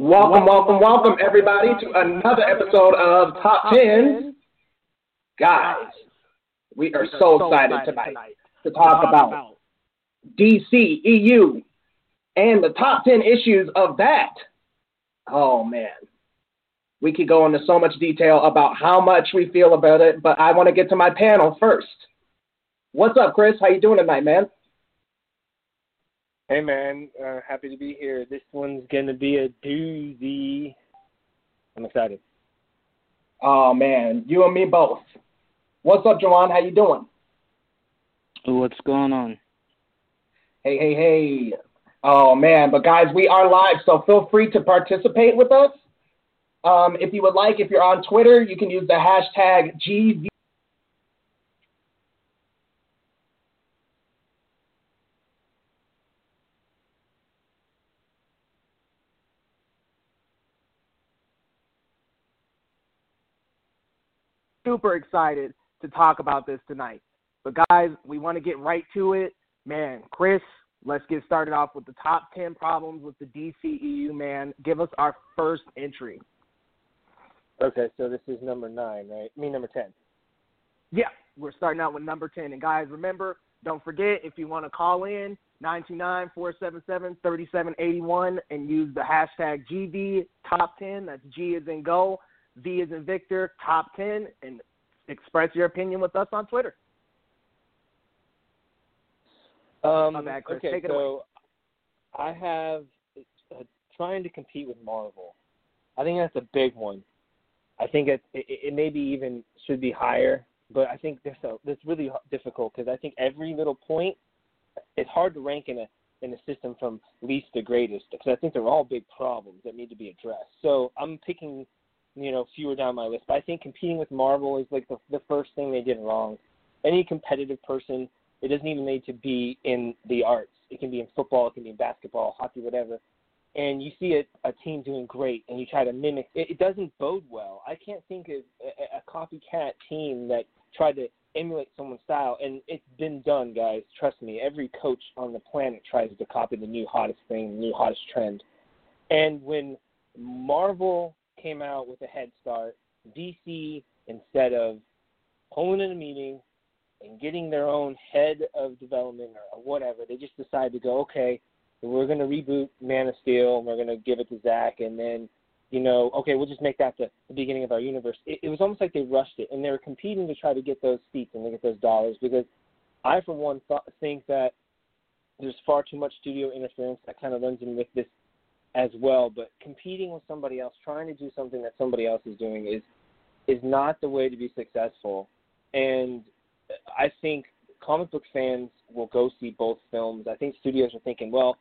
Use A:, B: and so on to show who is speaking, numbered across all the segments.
A: Welcome, welcome, welcome, everybody, to another episode of Top 10. Guys, we are so excited tonight to talk about DC, EU, and the top 10 issues of that. Oh, man. We could go into so much detail about how much we feel about it, but I want to get to my panel first. What's up, Chris? How you doing tonight, man?
B: Hey man, uh, happy to be here. This one's gonna be a doozy. I'm excited.
A: Oh man, you and me both. What's up, Joanne? How you doing?
C: What's going on?
A: Hey, hey, hey. Oh man, but guys, we are live, so feel free to participate with us. Um, if you would like, if you're on Twitter, you can use the hashtag GV super excited to talk about this tonight. But guys, we want to get right to it. Man, Chris, let's get started off with the top 10 problems with the DCEU, man. Give us our first entry.
B: Okay, so this is number nine, right? Me, number 10.
A: Yeah, we're starting out with number 10. And guys, remember, don't forget if you want to call in, 929 477 3781 and use the hashtag GV Top 10. That's G is in go. V is in Victor, top 10, and express your opinion with us on Twitter.
B: Um,
A: bad, Chris.
B: Okay,
A: Take it
B: so
A: away.
B: I have uh, trying to compete with Marvel. I think that's a big one. I think it, it, it maybe even should be higher, but I think this uh, this really difficult because I think every little point it's hard to rank in a in a system from least to greatest because I think they're all big problems that need to be addressed. So I'm picking you know fewer down my list. But I think competing with Marvel is like the the first thing they did wrong. Any competitive person, it doesn't even need to be in the arts. It can be in football, it can be in basketball, hockey, whatever. And you see a, a team doing great, and you try to mimic. It, it doesn't bode well. I can't think of a, a copycat team that tried to emulate someone's style, and it's been done, guys. Trust me. Every coach on the planet tries to copy the new hottest thing, the new hottest trend. And when Marvel came out with a head start. DC, instead of holding in a meeting and getting their own head of development or whatever, they just decided to go, okay, we're going to reboot Man of Steel and we're going to give it to Zack, and then, you know, okay, we'll just make that the, the beginning of our universe. It, it was almost like they rushed it, and they were competing to try to get those seats and to get those dollars because I, for one, think that there's far too much studio interference that kind of runs in with this as well. But competing with somebody else, trying to do something that somebody else is doing, is is not the way to be successful. And I think comic book fans will go see both films. I think studios are thinking, well,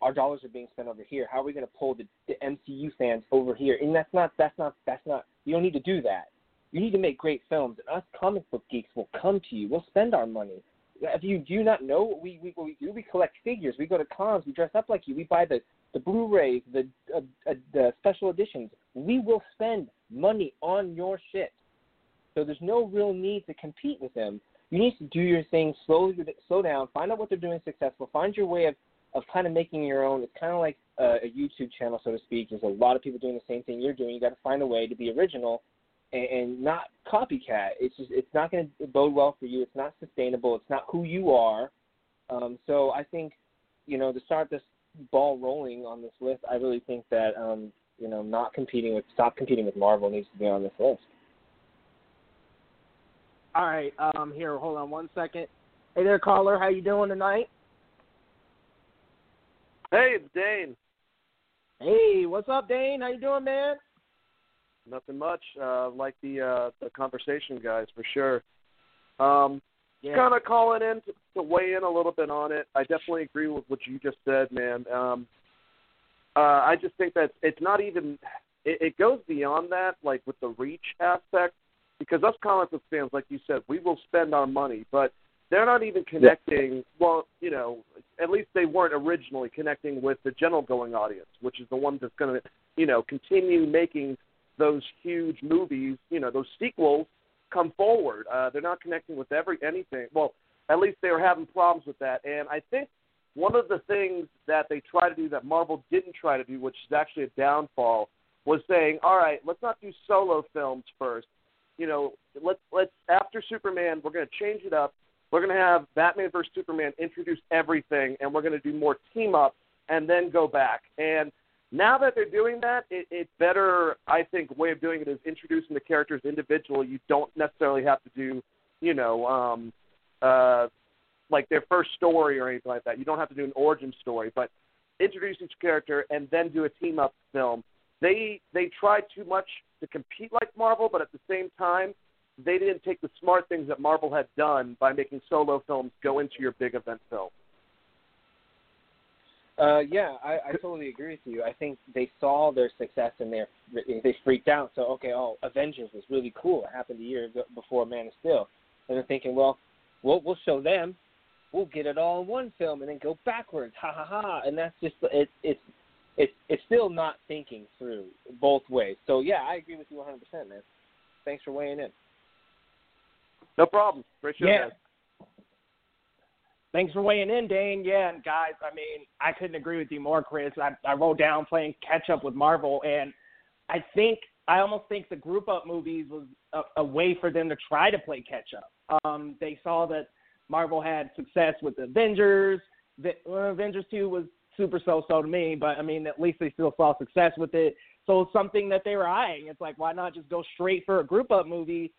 B: our dollars are being spent over here. How are we going to pull the, the MCU fans over here? And that's not that's not that's not. You don't need to do that. You need to make great films, and us comic book geeks will come to you. We'll spend our money. If you do not know what we, we what we do, we collect figures. We go to cons. We dress up like you. We buy the the Blu-rays, the uh, uh, the special editions. We will spend money on your shit. So there's no real need to compete with them. You need to do your thing slowly, slow down, find out what they're doing successful, find your way of of kind of making your own. It's kind of like a, a YouTube channel, so to speak. There's a lot of people doing the same thing you're doing. You got to find a way to be original and, and not copycat. It's just it's not going to bode well for you. It's not sustainable. It's not who you are. Um, so I think you know to start this ball rolling on this list, I really think that um, you know not competing with stop competing with Marvel needs to be on this list.
A: All right, um, here, hold on one second. Hey there, caller. How you doing tonight?
D: Hey, it's Dane.
A: Hey, what's up, Dane? How you doing, man?
D: Nothing much. Uh, like the uh, the conversation, guys, for sure. Um,
A: Yeah.
D: kind of calling in to, to weigh in a little bit on it. I definitely agree with what you just said, man. Um, uh, I just think that it's not even. It, it goes beyond that, like with the reach aspect, because us comic book fans, like you said, we will spend our money, but they're not even connecting. Well, you know, at least they weren't originally connecting with the general going audience, which is the one that's going to, you know, continue making those huge movies, you know, those sequels come forward. Uh, they're not connecting with every anything. Well, at least they were having problems with that, and I think one of the things that they try to do that Marvel didn't try to do, which is actually a downfall, was saying, all right, let's not do solo films first. You know, let's let's after Superman, we're going to change it up. We're going to have Batman versus Superman introduce everything, and we're going to do more team up, and then go back. And now that they're doing that, it, it's better. I think way of doing it is introducing the characters individually. You don't necessarily have to do, you know, um, uh, like their first story or anything like that. You don't have to do an origin story, but introduce each character and then do a team up film. They they tried too much to compete like Marvel, but at the same time, they didn't take the smart things that Marvel had done by making solo films go into your big event film.
B: Uh, yeah, I, I totally agree with you. I think they saw their success and they they freaked out. So okay, oh, Avengers was really cool. It happened a year ago before Man of Steel, and they're thinking, well, we'll we'll show them we'll get it all in one film and then go backwards. Ha ha ha. And that's just it, it's it's it's still not thinking through both ways. So yeah, I agree with you 100%, man. Thanks for weighing in.
D: No problem. Great show,
E: Yeah.
D: guys.
E: Thanks for weighing in, Dane. Yeah, and guys, I mean, I couldn't agree with you more, Chris. I, I wrote down playing catch up with Marvel, and I think I almost think the group up movies was a, a way for them to try to play catch up. Um, they saw that Marvel had success with the Avengers. The, well, Avengers two was super so so to me, but I mean, at least they still saw success with it. So something that they were eyeing. It's like, why not just go straight for a group up movie?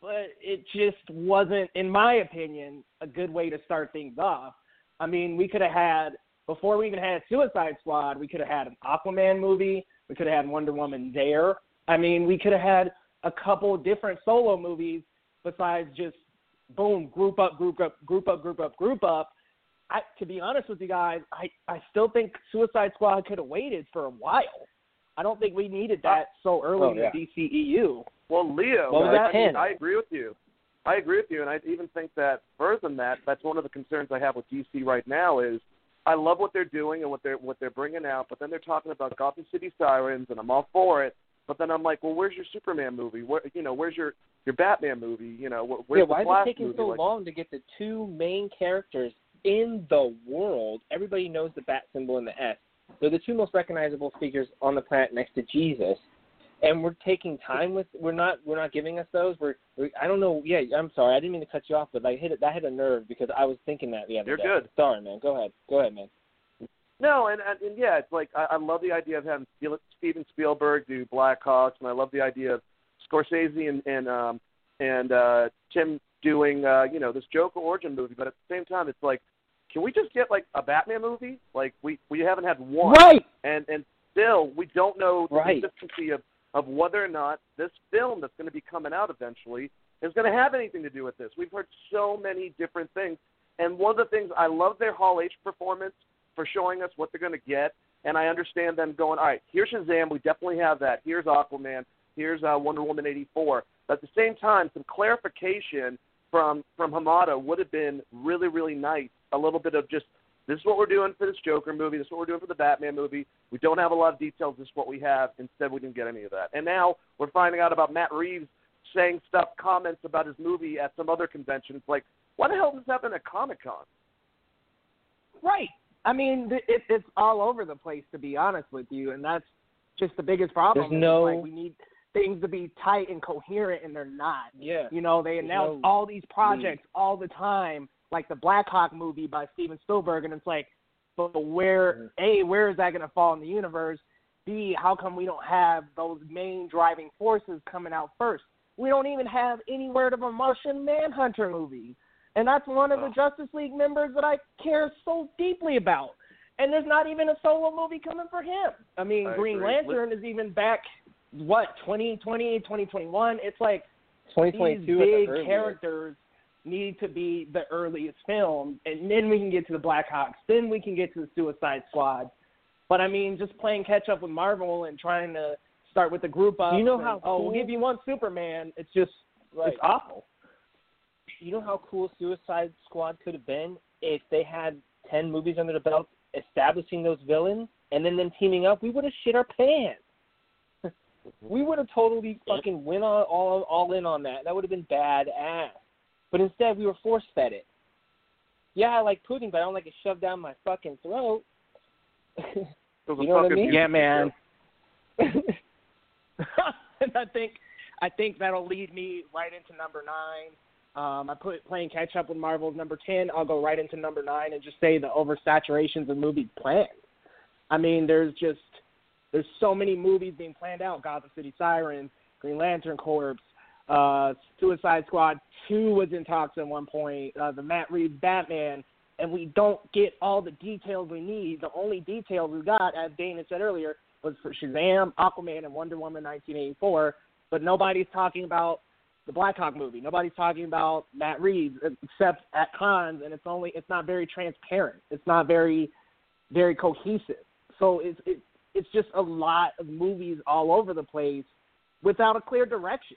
E: But it just wasn't, in my opinion, a good way to start things off. I mean, we could have had before we even had Suicide Squad, we could have had an Aquaman movie. We could have had Wonder Woman there. I mean, we could have had a couple different solo movies besides just boom, group up, group up, group up, group up, group up. I, to be honest with you guys, I, I still think Suicide Squad could have waited for a while. I don't think we needed that uh, so early
B: Oh,
E: in
B: yeah.
E: the DCEU.
D: Well, Leo, I, mean, I agree with you. I agree with you, and I even think that further than that, that's one of the concerns I have with DC right now is I love what they're doing and what they're what they're bringing out, but then they're talking about Gotham City Sirens, and I'm all for it. But then I'm like, well, where's your Superman movie? Where you know, where's your your Batman movie? You know, wh- where's
B: yeah, why
D: the
B: is it taking
D: movie?
B: so
D: Like,
B: long to get the two main characters in the world? Everybody knows the bat symbol and the S. They're the two most recognizable figures on the planet next to Jesus, and we're taking time with. We're not. We're not giving us those. We're. we I don't know. Yeah, I'm sorry. I didn't mean to cut you off, but I hit it. That hit a nerve because I was thinking that the other
D: You're
B: day.
D: good.
B: Sorry, man. Go ahead. Go ahead, man.
D: No, and, and and yeah, it's like I, I love the idea of having Steven Spielberg do Black Hawks, and I love the idea of Scorsese and and um and uh Tim doing uh you know this Joker origin movie. But at the same time, it's like, can we just get like a Batman movie? Like we we haven't had one,
E: Right.
D: and and still we don't know the
B: Right.
D: consistency of of whether or not this film that's going to be coming out eventually is going to have anything to do with this. We've heard so many different things, and one of the things I love their Hall H performance for showing us what they're going to get, and I understand them going, all right, here's Shazam, we definitely have that. Here's Aquaman, here's uh, Wonder Woman '84. But at the same time, some clarification from from Hamada would have been really really nice. A little bit of just this is what we're doing for this Joker movie. This is what we're doing for the Batman movie. We don't have a lot of details. This is what we have. Instead, we didn't get any of that. And now we're finding out about Matt Reeves saying stuff, comments about his movie at some other convention. It's like, why the hell does this happen at Comic Con?
E: Right. I mean, it, it's all over the place, to be honest with you, and that's just the biggest problem.
B: There's no-
E: like, we need things to be tight and coherent, and they're not.
B: Yeah.
E: You know, they announce
B: no
E: all these projects mm. all the time, like the Black Hawk movie by Steven Spielberg, and it's like, but where mm-hmm. a where is that going to fall in the universe? B how come we don't have those main driving forces coming out first? We don't even have any word of a Martian Manhunter movie, and that's one of the. Justice League members that I care so deeply about. And there's not even a solo movie coming for him. I mean,
D: I
E: Green
D: agree.
E: Lantern is even back. What 2020, 2021? It's like
B: 2022
E: these big characters need to be the earliest films, and then we can get to the Blackhawks. Then we can get to the Suicide Squad. But I mean, just playing catch up with Marvel and trying to start with the group up.
B: You know
E: and,
B: how
E: oh, we'll give you one Superman. It's just
B: Right.
E: it's awful.
B: you know how cool Suicide Squad could have been if they had ten movies under the belt establishing those villains and then them teaming up? We would have shit our pants. we would have totally fucking went all, all all in on that. That would have been badass. But instead, we were force fed it.
E: yeah, I like pudding, but I don't like it shoved down my fucking throat.
D: It was a
E: You know what I mean? Yeah, man. and I think I think that'll lead me right into number nine. Um, I put playing catch up with Marvel's number ten. I'll go right into number nine and just say the oversaturations of movies planned. I mean, there's just there's so many movies being planned out. Gotham City Sirens, Green Lantern Corps, uh, Suicide Squad two was in talks at one point. Uh, the Matt Reeves Batman, and we don't get all the details we need. The only details we got, as Dana said earlier, was for Shazam, Aquaman, and Wonder Woman 1984. But nobody's talking about the Black Hawk movie. Nobody's talking about Matt Reeves except at cons, and it's only it's not very transparent. It's not very very cohesive. So it's it, it's just a lot of movies all over the place without a clear direction.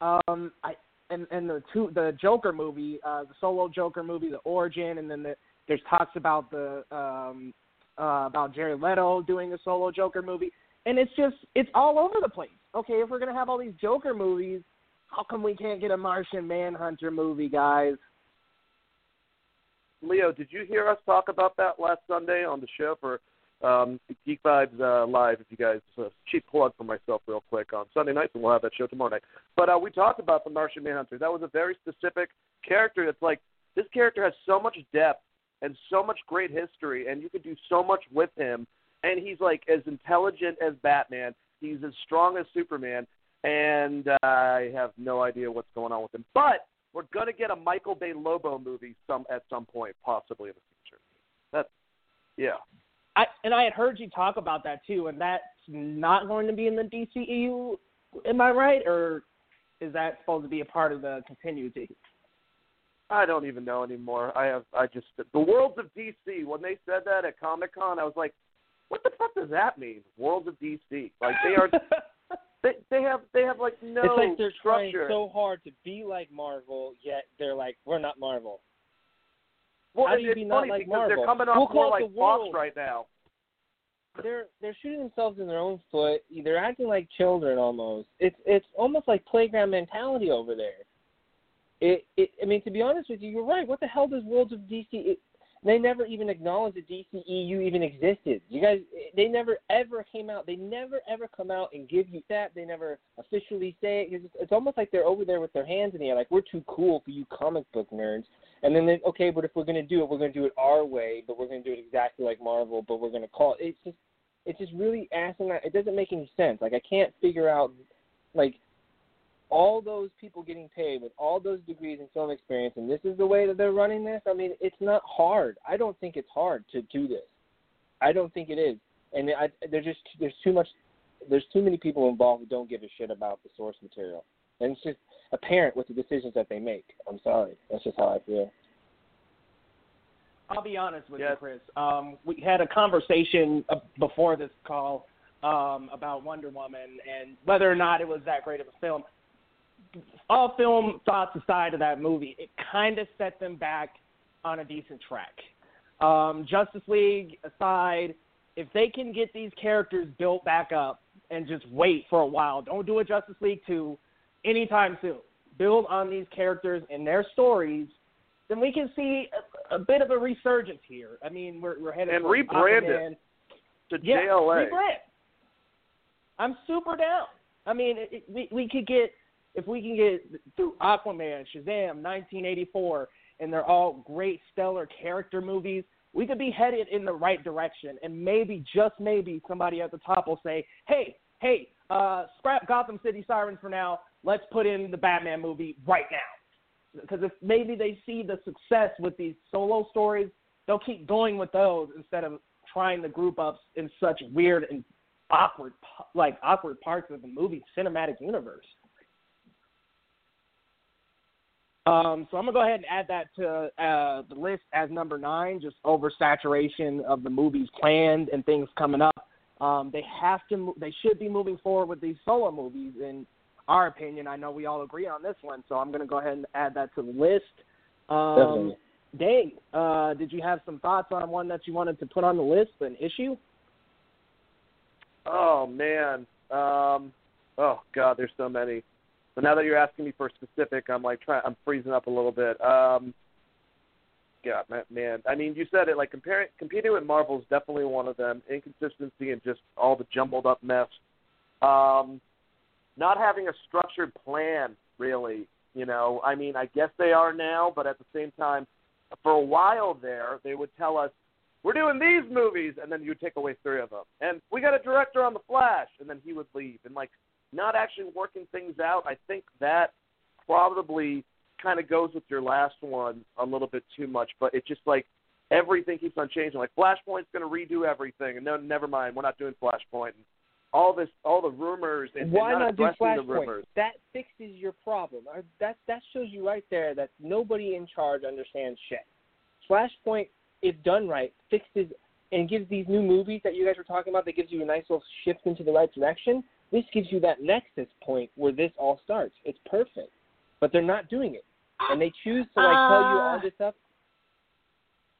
E: Um, I and and the two the Joker movie, uh, the solo Joker movie, the origin, and then the, there's talks about the um, uh, about Jared Leto doing a solo Joker movie, and it's just it's all over the place. Okay, if we're gonna have all these Joker movies, how come we can't get a Martian Manhunter movie, guys?
D: Leo, did you hear us talk about that last Sunday on the show for um, Geek Vibes uh, Live? If you guys, uh, cheap plug for myself, real quick on Sunday nights, and we'll have that show tomorrow night. But uh, we talked about the Martian Manhunter. That was a very specific character. That's like this character has so much depth and so much great history, and you could do so much with him. And he's like as intelligent as Batman. He's as strong as Superman, and uh, I have no idea what's going on with him. But we're gonna get a Michael Bay Lobo movie some at some point, possibly in the future. That's yeah.
E: I and I had heard you talk about that too, and that's not going to be in the DCEU. Am I right, or is that supposed to be a part of the continuity?
D: I don't even know anymore. I have I just the worlds of DC. When they said that at Comic Con, I was like, what the fuck does that mean? Worlds of DC. Like they are they they have they have like no
E: it's like they're trying so hard to be like Marvel, yet they're like, we're not Marvel.
D: Well,
E: how do
D: it's
E: you be not like
D: because they're
E: Marvel?
D: coming off
E: We'll
D: more like Fox right now.
E: They're they're shooting themselves in their own foot. They're acting like children almost. It's it's almost like playground mentality over there. It, it I mean, to be honest with you, you're right. What the hell does Worlds of DC? It, they never even acknowledged that DCEU even existed. You guys, they never ever came out. They never ever come out and give you that. They never officially say it. It's, it's almost like they're over there with their hands in the air, like we're too cool for you comic book nerds. And then they, okay, but if we're gonna do it, we're gonna do it our way. But we're gonna do it exactly like Marvel. But we're gonna call it. It's just, it's just really asinine. It doesn't make any sense. Like I can't figure out, like all those people getting paid with all those degrees and film experience, and this is the way that they're running this. I mean, it's not hard. I don't think it's hard to do this. I don't think it is. And I, there's just there's too much, there's too many people involved who don't give a shit about the source material, and it's just apparent with the decisions that they make. I'm sorry, that's just how I feel. I'll be honest with
D: Yes.
E: you, Chris. Um, we had a conversation uh, before this call um, about Wonder Woman and whether or not it was that great of a film. All film thoughts aside of that movie, it kind of set them back on a decent track. Um, Justice League aside, if they can get these characters built back up and just wait for a while, don't do a Justice League 2 anytime soon. Build on these characters and their stories, then we can see a, a bit of a resurgence here. I mean, we're, we're headed
D: And
E: towards
D: rebrand it. To
E: Yeah,
D: JLA.
E: rebrand. I'm super down. I mean, it, it, we we could get if we can get through Aquaman, Shazam, 1984, and they're all great, stellar character movies. We could be headed in the right direction, and maybe, just maybe, somebody at the top will say, "Hey, hey, uh, scrap Gotham City Sirens for now. Let's put in the Batman movie right now." Because if maybe they see the success with these solo stories, they'll keep going with those instead of trying to group up in such weird and awkward, like awkward parts of the movie cinematic universe. Um, so I'm gonna go ahead and add that to uh, the list as number nine. Just oversaturation of the movies planned and things coming up. Um, they have to. They should be moving forward with these solo movies. In our opinion, I know we all agree on this one. So I'm gonna go ahead and add that to the list. Um,
B: Definitely.
E: Dave, uh, did you have some thoughts on one that you wanted to put on the list, an issue?
D: Oh man. Um oh god, there's so many. But now that you're asking me for specific, I'm like trying I'm freezing up a little bit. Um yeah, man. I mean, you said it. Like comparing competing with Marvel is definitely one of them. Inconsistency and just all the jumbled up mess. Um, not having a structured plan, really. You know, I mean, I guess they are now, but at the same time, for a while there, they would tell us, "We're doing these movies," and then you'd take away three of them, and we got a director on the Flash, and then he would leave, and like not actually working things out. I think that probably kind of goes with your last one a little bit too much, but it's just like everything keeps on changing. Like Flashpoint's going to redo everything, and no, never mind, we're not doing Flashpoint. And all this, all the rumors, and
B: why
D: and
B: not,
D: not
B: do Flashpoint? That fixes your problem. Uh, That that shows you right there that nobody in charge understands shit. Flashpoint, if done right, fixes and gives these new movies that you guys were talking about. That gives you a nice little shift into the right direction. This gives you that nexus point where this all starts. It's perfect, but they're not doing it, and they choose to like tell you all ah. this stuff.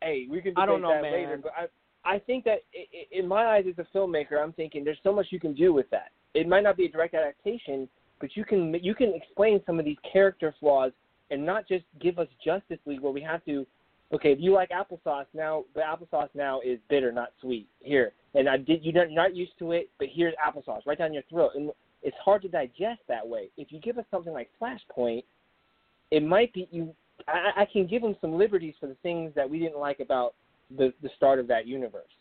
B: Hey, we can debate
C: I don't know,
B: that
C: man.
B: later, but I I think that in my eyes as a filmmaker, I'm thinking there's so much you can do with that. It might not be a direct adaptation, but you can you can explain some of these character flaws and not just give us Justice League where we have to. Okay, if you like applesauce now, the applesauce now is bitter, not sweet. Here, and I did you're not- used to it, but here's applesauce right down your throat, and it's hard to digest that way. If you give us something like Flashpoint, it might be you. I, I can give them some liberties for the things that we didn't like about the the start of that universe,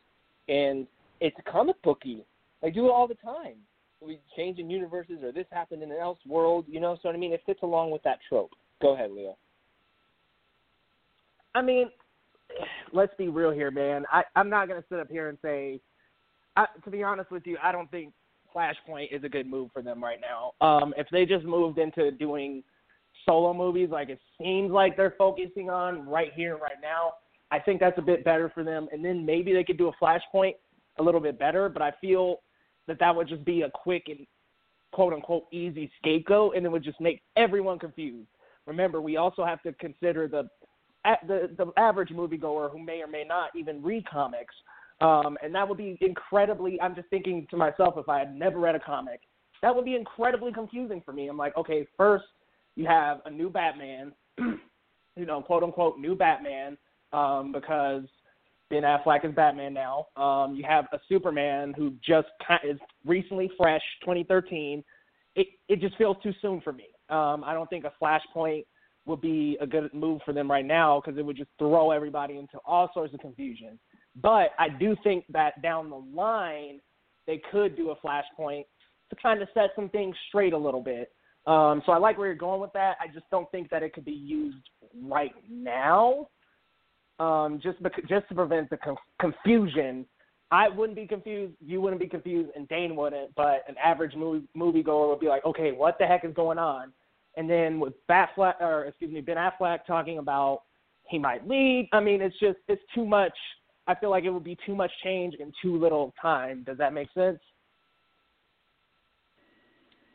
B: and it's comic booky. They do it all the time. We change in universes, or this happened in an else world. You know, so what I mean, it fits along with that trope. Go ahead, Leo.
E: I mean, let's be real here, man. I, I'm not going to sit up here and say, I, to be honest with you, I don't think Flashpoint is a good move for them right now. Um, if they just moved into doing solo movies like it seems like they're focusing on right here, right now, I think that's a bit better for them. And then maybe they could do a Flashpoint a little bit better, but I feel that that would just be a quick and quote unquote easy scapegoat, and it would just make everyone confused. Remember, we also have to consider the the the average moviegoer who may or may not even read comics, um, and that would be incredibly. I'm just thinking to myself, if I had never read a comic, that would be incredibly confusing for me. I'm like, okay, first you have a new Batman, you know, quote unquote new Batman, um, because Ben Affleck is Batman now. Um, you have a Superman who just is recently fresh, 2013. It it just feels too soon for me. Um, I don't think a Flashpoint would be a good move for them right now because it would just throw everybody into all sorts of confusion. But I do think that down the line they could do a Flashpoint to kind of set some things straight a little bit. Um, so I like where you're going with that. I just don't think that it could be used right now um, just bec- just to prevent the con- confusion. I wouldn't be confused, you wouldn't be confused, and Dane wouldn't. But an average movie moviegoer would be like, okay, what the heck is going on? And then with Batfleck, or excuse me, Ben Affleck talking about he might leave. I mean, it's just it's too much. I feel like it would be too much change in too little time. Does that make sense?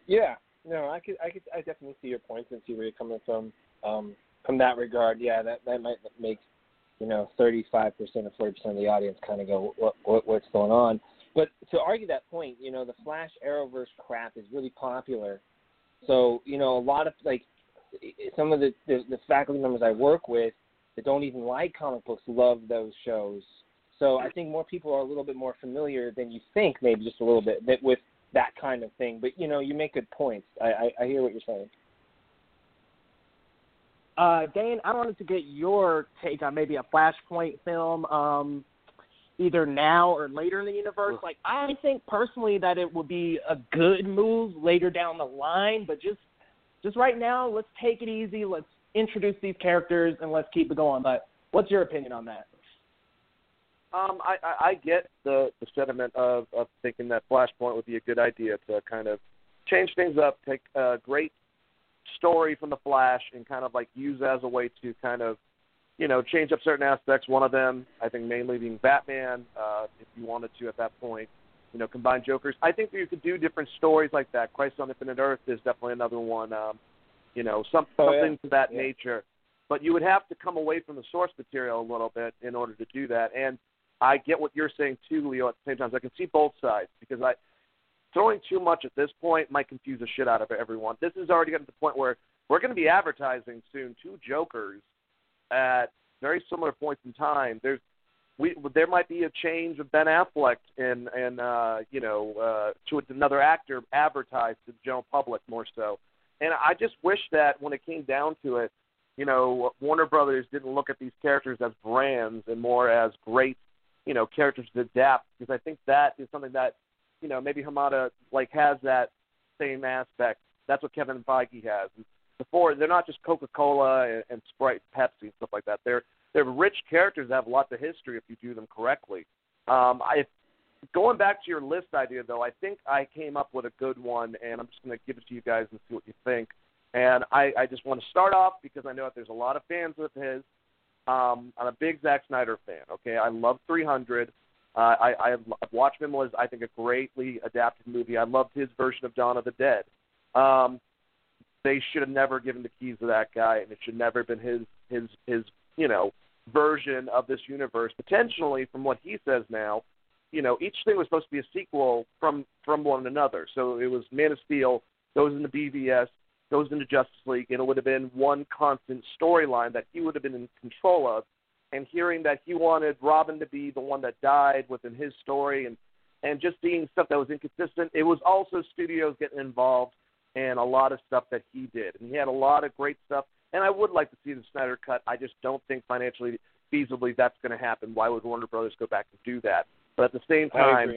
B: Yeah, no, I could, I could, I definitely see your points and see where you're coming from. Um, from that regard, yeah, that that might make, you know, 35 percent or 40 percent of the audience kind of go, what, what, what's going on? But to argue that point, you know, the Flash Arrowverse crap is really popular. So, you know, a lot of like some of the, the the faculty members I work with that don't even like comic books love those shows. So I think more people are a little bit more familiar than you think, maybe just a little bit, that with that kind of thing. But you know, you make good points. I, I, I hear what you're saying.
E: Uh, Dane, I wanted to get your take on maybe a Flashpoint film, um, either now or later in the universe. Like, I think personally that it would be a good move later down the line, but just just right now, let's take it easy. Let's introduce these characters and let's keep it going. But what's your opinion on that?
D: Um, I, I, I get the, the sentiment of, of thinking that Flashpoint would be a good idea to kind of change things up, take a great story from the Flash, and kind of like use as a way to kind of, you know, change up certain aspects. One of them, I think, mainly being Batman. Uh, if you wanted to at that point, you know, combine Jokers. I think that you could do different stories like that. Crisis on Infinite Earth is definitely another one. Um, you know, some,
B: Oh, yeah.
D: something to that
B: Yeah.
D: nature. But you would have to come away from the source material a little bit in order to do that. And I get what you're saying too, Leo. At the same time, I can see both sides because I throwing too much at this point might confuse the shit out of everyone. This is already getting to the point where we're going to be advertising soon two Jokers at very similar points in time. There's we there might be a change of Ben Affleck and and uh, you know uh, to another actor advertised to the general public more so. And I just wish that when it came down to it, you know, Warner Brothers didn't look at these characters as brands and more as great, you know, characters to adapt because I think that is something that, you know, maybe Hamada like has that same aspect. That's what Kevin Feige has. Before they're not just Coca Cola and, and Sprite, Pepsi, and stuff like that. They're they're rich characters that have lots of history if you do them correctly. Um, I going back to your list idea though, I think I came up with a good one, and I'm just going to give it to you guys and see what you think. And I, I just want to start off because I know that there's a lot of fans of his. Um, I'm a big Zack Snyder fan. Okay, I love 300. Uh, I, I Watchmen was I think a greatly adapted movie. I loved his version of Dawn of the Dead. Um, they should have never given the keys to that guy, and it should never have been his his his you know version of this universe. Potentially, from what he says now, you know, each thing was supposed to be a sequel from from one another. So it was Man of Steel goes into BVS, goes into Justice League, and it would have been one constant storyline that he would have been in control of. And hearing that he wanted Robin to be the one that died within his story, and and just seeing stuff that was inconsistent, it was also studios getting involved and a lot of stuff that he did, and he had a lot of great stuff. And I would like to see the Snyder cut. I just don't think financially feasibly that's going to happen. Why would Warner Brothers go back and do that? But at the same time,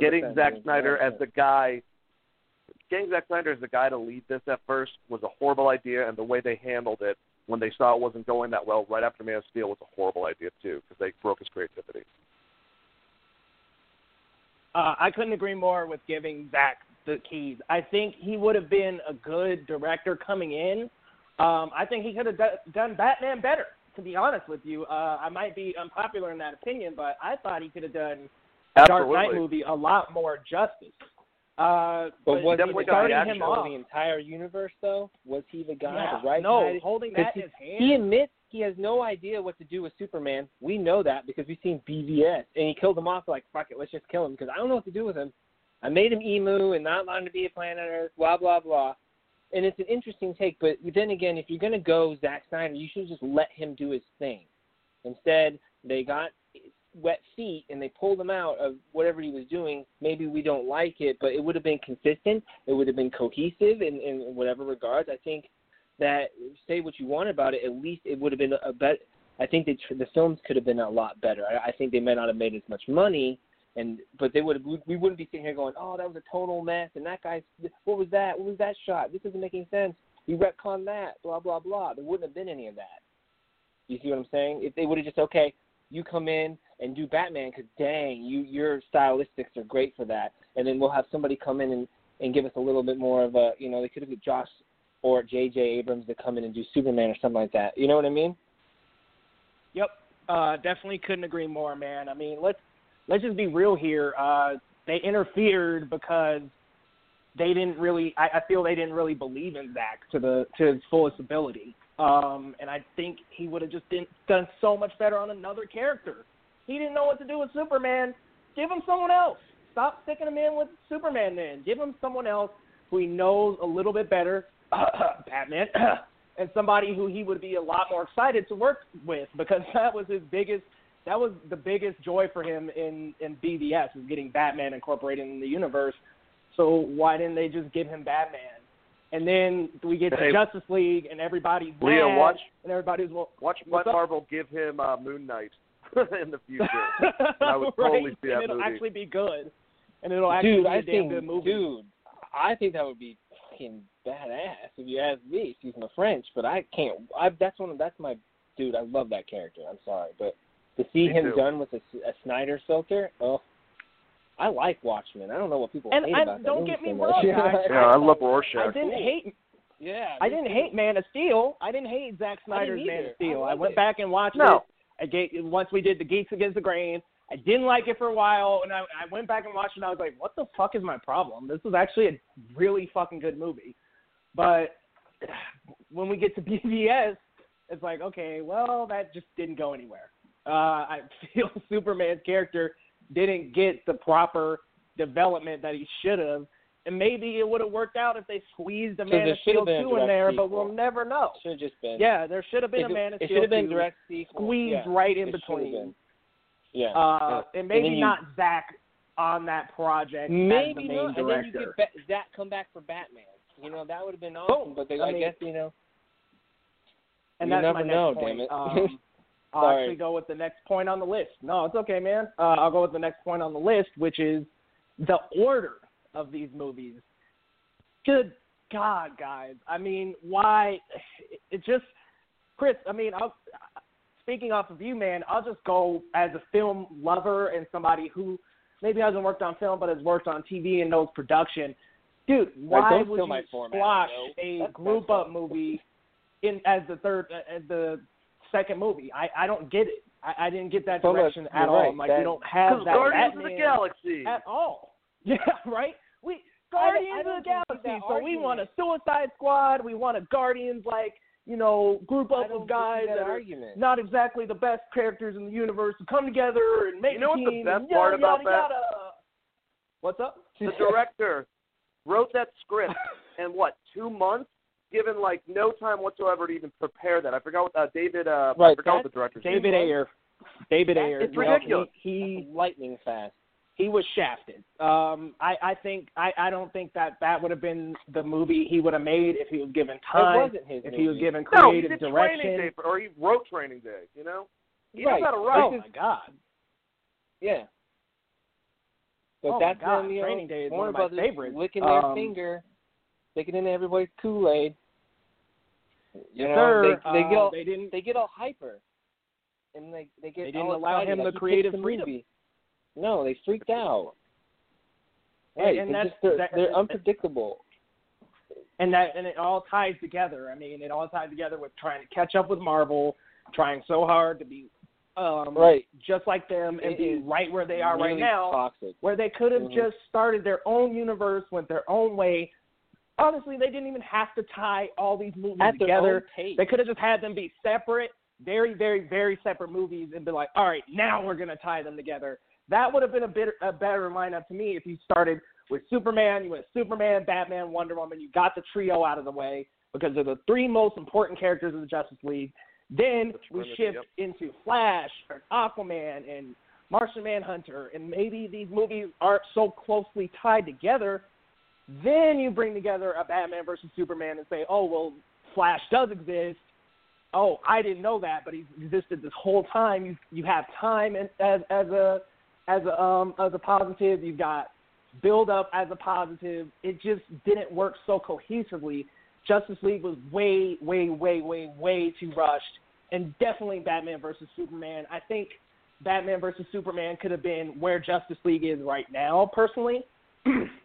D: getting Zack Snyder as the guy, getting Zack Snyder as the guy to lead this at first was a horrible idea, and the way they handled it when they saw it wasn't going that well right after Man of Steel was a horrible idea too because they broke his creativity.
E: Uh, I couldn't agree more with giving Zack the keys. I think he would have been a good director coming in. Um, I think he could have d- done Batman better to be honest with you. Uh, I might be unpopular in that opinion, but I thought he could have done
D: Absolutely.
E: Dark Knight movie a lot more justice. Uh,
B: but,
E: but
B: was he
E: starting
B: guy
E: him off
B: the entire universe though? Was he the guy,
E: yeah,
B: the right
E: no,
B: guy?
E: holding that
B: he,
E: in his hand.
B: He admits he has no idea what to do with Superman. We know that because we've seen BVS, and he killed him off like fuck it, let's just kill him because I don't know what to do with him. I made him emu and not allowed him to be a planet Earth. Blah blah blah and it's an interesting take. But then again, if you're going to go Zack Snyder, you should just let him do his thing. Instead, they got wet feet and they pulled him out of whatever he was doing. Maybe we don't like it, but it would have been consistent. It would have been cohesive in, in whatever regards. I think that say what you want about it, at least it would have been a better. I think that the films could have been a lot better. I, I think they may not have made as much money, and but they would we wouldn't be sitting here going, oh, that was a total mess, and that guy's what was that? What was that shot? This isn't making sense. You retcon that, blah blah blah. There wouldn't have been any of that. You see what I'm saying? If they would have just okay, you come in and do Batman because dang, you your stylistics are great for that, and then we'll have somebody come in and and give us a little bit more of a you know they could have got Joss or J.J. Abrams to come in and do Superman or something like that. You know what I mean?
E: Yep, uh, definitely couldn't agree more, man. I mean, let's let's just be real here. Uh, they interfered because they didn't really. I, I feel they didn't really believe in Zack to the to his fullest ability. Um, and I think he would have just been, done so much better on another character. He didn't know what to do with Superman. Give him someone else. Stop sticking him in with Superman then. Give him someone else who he knows a little bit better, Batman, and somebody who he would be a lot more excited to work with because that was his biggest that was the biggest joy for him in in BVS is getting Batman incorporated in the universe. So why didn't they just give him Batman? And then we get to Justice League, and everybody's
D: Leah,
E: mad,
D: watch-
E: and everybody's well,
D: Watch
E: What's?
D: Marvel give him uh, Moon Knight in the future. I would totally
E: right?
D: see that
E: and it'll
D: movie.
E: actually be good, and it'll actually
B: dude,
E: be a
B: I
E: damn
B: think,
E: good movie.
B: dude, I think that would be fucking badass if you ask me. Excuse my French, but I can't. I that's one. Of, that's my dude. I love that character. I'm sorry, but to see
D: Me
B: him
D: too.
B: done with a, a Snyder filter, oh, I like Watchmen. I don't know what people
E: And
B: hate
E: I-
B: about
E: don't
B: movie
E: get me
B: so much.
E: wrong, guys.
D: Yeah, I love Rorschach.
E: I didn't hate.
B: yeah,
E: I
B: me
E: didn't
B: too.
E: hate Man of Steel. I didn't hate Zack Snyder's Man of Steel.
B: I
E: I, went
B: it.
E: back and watched
D: No.
E: it. I gave, once we did the Geeks Against the Grain. I didn't like it for a while, and I, I went back and watched it. and I was like, "What the fuck is my problem? This is actually a really fucking good movie." But when we get to BVS, it's like, okay, well, that just didn't go anywhere. Uh, I feel Superman's character didn't get the proper development that he should have, and maybe it would have worked out if they squeezed a
B: So
E: Man of Steel
B: been
E: two in there,
B: sequel.
E: but we'll never know.
B: Should have just been.
E: Yeah, there should have been
B: If
E: a Man of
B: it
E: Steel
B: should have been
E: 2
B: direct
E: squeezed
B: yeah.
E: right in
B: It
E: between.
B: Yeah.
E: Uh, and maybe
B: you-
E: not Zack on that project
B: Maybe
E: as the main
B: not. And then you
E: director.
B: get ba- Zack come back for Batman. You know that would have been awesome.
E: Boom.
B: But they,
E: I
B: I,
E: mean-
B: guess you know.
E: and
B: you
E: that's
B: never
E: my next
B: know,
E: point.
B: damn it.
E: Um, I'll
B: Sorry.
E: actually go with the next point on the list. No, it's okay, man. Uh, I'll go with the next point on the list, which is the order of these movies. Good God, guys! I mean, why? It just, Chris. I mean, I'll, speaking off of you, man, I'll just go as a film lover and somebody who maybe hasn't worked on film but has worked on TV and knows production. Dude, why would you
B: format,
E: squash
B: yo.
E: a
B: That's-
E: group
B: that's
E: up movie in as the third as the second movie? I I don't get it. I, I didn't get that
B: So much-
E: direction at
B: you're
E: all.
B: right,
E: I'm like,
B: that-
E: we don't have that
D: Guardians of the Galaxy.
E: at all. Yeah, right. We Guardians
B: I don't
E: of the Galaxy.
B: that
E: So we want a. Suicide Squad. We want a Guardians like you know group up
B: don't
E: of guys
B: that,
E: that are
B: argument.
E: not exactly the best characters in the universe to come together and make
D: You know
E: a
D: what the best part
E: yada,
D: about
E: yada,
D: that?
E: Yada. What's up?
D: the director wrote that script in what two months, given like no time whatsoever to even prepare that. I forgot what uh, David. Uh, I
B: Right,
D: forgot what the director's
E: David
D: name was.
E: Ayer. David
B: That's-
E: Ayer.
D: it's
E: you know,
D: ridiculous.
E: He, he
B: lightning fast.
E: he was shafted. Um, I, I think I, I don't think that that would have been the movie he would have made if he was given
B: It
E: time,
B: wasn't his
E: if
B: movie.
E: he was given
D: No, he
E: creative
D: did Training
E: direction.
D: Day, for, or he wrote Training Day. You know, he
B: Right.
D: knows how to
E: Oh
D: write.
B: This
E: my god!
B: Yeah. But
E: Oh my
B: that's
E: God,
B: when you know,
E: Training Day is
B: Warner
E: one of my
B: Brothers
E: favorites.
B: licking their
E: Um,
B: finger, sticking in everybody's Kool Aid. You know,
E: Sir,
B: they they get
E: uh,
B: all
E: they didn't.
B: they get all hyper, and they they get
E: They didn't
B: all
E: allow him
B: like
E: the creative freedom.
B: movie. No, they freaked out. Right,
E: and that's-
B: just they're,
E: that-
B: they're unpredictable.
E: and that and it all ties together. I mean, it all ties together with trying to catch up with Marvel, trying so hard to be um
B: Right.
E: just like them and
B: It
E: be right where they are right now.
B: Toxic.
E: where they could have
B: Mhm.
E: just started their own universe, went their own way. Honestly, they didn't even have to tie all these movies
B: At their
E: together.
B: own pace.
E: They could have just had them be separate, very, very, very separate movies, and be like, all right, now we're gonna tie them together. That would have been a bit a better lineup to me if you started with Superman, you went Superman, Batman, Wonder Woman. You got the trio out of the way because they're the three most important characters of the Justice League. Then
D: The
E: we shift
D: yep.
E: into Flash or Aquaman and Martian Manhunter, and maybe these movies aren't so closely tied together. Then you bring together a Batman versus Superman and say, oh well, Flash does exist. Oh, I didn't know that, but he's existed this whole time. You you have time and, as as a as a um as a positive. You've got build up as a positive. It just didn't work so cohesively. Justice League was way, way, way, way, way too rushed, and definitely Batman versus Superman. I think Batman versus Superman could have been where Justice League is right now, personally.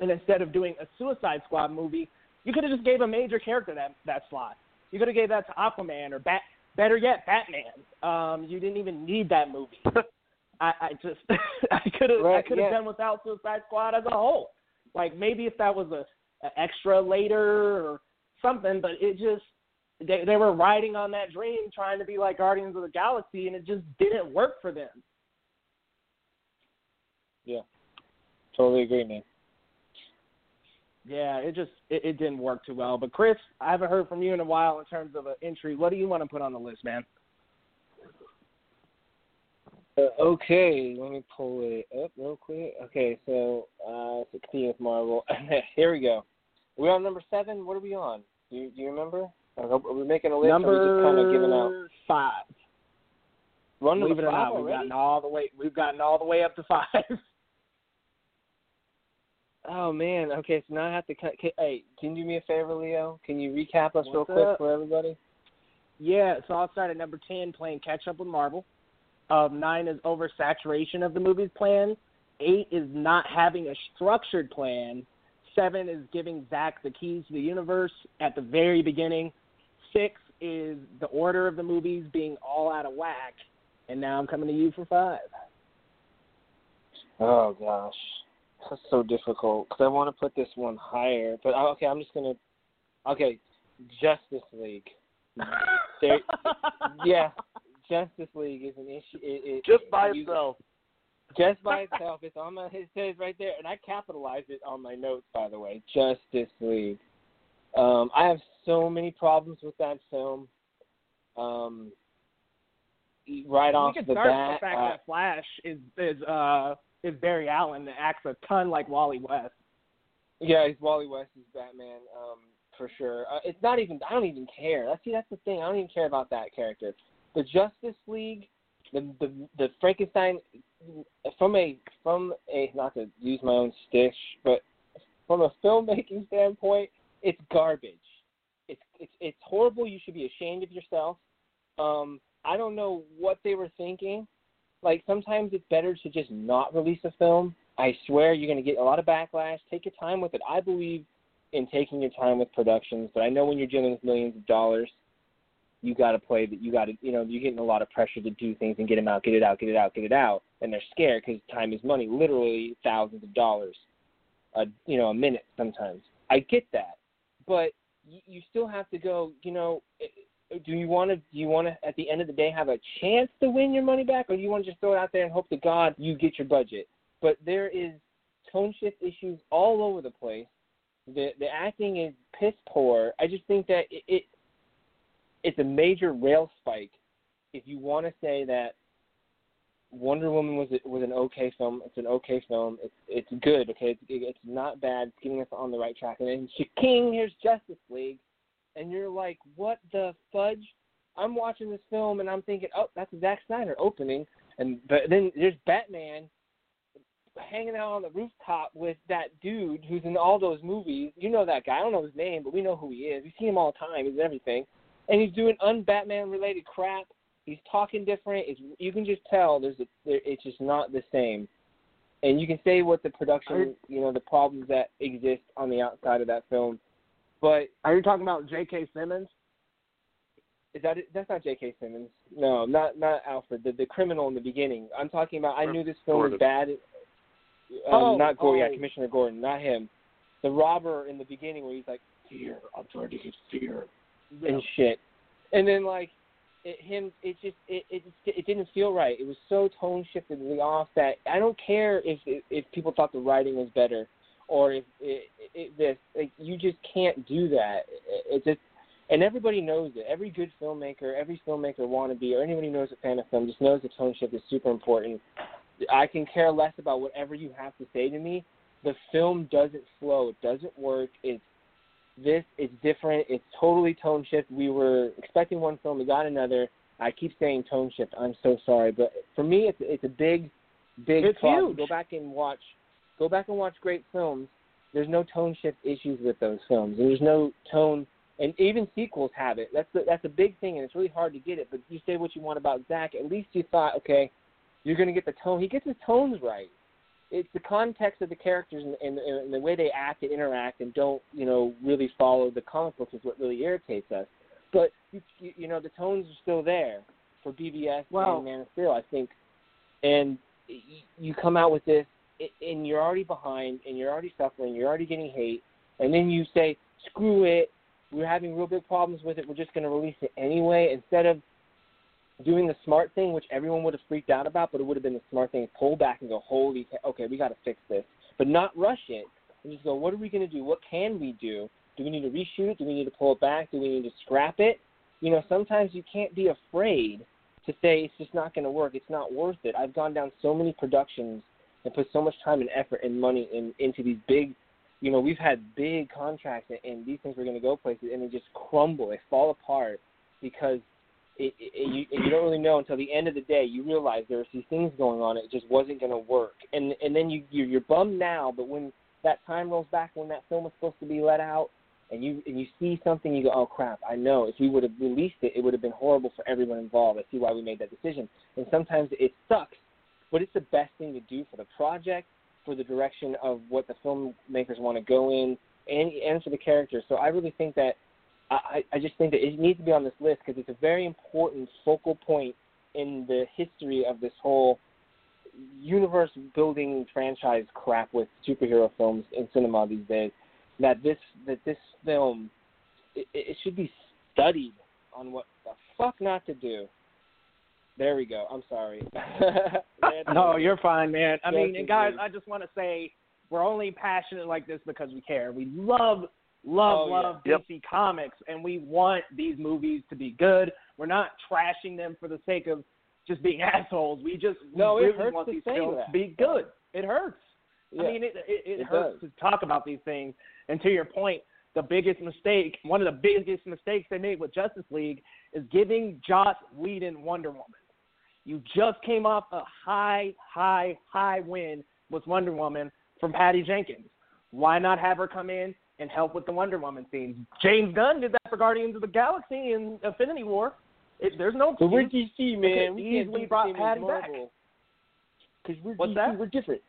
E: and instead of doing a Suicide Squad movie, you could have just gave a major character that that slot. You could have gave that to Aquaman or Bat. Better yet, Batman. Um, you didn't even need that movie. I, I just I could have I could have
B: yeah.
E: done without Suicide Squad as a whole. Like maybe if that was a, a extra later or something, but it just they they were riding on that dream trying to be like Guardians of the Galaxy and it just didn't work for them.
B: Yeah, totally agree, man.
E: Yeah, it just it, it didn't work too well. But Chris, I haven't heard from you in a while in terms of an entry. What do you want to put on the list, man?
B: Uh, okay, let me pull it up real quick. Okay, so uh, 16th Marvel. Here we go. We're on number seven. What are we on? Do you, do you remember? Are we making a list? or
E: Number
B: we just kind of giving out?
E: five.
B: On
E: Believe it or not, we've
B: already?
E: gotten all the way we've gotten all the way up to five.
B: Oh man. Okay, so now I have to. cut. Can, hey, can you do me a favor, Leo? Can you recap us real
E: What's
B: quick
E: up?
B: for everybody?
E: Yeah, so I'll start at number 10, playing catch up with Marvel. Um, nine is oversaturation of the movie's plan. Eight is not having a structured plan. Seven is giving Zack the keys to the universe at the very beginning. Six is the order of the movies being all out of whack. And now I'm coming to you for five.
B: Oh gosh, that's so difficult because I want to put this one higher, but uh, okay, I'm just gonna. Okay, Justice League. There, yeah, Justice League is an issue. It, it,
D: Just by
B: you-
D: itself.
B: just by itself. It's on my it says right there, and I capitalized it on my notes. By the way, Justice League. Um, I have so many problems with that film. Um, right off
E: we could
B: the
E: start
B: bat,
E: with the fact
B: uh,
E: that Flash is is uh is Barry Allen that acts a ton like Wally West.
B: Yeah, he's Wally West is Batman, um, for sure. Uh, it's not even. I don't even care. That's see, that's the thing. I don't even care about that character. The Justice League, the the the Frankenstein, from a from a not to use my own stitch, but from a filmmaking standpoint, it's garbage. It's it's it's horrible. You should be ashamed of yourself. Um, I don't know what they were thinking. Like sometimes it's better to just not release a film. I swear you're going to get a lot of backlash. Take your time with it. I believe in taking your time with productions, but I know when you're dealing with millions of dollars, you got to play that. You got to, you know, you're getting a lot of pressure to do things and get them out, get it out, get it out, get it out, and they're scared because time is money. Literally thousands of dollars, a you know, a minute sometimes. I get that, but you, you still have to go. You know, do you want to? Do you want to at the end of the day have a chance to win your money back, or do you want to just throw it out there and hope to God you get your budget? But there is tone shift issues all over the place. The the acting is piss poor. I just think that it, it it's a major rail spike. If you want to say that Wonder Woman was was an okay film, it's an okay film. It's it's good. Okay, it's it's not bad. It's getting us on the right track. And then King, here's Justice League, and you're like, what the fudge? I'm watching this film and I'm thinking, oh, that's a Zack Snyder opening, and but then there's Batman hanging out on the rooftop with that dude who's in all those movies. You know that guy. I don't know his name, but we know who he is. We see him all the time. He's everything, and he's doing un-Batman related crap. He's talking different. It's, you can just tell there's a, there, it's just not the same. And you can say what the production, you know, the problems that exist on the outside of that film, but
E: Are you talking about J.K. Simmons?
B: is that it? that's not J.K. Simmons? No, not not Alfred, the the criminal in the beginning. I'm talking about. I knew this film was bad. Um,
E: Oh,
B: not Gordon,
E: oh.
B: yeah, Commissioner Gordon, not him. The robber in the beginning where he's like, "Fear, I'm trying to get fear," and shit, and then like it, him, it just it, it it didn't feel right. It was so tone shiftedly off that I don't care if if people thought the writing was better or if it, it, this like you just can't do that. It, it just and everybody knows it. Every good filmmaker, every filmmaker wannabe, or anybody who knows a fan of film just knows the tone shift is super important. I can care less about whatever you have to say to me. The film doesn't flow. It doesn't work. It's this. It's different. It's totally tone shift. We were expecting one film. We got another. I keep saying tone shift. I'm so sorry, but for me, it's it's a big, big
E: It's
B: problem.
E: huge.
B: Go back and watch. Go back and watch great films. There's no tone shift issues with those films. There's no tone, and even sequels have it. That's the, that's a big thing, and it's really hard to get it. But you say what you want about Zack. At least you thought, okay, you're going to get the tone. He gets his tones right. It's the context of the characters and, and, and the way they act and interact and don't, you know, really follow the comic books is what really irritates us. But you, you, know, the tones are still there for BVS
E: Well-
B: and Man of Steel, I think. And you come out with this, and you're already behind, and you're already suffering, you're already getting hate, and then you say, "Screw it, we're having real big problems with it. We're just going to release it anyway." Instead of doing the smart thing, which everyone would have freaked out about, but it would have been the smart thing, to pull back and go, "Holy, okay, we got to fix this," but not rush it. And just go, "What are we going to do? What can we do? Do we need to reshoot it? Do we need to pull it back? Do we need to scrap it?" You know, sometimes you can't be afraid to say it's just not going to work. It's not worth it. I've gone down so many productions and put so much time and effort and money in, into these big, you know, we've had big contracts and, and these things were going to go places and they just crumble. They fall apart because it, it, it, you, and you don't really know until the end of the day. You realize there was these things going on. It just wasn't going to work, and and then you you're, you're bummed now. But when that time rolls back, when that film was supposed to be let out, and you and you see something, you go, oh crap! I know if we would have released it, it would have been horrible for everyone involved. I see why we made that decision. And sometimes it sucks, but it's the best thing to do for the project, for the direction of what the filmmakers want to go in, and and for the characters. So I really think that I, I just think that it needs to be on this list because it's a very important focal point in the history of this whole universe building franchise crap with superhero films in cinema these days. That this that this film it, it should be studied on what the fuck not to do. There we go. I'm sorry.
E: no, you're fine, man. I mean, and guys, I just want to say we're only passionate like this because we care. We love, love,
B: Oh, yeah.
E: love
D: Yep.
E: DC Comics, and we want these movies to be good. We're not trashing them for the sake of just being assholes. We just
B: No,
E: we
B: it
E: really
B: hurts
E: want
B: to
E: these
B: say
E: films
B: that.
E: to be good. It hurts.
B: Yeah.
E: I mean, it it, it,
B: It
E: hurts
B: does.
E: to talk about these things. And to your point, the biggest mistake, one of the biggest mistakes they made with Justice League is giving Joss Whedon Wonder Woman. You just came off a high, high, high win with Wonder Woman from Patty Jenkins. Why not have her come in and help with the Wonder Woman scenes? James Gunn did that for Guardians of the Galaxy in Infinity War. It, there's no
B: But we're. DC, man. We
E: easily
B: can't do the
E: brought Patty back.
B: Because we're
E: What's
B: DC,
E: that?
B: we're different.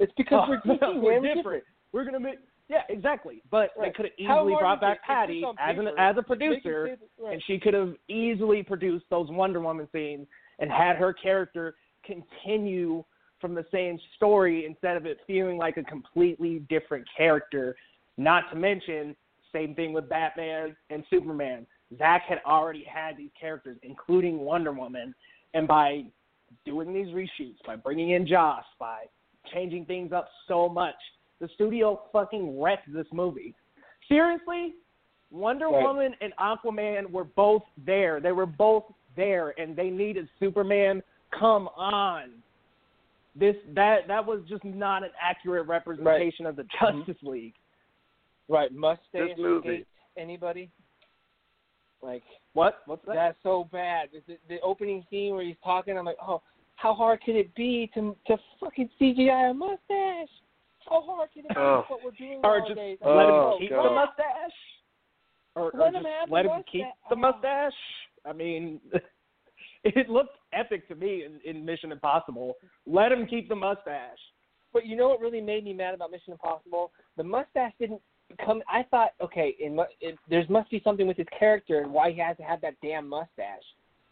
B: It's because
E: Oh,
B: we're DC, man.
E: we're
B: We're
E: different. We're gonna make yeah, exactly. But they could have easily brought back
B: it?
E: Patty as an as a
B: it
E: producer,
B: right.
E: and she could have easily produced those Wonder Woman scenes and had her character continue from the same story instead of it feeling like a completely different character. Not to mention, same thing with Batman and Superman. Zack had already had these characters, including Wonder Woman, and by doing these reshoots, by bringing in Joss, by changing things up so much, the studio fucking wrecked this movie. Seriously, Wonder
B: Right.
E: Woman and Aquaman were both there. They were both there, and they needed Superman. Come on, this that that was just not an accurate representation of the mm-hmm. Justice League.
B: Right, mustache
D: This movie.
B: Anybody? Like
E: What? What's that?
B: that's so bad. The, the opening scene where he's talking, I'm like, oh, how hard could it be to to fucking CGI a mustache? How hard can it be?
D: Oh.
B: What we're doing
E: or just let
D: Oh,
E: him keep
D: God.
E: the oh. mustache, or, or
B: Let him
E: just let him
B: mustache.
E: keep the mustache. I mean, it looked epic to me in, in Mission Impossible. Let him keep the mustache.
B: But you know what really made me mad about Mission Impossible? The mustache didn't come. I thought, okay, in, mu- it, there's must be something with his character and why he has to have that damn mustache.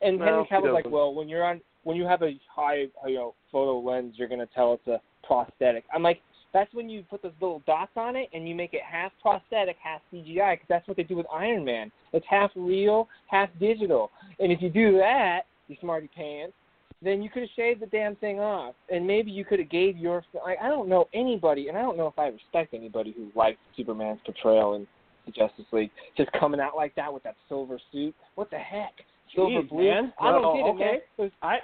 B: And
D: No,
B: Henry Cavill's like, well, when you're on, when you have a high, you know, photo lens, you're gonna tell it's a prosthetic. I'm like, that's when you put those little dots on it and you make it half prosthetic, half CGI, because that's what they do with Iron Man. It's half real, half digital. And if you do that, you smarty pants, then you could have shaved the damn thing off, and maybe you could have gave your. Like, I don't know anybody, and I don't know if I respect anybody who likes Superman's portrayal in the Justice League, just coming out like that with that silver suit. What the heck? Silver
E: Jeez,
B: blue.
E: man.
B: I don't
E: Well,
B: get it,
E: okay.
B: man. Was-
E: I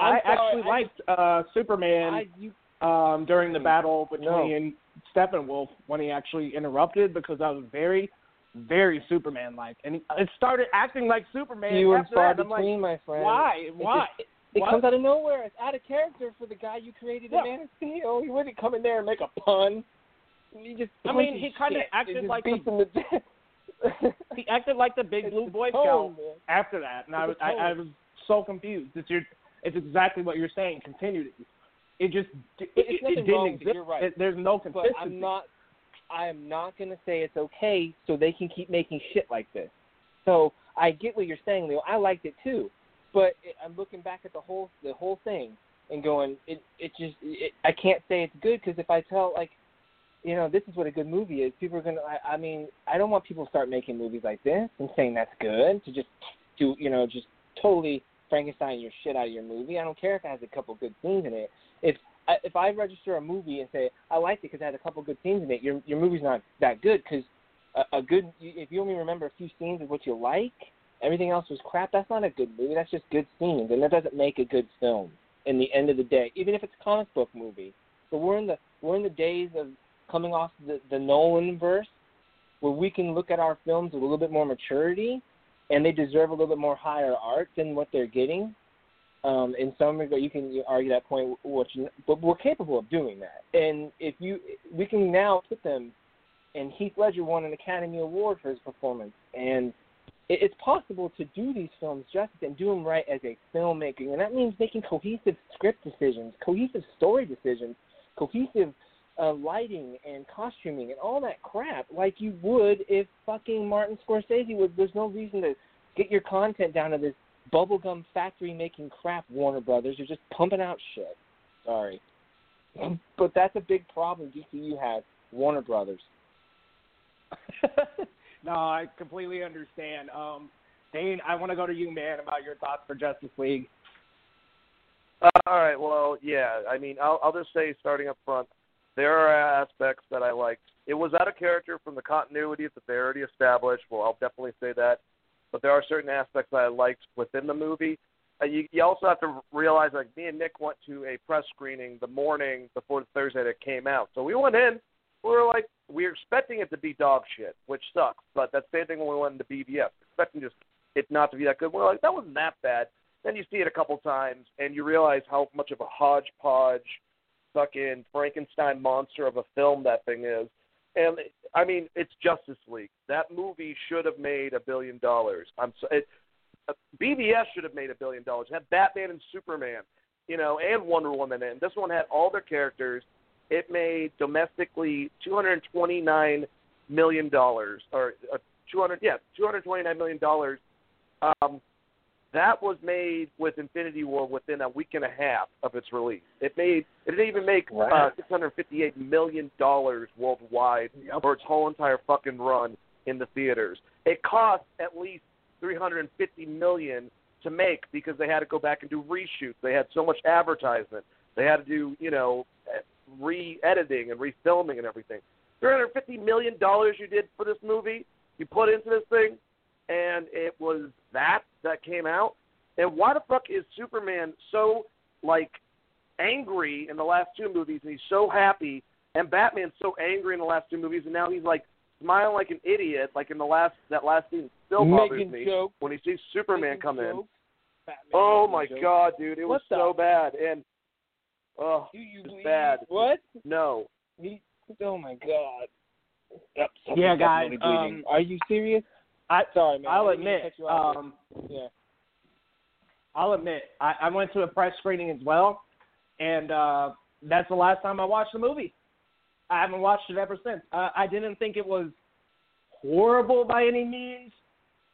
B: I'm
E: I actually
B: I
E: liked uh, Superman
B: I, you,
E: um, during the
B: Mm.
E: battle between
B: No.
E: Steppenwolf when he actually interrupted because I was very, very Superman like, and he, it started acting like Superman.
B: you
E: after
B: far
E: that. I'm like,
B: between, my friend.
E: why?
B: It
E: Why?
B: just- it
E: What?
B: comes out of nowhere. It's out of character for the guy you created
E: Yeah.
B: in Man of Steel. He wouldn't come in there and make a pun. He just
E: I mean, he kinda acted like
B: beats
E: the-
B: him to death.
E: he acted like the big
B: It's
E: blue boy scout after that, and I was I, I was so confused. It's your, it's exactly what you're saying. Continuity. It just it,
B: It's
E: it, it didn't
B: wrong
E: exist.
B: You're right.
E: It- there's no consistency. but.
B: I'm not. I am not going to say it's okay, so they can keep making shit like this. So I get what you're saying, Leo. I liked it too, but it, I'm looking back at the whole the whole thing and going, it it just it, I can't say it's good because if I tell like, you know, this is what a good movie is, people are gonna. I, I mean, I don't want people to start making movies like this and saying that's good to just do you know just totally Frankenstein your shit out of your movie. I don't care if it has a couple good scenes in it. If if I register a movie and say I liked it because it had a couple good scenes in it, your your movie's not that good because a, a good if you only remember a few scenes of what you like, everything else was crap. That's not a good movie. That's just good scenes, and that doesn't make a good film. In the end of the day, even if it's a comic book movie, so we're in the we're in the days of coming off the the Nolan verse, where we can look at our films with a little bit more maturity, and they deserve a little bit more higher art than what they're getting. Um, in some regard, you can argue that point, which, but we're capable of doing that. And if you, we can now put them. And Heath Ledger won an Academy Award for his performance, and it, it's possible to do these films justice and do them right as a filmmaker, and that means making cohesive script decisions, cohesive story decisions, cohesive uh, lighting and costuming and all that crap, like you would if fucking Martin Scorsese would. There's no reason to get your content down to this bubblegum factory making crap, Warner Brothers. You're just pumping out shit. Sorry. but that's a big problem DCU has. Warner Brothers.
E: no, I completely understand. Um, Dane, I want to go to you, man, about your thoughts for Justice League.
D: Uh, all right. Well, yeah. I mean, I'll I'll just say, starting up front, there are aspects that I liked. It was out of character from the continuity that they already established. Well, I'll definitely say that. But there are certain aspects that I liked within the movie. Uh, you, you also have to realize, like me and Nick went to a press screening the morning before the Thursday that it came out. So we went in. We were like, we were expecting it to be dog shit, which sucks. But that's the same thing when we went into BVS, expecting just it not to be that good. We're like, that wasn't that bad. Then you see it a couple times, and you realize how much of a hodgepodge, fucking Frankenstein monster of a film that thing is. And I mean, it's Justice League. That movie should have made a billion dollars. I'm so, it, uh, BVS should have made a billion dollars. Had Batman and Superman, you know, and Wonder Woman. And this one had all their characters. It made domestically two hundred twenty nine million dollars, or uh, two hundred, yeah, two hundred twenty nine million dollars. Um, that was made with Infinity War within a week and a half of its release. It made it didn't even make uh, six hundred fifty eight million dollars worldwide
E: Yep.
D: for its whole entire fucking run in the theaters. It cost at least three hundred and fifty million to make because they had to go back and do reshoots. They had so much advertisement. They had to do you know re-editing and refilming and everything. Three hundred fifty million dollars you did for this movie. You put into this thing, and it was that that came out. And why the fuck is Superman so like angry in the last two movies, and he's so happy, and Batman's so angry in the last two movies, and now he's like smiling like an idiot, like in the last that last scene still bothers
B: Making
D: me
B: jokes.
D: when he sees Superman
B: Making
D: come in.
B: Batman
D: Oh my
B: jokes.
D: god, dude, it was
B: the-
D: so bad, and oh
B: Do you
D: It's bad.
B: What?
D: no,
B: He, oh my god. Yep,
E: Yeah,
B: something's
E: guys,
B: definitely
E: um,
B: Are you serious?
E: I
B: Sorry, man.
E: I'll
B: I didn't mean to
E: admit,
B: cut you off.
E: um,
B: yeah.
E: I'll admit, I, I went to a press screening as well, and uh, that's the last time I watched the movie. I haven't watched it ever since. Uh, I didn't think it was horrible by any means,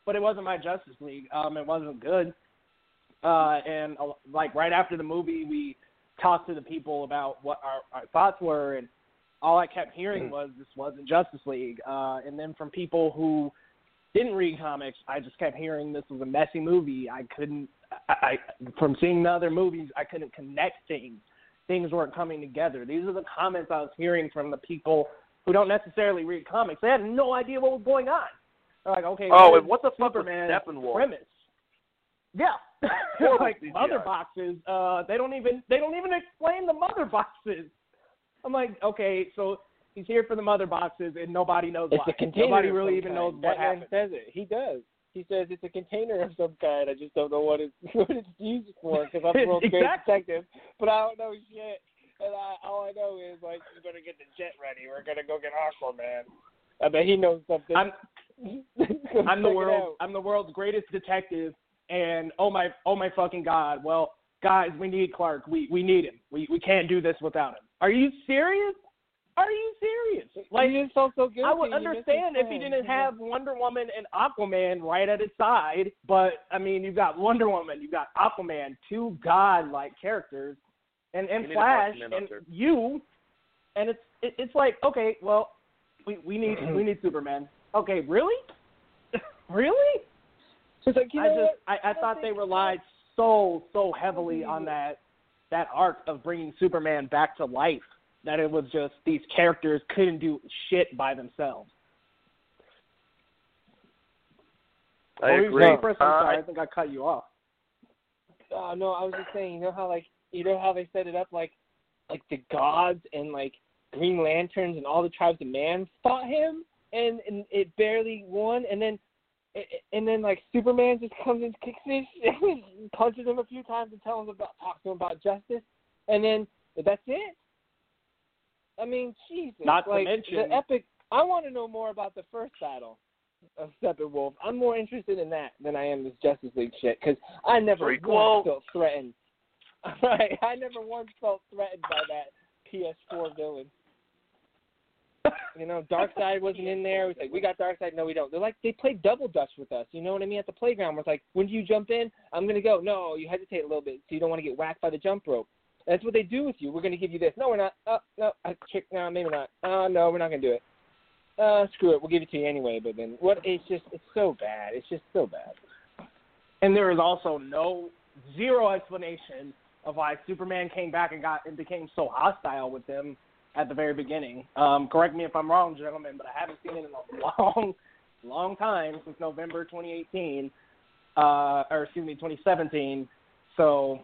E: but it wasn't my Justice League. Um, it wasn't good. Uh, and uh, like right after the movie, we talked to the people about what our, our thoughts were, and all I kept hearing was this wasn't Justice League. Uh, and then from people who didn't read comics, I just kept hearing this was a messy movie. I couldn't, I, I from seeing the other movies, I couldn't connect things. Things weren't coming together. These are the comments I was hearing from the people who don't necessarily read comics. They had no idea what was going on. They're like, okay,
D: Oh, and what the fuck was
E: Superman's
D: Steppenwolf?
E: premise? Yeah, like
D: CGI.
E: mother boxes. Uh, they don't even they don't even explain the mother boxes. I'm like, okay, so he's here for the mother boxes, and nobody knows
B: It's
E: why.
B: a container.
E: Nobody really even
B: kind.
E: knows what
B: Batman
E: happened.
B: says it. He does. He says it's a container of some kind. I just don't know what it's what it's used for because I'm the world's greatest
E: Exactly.
B: detective, but I don't know shit. And I, all I know is like we're gonna get the jet ready. We're gonna go get Aquaman. I bet he knows something.
E: I'm I'm the world. I'm the world's greatest detective, and oh my oh my fucking god. Well, guys, we need Clark. We we need him. We we can't do this without him. Are you serious? Are you serious? Like
B: you just felt so guilty.
E: I would understand if he didn't have Wonder Woman and Aquaman right at his side, but I mean, you've got Wonder Woman, you've got Aquaman, two god-like characters, and and
D: You
E: Flash and you, and it's it, it's like okay, well, we we need we need Superman. Okay, really, really?
B: It's like you
E: I
B: know
E: just
B: what?
E: I, I
B: don't
E: thought they relied so so heavily on that that arc of bringing Superman back to life that it was just these characters couldn't do shit by themselves.
D: I
E: What were you
D: agree.
E: saying, Chris? I'm
D: Uh,
E: sorry,
D: I-
E: I think I cut you off.
B: Uh, no, I was just saying, you know how like you know how they set it up like like the gods and like Green Lanterns and all the tribes of man fought him and and it barely won and then and then like Superman just comes and kicks his and punches him a few times and tells him about talks to him about justice and then that's it. I mean, Jesus.
E: Not to mention-
B: the epic I want to know more about the first battle of Steppenwolf. I'm more interested in that than I am this Justice League shit because I never
D: Prequel.
B: once felt threatened. Right, I never once felt threatened by that PS4 villain. You know, Darkseid wasn't in there. It was like, we got Darkseid. No, we don't. They're like, they played double dutch with us. You know what I mean? At the playground, where it's like, when do you jump in? I'm gonna go. No, you hesitate a little bit, so you don't want to get whacked by the jump rope. That's what they do with you. We're gonna give you this. No, we're not. Oh, no, I trick. No, maybe not. Oh, no, we're not gonna do it. Uh, screw it. We'll give it to you anyway. But then, what? It's just, it's so bad. It's just so bad.
E: And there is also no zero explanation of why Superman came back and got and became so hostile with them at the very beginning. Um, correct me if I'm wrong, gentlemen, but I haven't seen it in a long, long time since November 2018, uh, or excuse me, 2017. So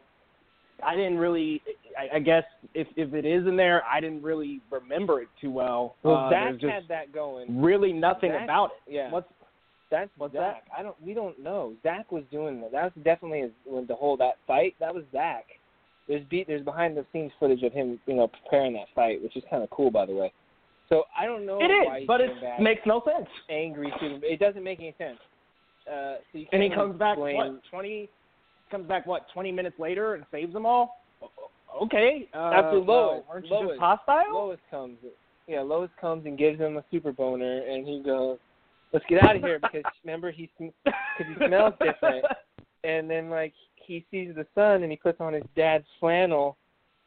E: I didn't really. I, I guess if if it is in there, I didn't really remember it too well.
B: Well,
E: uh, Zack just
B: had that going.
E: really nothing
B: Zack-
E: about it.
B: Yeah.
E: What's
B: That's
E: What's
B: Zack. I don't. We don't know. Zack was doing that. That was definitely his, when the whole that fight. That was Zack. There's beat. There's behind the scenes footage of him, you know, preparing that fight, which is kind of cool, by the way. So I don't know
E: it
B: why
E: is, but it makes no sense.
B: angry to. It doesn't make any sense. Uh, so you
E: And he comes back what twenty comes back what twenty minutes later and saves them all. Okay, uh,
B: After Lois,
E: you
B: Lois,
E: just hostile?
B: Lois comes. Yeah, Lois comes and gives him a super boner, and he goes, "Let's get out of here," because remember he because he smells different. and then like he sees the sun and he puts on his dad's flannel,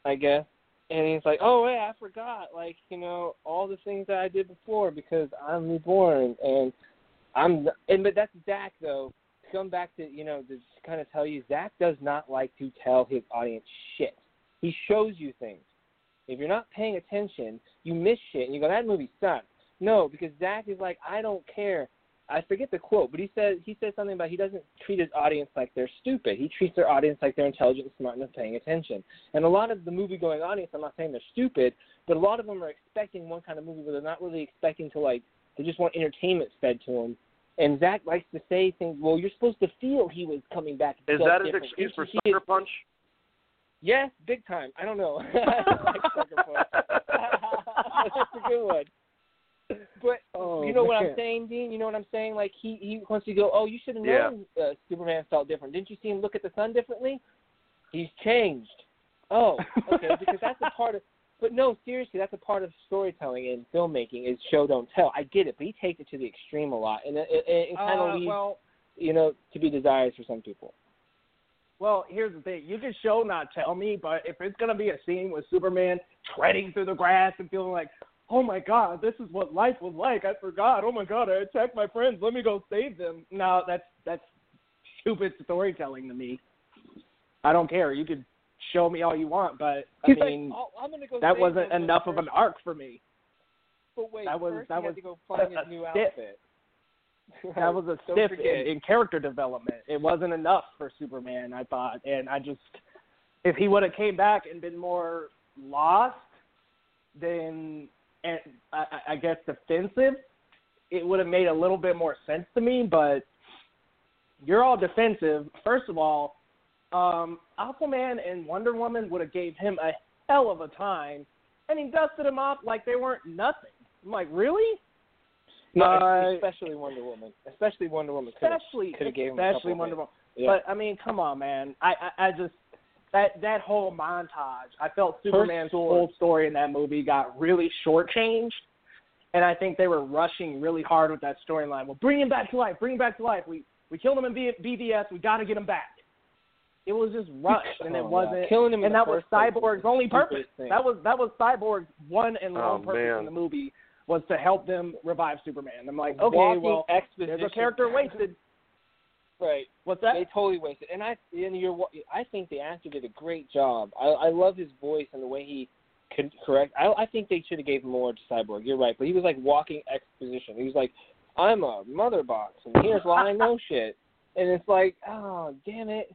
B: I guess, and he's like, "Oh wait, I forgot, like you know all the things that I did before because I'm reborn and I'm and but that's Zack though. Come back to you know to kind of tell you, Zack does not like to tell his audience shit. He shows you things. If you're not paying attention, you miss shit and you go, that movie sucks. No, because Zack is like, I don't care. I forget the quote, but he said he said something about he doesn't treat his audience like they're stupid. He treats their audience like they're intelligent, smart, and paying attention. And a lot of the movie going audience, I'm not saying they're stupid, but a lot of them are expecting one kind of movie, but they're not really expecting to like they just want entertainment fed to them. And Zack likes to say things. Well, you're supposed to feel he was coming back.
D: Is
B: so
D: that his
B: different.
D: excuse for
B: Didn't you see
D: sucker punch?
B: Yes, big time. I don't know. I like sucker punch. That's a good one. But
E: Oh,
B: you know what I'm saying, Dean? You know what I'm saying? Like he he wants to go. Oh, you should have
D: Yeah.
B: known uh, Superman felt different. Didn't you see him look at the sun differently? He's changed. Oh, okay. because that's a part of. But no, seriously, that's a part of storytelling and filmmaking is show don't tell. I get it, but he takes it to the extreme a lot, and it, it, it kind of
E: Uh,
B: leaves
E: well,
B: you know to be desired for some people.
E: Well, here's the thing. You can show not tell me, but if it's gonna be a scene with Superman treading through the grass and feeling like, oh my god, this is what life was like. I forgot. Oh my god, I attacked my friends. Let me go save them. No, that's that's stupid storytelling to me. I don't care. You can show me all you want, but I
B: He's
E: mean
B: like, oh, go
E: that wasn't enough of an arc for me.
B: But wait,
E: that was-
B: first
E: that was
B: to go find his
E: a
B: new
E: stiff.
B: outfit.
E: that was a stiff in, in character development. It wasn't enough for Superman, I thought, and I just if he would have came back and been more lost, then and I I guess defensive, it would have made a little bit more sense to me. But you're all defensive. First of all, um, Aquaman and Wonder Woman would have gave him a hell of a time, and he dusted him off like they weren't nothing. I'm like, really?
B: No,
E: Uh,
B: especially Wonder Woman. Especially Wonder Woman. Could've-
E: especially
B: could've gave him
E: especially Wonder. Woman.
B: Yeah.
E: But I mean, come on, man. I I, I just that that whole montage. I felt Superman's whole story in that movie got really shortchanged, and I think they were rushing really hard with that storyline. Well, bring him back to life. Bring him back to life. We we killed him in B- BVS. We got to get him back. It was just rushed, and
B: Oh,
E: it wasn't.
B: Killing him
E: and that was Cyborg's only purpose.
B: thing.
E: That was that was Cyborg's one and
D: Oh,
E: purpose
D: man.
E: in the movie was to help them revive Superman. I'm like, okay,
B: Walking
E: well,
B: exposition.
E: there's a character wasted.
B: Right.
E: What's that?
B: They totally wasted. And I and you're I think the actor did a great job. I I love his voice and the way he could correct. I I think they should have gave more to Cyborg. You're right, but he was like walking exposition. He was like, I'm a mother box, and here's why I know shit. And it's like, oh damn it.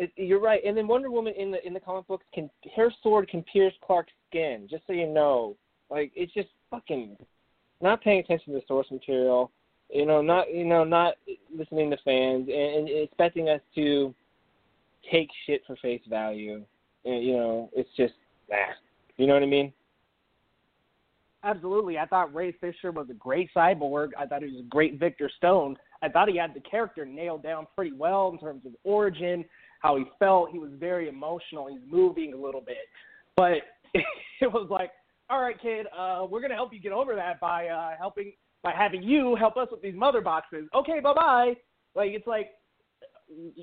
B: It, you're right. And then Wonder Woman in the in the comic books can her sword can pierce Clark's skin. Just so you know, like it's just fucking not paying attention to the source material you know, not you know, not listening to fans and, and expecting us to take shit for face value. And, you know, it's just nah. You know what I mean?
E: Absolutely. I thought Ray Fisher was a great cyborg. I thought he was a great Victor Stone. I thought he had the character nailed down pretty well in terms of origin, how he felt. He was very emotional. He's moving a little bit. But it was like, all right, kid, uh, we're to help you get over that by uh, helping, by having you help us with these mother boxes. Okay, bye bye. Like, it's like,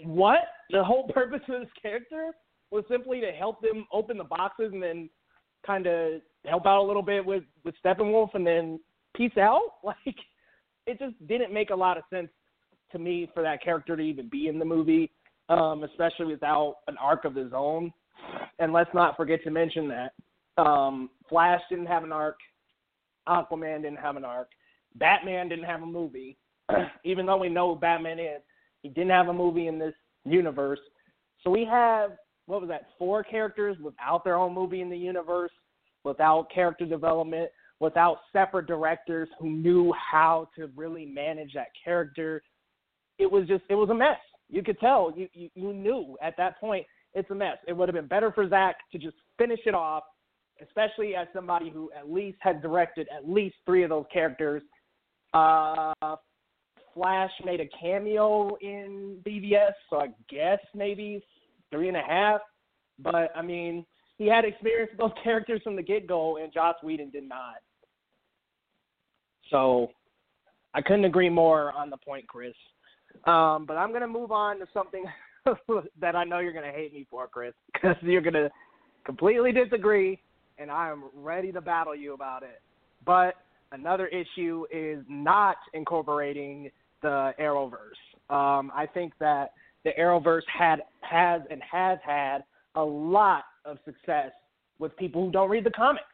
E: what? The whole purpose of this character was simply to help them open the boxes and then kind of help out a little bit with with Steppenwolf and then peace out. Like it just didn't make a lot of sense to me for that character to even be in the movie, um, especially without an arc of his own. and let's not forget to mention that um, Flash didn't have an arc, Aquaman didn't have an arc, Batman didn't have a movie. Even though we know Batman is, he didn't have a movie in this universe. So we have what was that? Four characters without their own movie in the universe, without character development, without separate directors who knew how to really manage that character. It was just it was a mess. You could tell. You you, you knew at that point it's a mess. It would have been better for Zack to just finish it off, especially as somebody who at least had directed at least three of those characters. Uh, Flash made a cameo in BVS, so I guess maybe three and a half. But I mean, he had experience with those characters from the get go, and Joss Whedon did not. So I couldn't agree more on the point, Chris. Um, but I'm gonna move on to something that I know you're gonna hate me for, Chris, because you're gonna completely disagree, and I am ready to battle you about it. But another issue is not incorporating the Arrowverse. Um, I think that the Arrowverse had has and has had a lot of success with people who don't read the comics.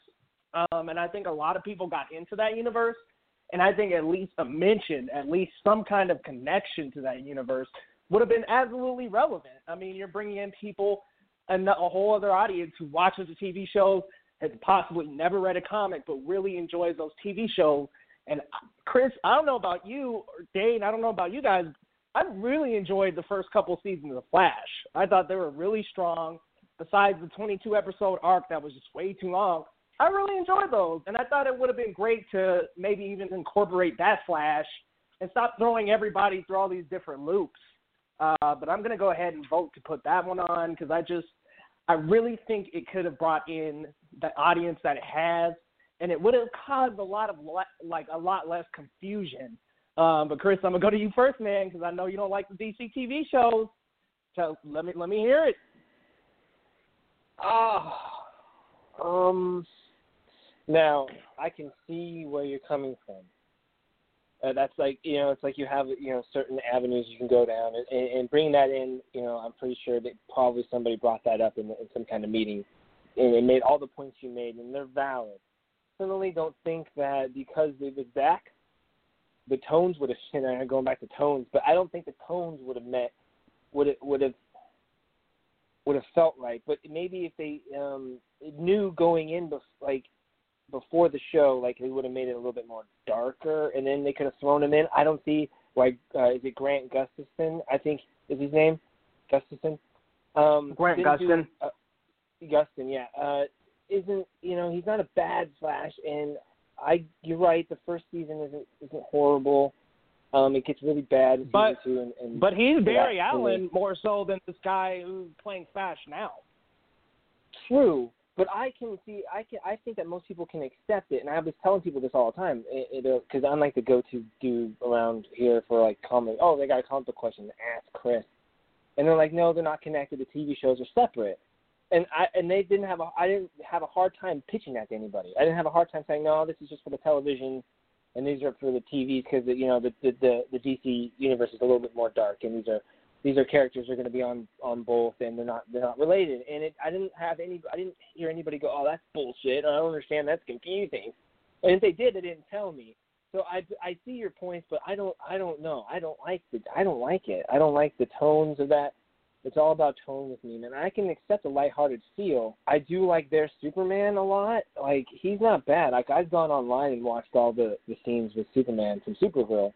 E: Um, and I think a lot of people got into that universe. And I think at least a mention, at least some kind of connection to that universe would have been absolutely relevant. I mean, you're bringing in people, and a whole other audience who watches the TV shows, has possibly never read a comic, but really enjoys those TV shows. And uh, Chris, I don't know about you, or Dane, I don't know about you guys. I really enjoyed the first couple seasons of Flash. I thought they were really strong besides the 22 episode arc that was just way too long, I really enjoyed those. And I thought it would have been great to maybe even incorporate that Flash and stop throwing everybody through all these different loops. Uh, but I'm going to go ahead and vote to put that one on because I just, I really think it could have brought in the audience that it has, and it would have caused a lot of le- like a lot less confusion. Um, but Chris, I'm gonna go to you first, man, because I know you don't like the DC TV shows. So let me let me hear it.
B: Oh, um, now I can see where you're coming from. Uh, that's like you know, it's like you have you know certain avenues you can go down, and, and, and bring that in. You know, I'm pretty sure that probably somebody brought that up in, in some kind of meeting, and they made all the points you made, and they're valid. Certainly, don't think that because it was Zack, the tones would have. You know, going back to tones, but I don't think the tones would have met would it would have would have felt right. But maybe if they um, knew going in, bef- like before the show, like they would have made it a little bit more darker, and then they could have thrown him in. I don't see why. Uh, is it Grant Gustafson? I think is his name, Gustafson. Um,
E: Grant
B: didn't do- uh, Gustin, yeah. Uh, isn't you know he's not a bad Flash, and I you're right. The first season isn't isn't horrible. Um, it gets really bad in
E: But-
B: season two, and, and
E: But he's Barry
B: Yeah,
E: Allen more so than this guy who's playing Flash now.
B: True, but I can see. I can. I think that most people can accept it, and I was telling people this all the time. Eh, eh, because I'm like the go-to dude around here for like comic. Oh, they got a comic book question. Ask Chris, and they're like, no, they're not connected. The TV shows are separate. And I and they didn't have a. I didn't have a hard time pitching that to anybody. I didn't have a hard time saying, no, this is just for the television, and these are for the TVs because you know the, the the the DC universe is a little bit more dark, and these are these are characters are going to be on on both and they're not they're not related. And it i didn't have any i didn't hear anybody go oh that's bullshit i don't understand that's confusing. And if they did they didn't tell me. So i i see your points but i don't i don't know. I don't like the i don't like it. I don't like the tones of that. It's all about tone with me man. I can accept a lighthearted feel i do like their superman a lot. Like he's not bad. Like i've gone online and watched all the the scenes with superman from supergirl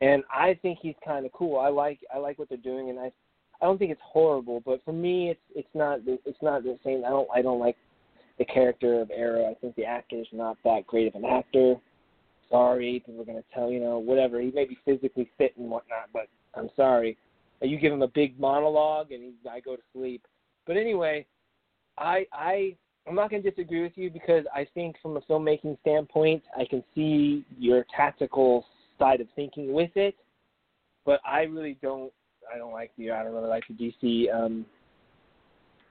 B: and I think he's kind of cool. I like I like what they're doing, and I I don't think it's horrible, but for me, it's it's not it's not the same. I don't I don't like the character of Arrow. I think the actor is not that great of an actor. Sorry, people are gonna tell you know whatever. He may be physically fit and whatnot, but I'm sorry. You give him a big monologue, and he, I go to sleep. But anyway, I I I'm not to disagree with you because I think from a filmmaking standpoint, I can see your tactical side of thinking with it, but I really don't. I don't like the. I don't really like the DC. Um,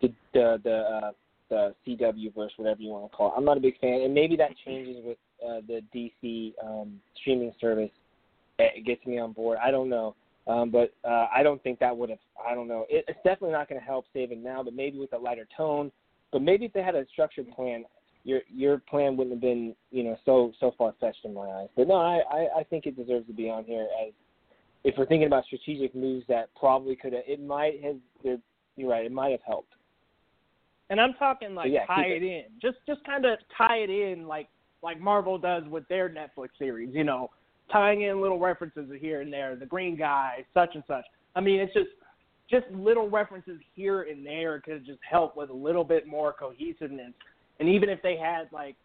B: the the the uh, the CW verse, whatever you want to call it. I'm not a big fan, and maybe that changes with uh, the DC um, streaming service. It gets me on board. I don't know. Um, but uh, I don't think that would have. I don't know. It, it's definitely not going to help saving now, but maybe with a lighter tone. But maybe if they had a structured plan, your your plan wouldn't have been you know so so far fetched in my eyes. But no, I, I I think it deserves to be on here as if we're thinking about strategic moves that probably could have. It might have. You're right. It might have helped.
E: And I'm talking like
B: yeah,
E: tie
B: keep
E: it in, just just kind of tie it in like like Marvel does with their Netflix series. You know, tying in little references here and there, the Green Guy, such and such. I mean, it's just just little references here and there could just help with a little bit more cohesiveness. And even if they had like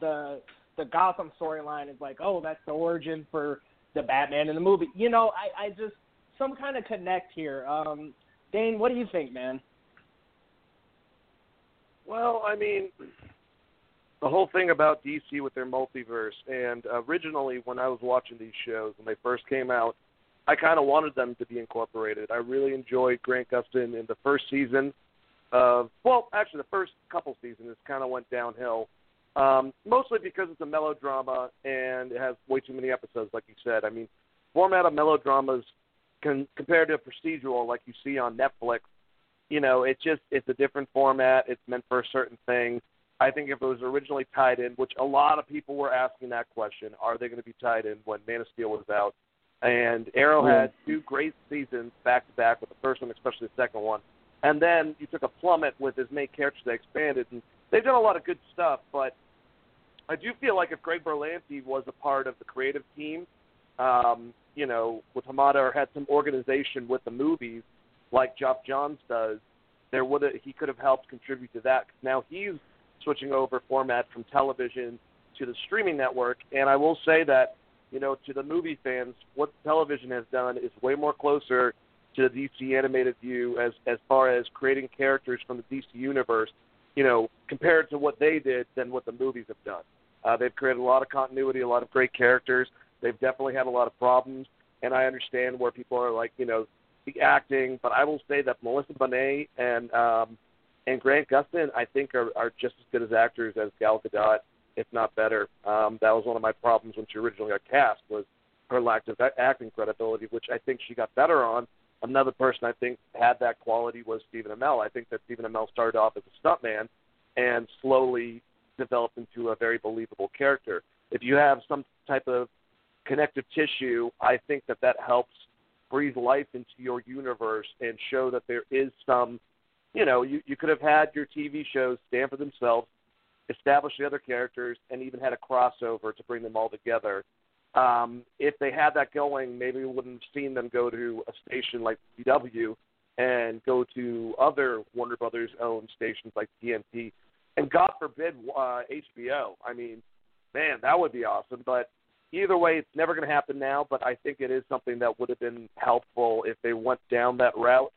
E: the the Gotham storyline is like, oh, that's the origin for the Batman in the movie. You know, I I just some kind of connect here. Um, Dane, what do you think, man?
D: Well, I mean, the whole thing about DC with their multiverse, and originally when I was watching these shows when they first came out, I kind of wanted them to be incorporated. I really enjoyed Grant Gustin in the first season of, well, actually the first couple seasons, it kind of went downhill. Um, mostly because it's a melodrama and it has way too many episodes, like you said. I mean, format of melodramas can, compared to a procedural like you see on Netflix, you know, it just it's a different format. It's meant for a certain thing. I think if it was originally tied in, which a lot of people were asking that question, are they going to be tied in when Man of Steel was out? And Arrow had two great seasons back to back with the first one, especially the second one. And then you took a plummet with his main characters that expanded, and they've done a lot of good stuff. But I do feel like if Greg Berlanti was a part of the creative team, um, you know, with Hamada or had some organization with the movies, like Geoff Johns does, there would he could have helped contribute to that. 'Cause now he's switching over format from television to the streaming network, and I will say that you know to the movie fans, what television has done is way more closer to the DC animated view as as far as creating characters from the DC universe, you know, compared to what they did than what the movies have done. Uh, they've created a lot of continuity, a lot of great characters. They've definitely had a lot of problems, and I understand where people are like, you know, the acting, but I will say that Melissa Benoist and um, and Grant Gustin, I think, are, are just as good as actors as Gal Gadot, if not better. Um, that was one of my problems when she originally got cast was her lack of acting credibility, which I think she got better on. Another person I think had that quality was Stephen Amell. I think that Stephen Amell started off as a stuntman and slowly developed into a very believable character. If you have some type of connective tissue, I think that that helps breathe life into your universe and show that there is some, you know, you, you could have had your TV shows stand for themselves, establish the other characters, and even had a crossover to bring them all together. Um, if they had that going, maybe we wouldn't have seen them go to a station like CW and go to other Warner Brothers owned stations like TNT, and God forbid uh, HBO. I mean, man, that would be awesome. But either way, it's never going to happen now. But I think it is something that would have been helpful if they went down that route,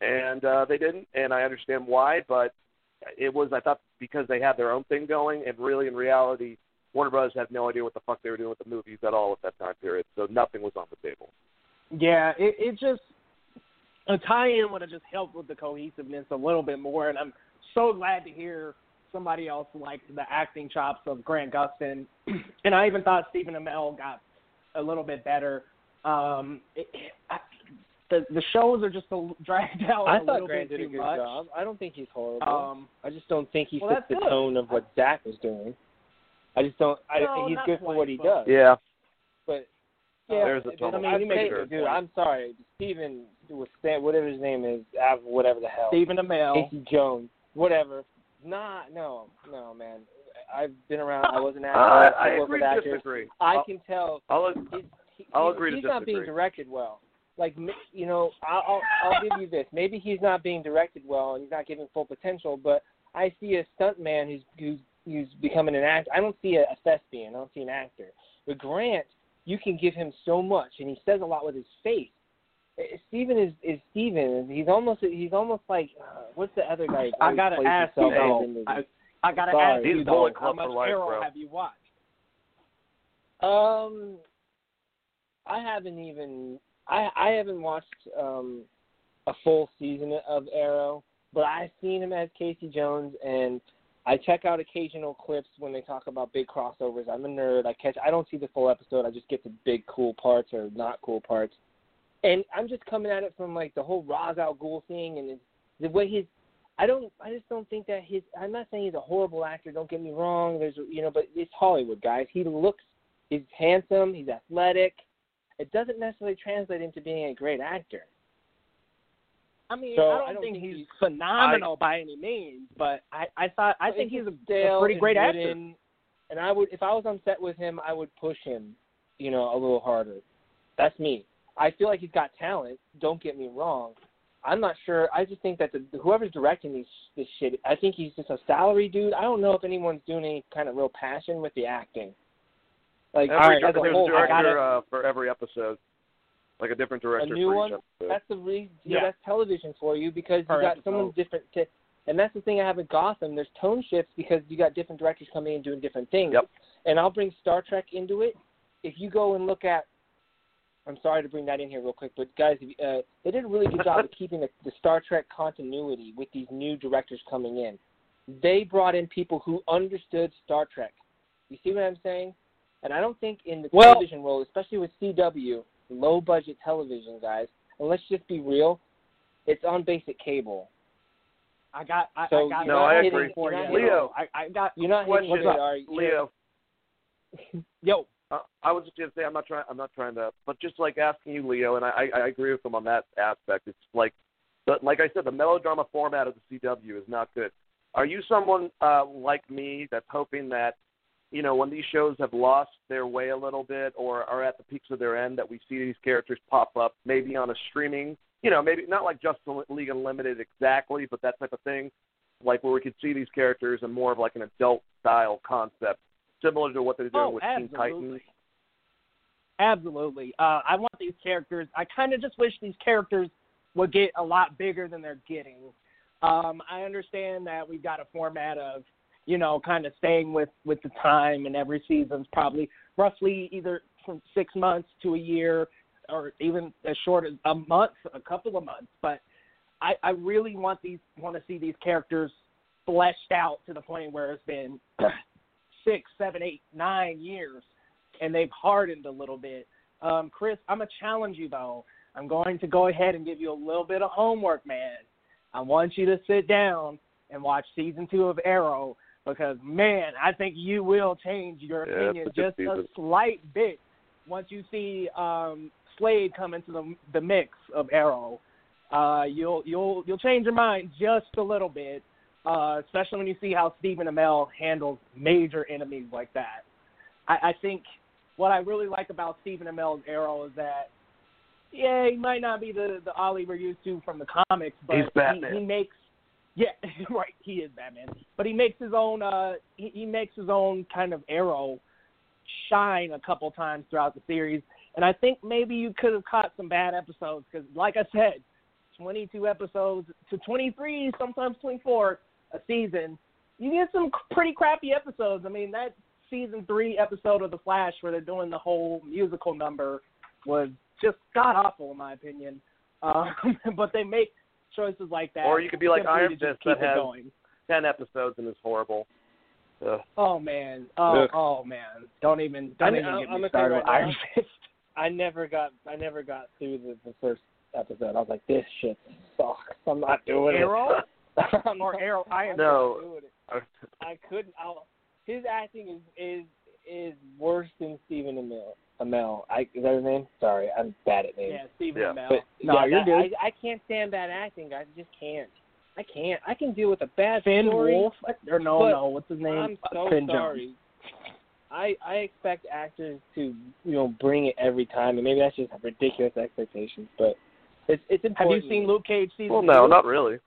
D: and uh, they didn't. And I understand why, but it was I thought because they had their own thing going, and really in reality, Warner Brothers had no idea what the fuck they were doing with the movies at all at that time period. So nothing was on the table.
E: Yeah, it, it just a tie-in would have just helped with the cohesiveness a little bit more, and I'm so glad to hear somebody else liked the acting chops of Grant Gustin, and I even thought Stephen Amell got a little bit better. Um, it, I, the the shows are just a, dragged out
B: I
E: a
B: thought
E: little
B: Grant
E: bit
B: did a good
E: much.
B: job. I don't think he's horrible.
E: Um,
B: I just don't think he
E: well,
B: fits the
E: good.
B: tone of what Zack was doing. I just don't. I
E: No,
B: he's
E: not
B: good for what he
E: but-
B: does.
D: Yeah,
B: But
E: Yeah,
D: There's a
B: but,
D: total
B: I mean,
E: you
B: you
E: make
B: make
E: a
D: sure.
E: good
B: dude.
E: point.
B: I'm sorry, Steven was saying whatever his name is, Av- whatever the hell,
E: Stephen Amell.
B: Casey Jones, whatever. Nah, no, no, man. I've been around. I was an actor.
D: uh, I
B: worked
D: agree
B: with actors.
D: disagree.
B: I
D: I'll,
B: can tell
D: I'll,
B: he's, he,
D: I'll
B: he-
D: agree to
B: he's not being directed well. Like you know, I'll, I'll I'll give you this. Maybe he's not being directed well and he's not giving full potential. But I see a stunt man who's who's who's becoming an actor. I don't see a, a thespian. I don't see an actor. But Grant, you can give him so much, and he says a lot with his face. Uh, Steven is is Steven. He's almost he's almost like uh, what's the other guy? who
E: I gotta
B: plays
E: ask
B: himself
E: you
B: out
E: though.
B: in movies?
E: I, I gotta
B: Sorry.
E: ask
D: He's
E: you
D: Bullet
E: though. How
D: Club for
E: much
D: life,
E: Arrow
D: bro.
E: have you watched?
B: Um, I haven't even I I haven't watched um a full season of Arrow, but I've seen him as Casey Jones, and I check out occasional clips when they talk about big crossovers. I'm a nerd. I catch. I don't see the full episode. I just get the big cool parts or not cool parts. and I'm just coming at it from like the whole Ra's al Ghul thing and the way his. I don't. I just don't think that his. I'm not saying he's a horrible actor. Don't get me wrong. There's you know, but it's Hollywood, guys. He looks. He's handsome. He's athletic. It doesn't necessarily translate into being a great actor.
E: I mean,
B: So,
E: I, don't
B: I don't
E: think,
B: think
E: he's
B: he's-
E: phenomenal by any means, but I, I thought I think he's a, a pretty
B: and
E: great actor.
B: And I would, if I was on set with him, I would push him, you know, a little harder. That's me. I feel like he's got talent. Don't get me wrong. I'm not sure. I just think that the, whoever's directing these this shit, I think he's just a salary dude. I don't know if anyone's doing any kind of real passion with the acting. Like
D: Every,
B: as a
D: there's
B: whole,
D: a
B: I
D: director
B: gotta-
D: uh, for every episode, like a different director
B: a new
D: for
B: one. That's the reason.
E: Yeah.
B: That's television for you because
E: Per
B: you got
E: episode.
B: someone different. To, and that's the thing I have with Gotham. There's tone shifts because you got different directors coming in doing different things.
D: Yep.
B: And I'll bring Star Trek into it. If you go and look at, I'm sorry to bring that in here real quick, but guys, uh, they did a really good job of keeping the, the Star Trek continuity with these new directors coming in. They brought in people who understood Star Trek. You see what I'm saying? And I don't think in the
E: Well-
B: television role, especially with CW, low budget television, guys, and let's just be real, it's on basic cable.
E: I got I,
B: So
E: I got
D: No,
B: you're
D: I
B: not
D: agree.
B: hitting- you're
D: Leo.
E: I, I got
B: You're not hitting
D: Question.
B: it, are you?
D: Leo,
E: yo.
D: uh, I was just gonna say I'm not trying. I'm not trying to, but just like asking you, Leo, and I, I agree with him on that aspect. It's like, but like I said, the melodrama format of the CW is not good. Are you someone uh, like me that's hoping that, you know, when these shows have lost their way a little bit or are at the peaks of their end, that we see these characters pop up maybe on a streaming, you know, maybe not like Justice League Unlimited exactly, but that type of thing, like where we could see these characters in more of like an adult style concept, similar to what they're doing
E: Oh,
D: with Teen Titans.
E: absolutely. Absolutely. Uh, I want these characters. I kind of just wish these characters would get a lot bigger than they're getting. Um, I understand that we've got a format of, you know, kind of staying with with the time, and every season's probably roughly either from six months to a year, or even as short as a month, a couple of months. But I, I really want these want to see these characters fleshed out to the point where it's been six, seven, eight, nine years, and they've hardened a little bit. Um, Chris, I'm gonna challenge you though. I'm going to go ahead and give you a little bit of homework, man. I want you to sit down and watch season two of Arrow because, man, I think you will change your
D: Yeah,
E: opinion just a slight bit once you see um, Slade come into the the mix of Arrow. Uh, you'll you'll you'll change your mind just a little bit, uh, especially when you see how Stephen Amell handles major enemies like that. I, I think what I really like about Stephen Amell's Arrow is that, yeah, he might not be the the Ollie we're used to from the comics, but He, he makes yeah, right, he is Batman, but he makes his own uh he, he makes his own kind of Arrow shine a couple times throughout the series, and I think maybe you could have caught some bad episodes because, like I said, 22 episodes to 23, sometimes 24 a season. You get some pretty crappy episodes. I mean, that season three episode of The Flash where they're doing the whole musical number was just god awful in my opinion. Um, but they make choices like that.
D: Or you could be like
E: simply
D: Iron
E: just
D: Fist
E: keep
D: that
E: it
D: has-
E: going.
D: Ten episodes and is horrible. Ugh.
E: Oh man, oh
D: Ugh.
E: oh man, don't even don't
B: I mean,
E: even
B: I'm-
E: get
B: I'm
E: me
B: gonna tell you
E: started
B: right
E: with Iron. Fist.
B: I never got I never got through the, the first episode. I was like, this shit sucks. I'm not doing
E: Arrow
B: it. I'm
E: or Arrow
B: I'm
D: No.
B: not doing it. I couldn't. I'll, his acting is is is worse than Stephen Amell. Amell. I, is that his name? Sorry, I'm bad at names.
E: Yeah, Stephen
D: Yeah.
E: Amell.
B: But
E: no,
B: yeah,
E: you're
B: that-
E: good.
B: I, I can't stand bad acting, guys. I just can't. I can't. I can deal with a bad
E: Finn
B: story.
E: Wolf or no,
B: but
E: no, what's his name?
B: I'm so
E: Finn Jones.
B: sorry. I I expect actors to you know bring it every time, and maybe that's just ridiculous expectations. But it's it's important.
E: Have
B: important.
E: you seen Luke Cage season
D: Well, no,
E: two?
D: not really.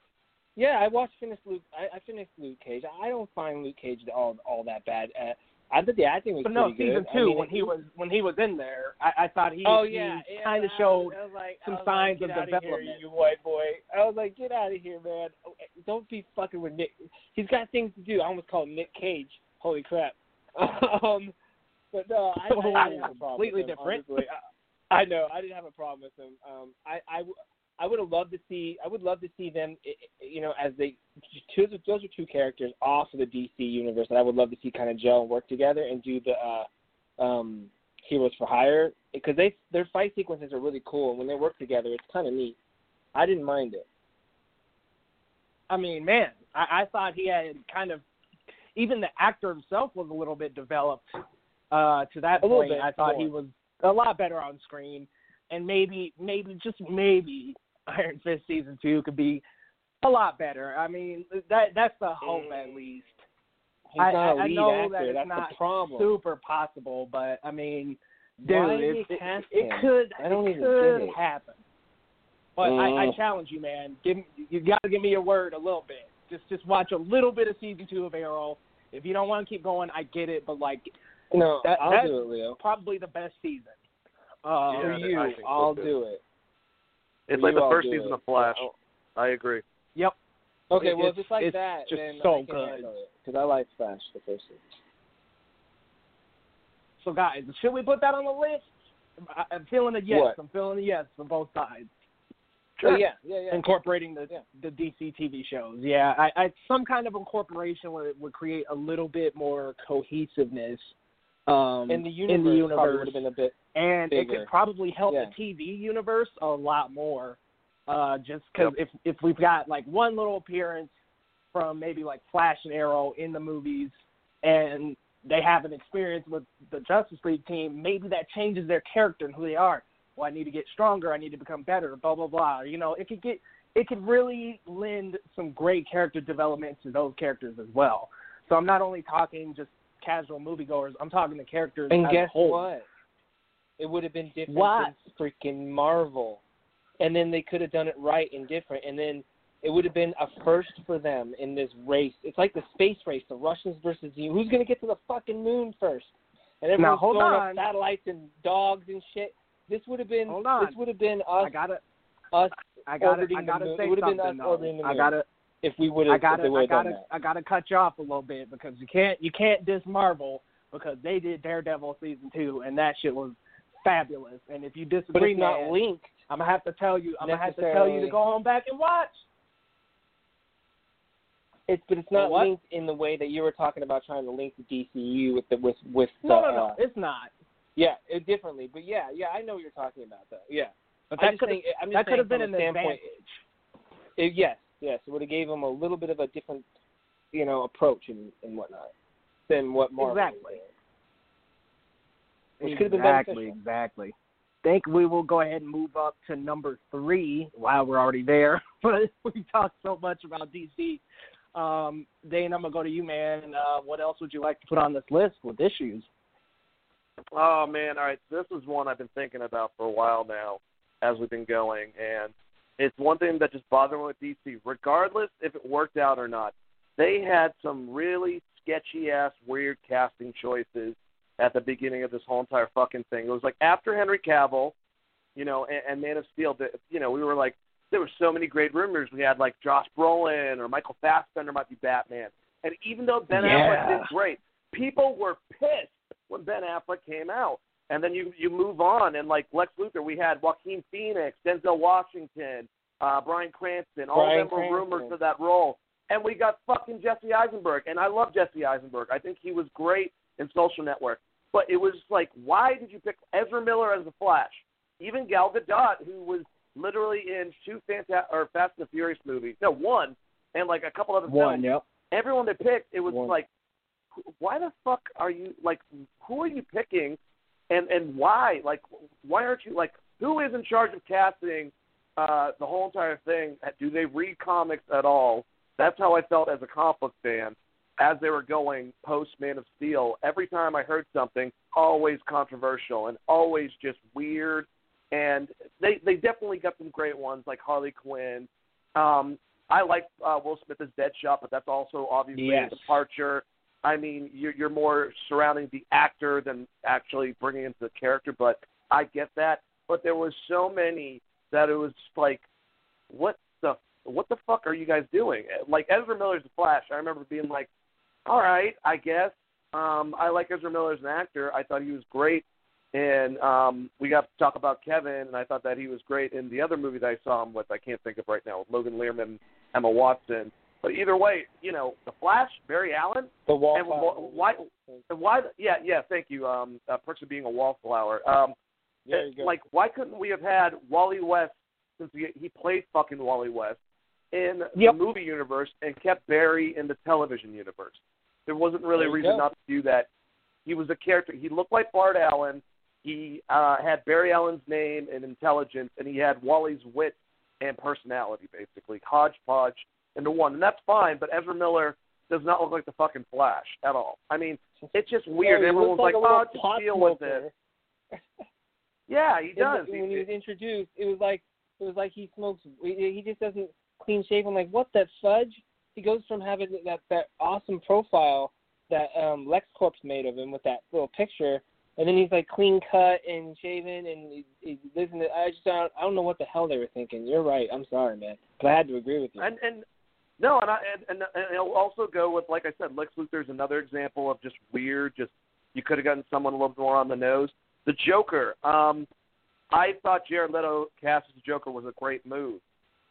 B: Yeah, I watched finished Luke. I, I finished Luke Cage. I don't find Luke Cage all all that bad. Uh, I thought the acting was
E: But no,
B: pretty
E: season
B: good.
E: two
B: I mean,
E: when
B: it-
E: he was when he was in there, I, I thought he,
B: Oh
E: he
B: yeah, yeah,
E: kind of
B: I
E: showed
B: was- I was like,
E: some signs
B: like,
E: of
B: get outta Here, you white boy. I was like, get out of here, man. Don't be fucking with Nick. He's got things to do. I almost called him Nick Cage. Holy crap. um, but no, I, I didn't have a problem
E: Completely
B: with him,
E: different.
B: honestly. I, I know. I didn't have a problem with him. Um, I I, w- I would have loved to see. I would love to see them. You know, as they two those are two characters off of the DC universe that I would love to see kind of gel and work together and do the uh, um, Heroes for Hire because they their fight sequences are really cool. and When they work together, it's kind of neat. I didn't mind it.
E: I mean, man, I, I thought he had kind of even the actor himself was a little bit developed uh, to that
B: A
E: point. I thought
B: more.
E: he was a lot better on screen, and maybe, maybe just maybe Iron Fist season two could be a lot better. I mean, that that's the hope at least.
B: He's
E: I,
B: not a
E: I, I know
B: actor.
E: that it's
B: That's
E: not
B: problem.
E: super possible, but I mean, dude, it, it, it could
B: I don't
E: it
B: even
E: could
B: it.
E: happen. But I, I
B: Mm.
E: challenge you, man. Give me- you got to give me your word a little bit. Just just watch a little bit of season two of Arrow. If you don't want to keep going, I get it. But like,
B: No,
E: That-
B: I'll
E: that's-
B: do it, Leo.
E: probably the best season. Uh,
D: Yeah,
B: For you, I'll
D: too.
B: do it.
D: It's
B: For
D: like
B: you,
D: the first season
B: it.
D: of Flash.
B: Oh,
D: I agree.
E: Yep.
B: Okay,
E: It-
B: well,
E: it's-
B: if it's like
E: it's
B: that,
E: just
B: then
E: so
B: I can
E: good.
B: handle it because I like Flash the first season.
E: So guys, should we put that on the list? I, I'm feeling a yes.
B: What?
E: I'm feeling a yes from both sides.
B: Oh, yeah, yeah, yeah.
E: Incorporating the
B: Yeah.
E: the DC TV shows, yeah. I, I some kind of incorporation would would create a little bit more cohesiveness um,
B: in the universe,
E: in the universe,
B: would have been a bit.
E: and it could probably help
B: Yeah.
E: the TV universe a lot more. Uh, just because if if we've got like one little appearance from maybe like Flash and Arrow in the movies, and they have an experience with the Justice League team, maybe that changes their character and who they are. Well, I need to get stronger. I need to become better. Blah blah blah. You know, it could get it could really lend some great character development to those characters as well. So I'm not only talking just casual moviegoers. I'm talking the characters
B: And
E: as
B: guess
E: a whole.
B: what? It would have been different
E: What?
B: than freaking Marvel, and then they could have done it right and different, and then it would have been a first for them in this race. It's like the space race, the Russians versus you. Who's going to get to the fucking moon first? And everyone's
E: hold
B: throwing
E: on.
B: up satellites and dogs and shit. This would have been.
E: Hold on.
B: This would have been us.
E: I gotta,
B: us
E: I gotta, I gotta say
B: It would've been
E: something.
B: us
E: though.
B: orbiting the
E: I gotta,
B: if we would
E: I gotta, I gotta. I gotta cut you off a little bit because you can't, you can't diss Marvel because they did Daredevil season two and that shit was fabulous. And if you
B: But
E: disagree,
B: it's not
E: man,
B: linked.
E: I'm gonna have to tell you, I'm gonna have to tell you to go on back and watch.
B: It's but it's not
E: What?
B: linked in the way that you were talking about trying to link the DCU with the with with the
E: No, no, no,
B: uh,
E: it's not.
B: yeah it, differently. But yeah, yeah, I know what you're talking about though. Yeah,
E: But that could that could have been an
B: standpoint.
E: advantage.
B: It, yes, yes, it would have gave them a little bit of a different you know approach and and whatnot than what Marvel was
E: Exactly.
B: doing. Which could have been
E: exactly,
B: beneficial.
E: exactly. Think we will go ahead and move up to number three while we're already there. But we talked so much about DC. Um, Dane, I'm gonna go to you, man. Uh, what else would you like to put on this list with issues?
D: Oh man, all right. This is one I've been thinking about for a while now, as we've been going, and it's one thing that just bothered me with DC. Regardless if it worked out or not, they had some really sketchy ass, weird casting choices at the beginning of this whole entire fucking thing. It was like after Henry Cavill, you know, and, and Man of Steel. that- You know, we were like, there were so many great rumors. We had like Josh Brolin or Michael Fassbender might be Batman, and even though Ben Affleck did great, people were pissed when Ben Affleck came out. And then you you move on, and like Lex Luthor, we had Joaquin Phoenix, Denzel Washington, uh, Bryan Cranston. All of them were
B: Cranston.
D: rumors for that role. And we got fucking Jesse Eisenberg, and I love Jesse Eisenberg. I think he was great in Social Network. But it was like, why did you pick Ezra Miller as the Flash? Even Gal Gadot, who was literally in two Fanta- or Fast and the Furious movies, no one, and like a couple other
E: One,
D: films
E: yep.
D: everyone they picked, it was
B: One.
D: like, why the fuck are you like? Who are you picking, and and why? Like, why aren't you like? Who is in charge of casting uh, the whole entire thing? Do they read comics at all? That's how I felt as a comic book fan as they were going post Man of Steel. Every time I heard something, always controversial and always just weird. And they they definitely got some great ones like Harley Quinn. Um, I like uh, Will Smith as Deadshot, but that's also obviously
E: Yes.
D: a departure. I mean, you're, you're more surrounding the actor than actually bringing into the character, but I get that. But there was so many that it was like, what the what the fuck are you guys doing? Like Ezra Miller's the Flash. I remember being like, all right, I guess. Um, I like Ezra Miller as an actor. I thought he was great, and um, we got to talk about Kevin, and I thought that he was great in the other movie that I saw him with. I can't think of right now. Logan Lerman, Emma Watson. But either way, you know, the Flash, Barry Allen,
B: The
D: and
B: wallflower.
D: wh- why, why? Yeah, yeah. Thank you. Um, a person being a wallflower. Um,
B: go.
D: like, why couldn't we have had Wally West since he, he played fucking Wally West in
E: Yep.
D: the movie universe and kept Barry in the television universe? There wasn't really a
B: There you
D: reason
B: go.
D: not to do that. He was a character. He looked like Bart Allen. He uh, had Barry Allen's name and intelligence, and he had Wally's wit and personality, basically hodgepodge into one, and that's fine. But Ezra Miller does not look like the fucking Flash at all. I mean, it's just weird.
B: Yeah,
D: Everyone's like,
B: a
D: "Oh, just deal with it." Yeah, he does.
B: the- when he was introduced, it was like it was like he smokes. He just doesn't clean shave. I'm like, what that fudge? He goes from having that that awesome profile that um LexCorp's made of him with that little picture, and then he's like clean cut and shaven, and he, he lives in the. I just don't, I don't know what the hell they were thinking. You're right. I'm sorry, man, but I had to agree with you.
D: And and no, and I and, and and it'll also go with like I said, Lex Luthor's another example of just weird. Just you could have gotten someone a little more on the nose. The Joker. Um, I thought Jared Leto cast as the Joker was a great move.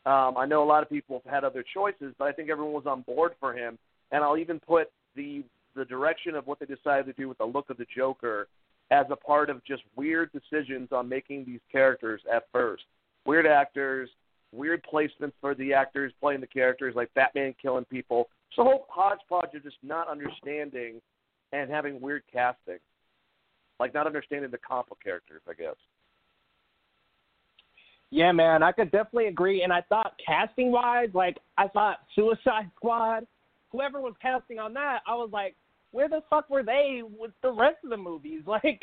D: Um, I know a lot of people have had other choices, but I think everyone was on board for him. And I'll even put the the direction of what they decided to do with the look of the Joker as a part of just weird decisions on making these characters at first. Weird actors, weird placements for the actors playing the characters, like Batman killing people. So a whole hodgepodge of just not understanding and having weird casting, like not understanding the comp of characters, I guess.
E: Yeah, man, I could definitely agree. And I thought casting wise, like I thought Suicide Squad, whoever was casting on that, I was like, where the fuck were they with the rest of the movies? Like,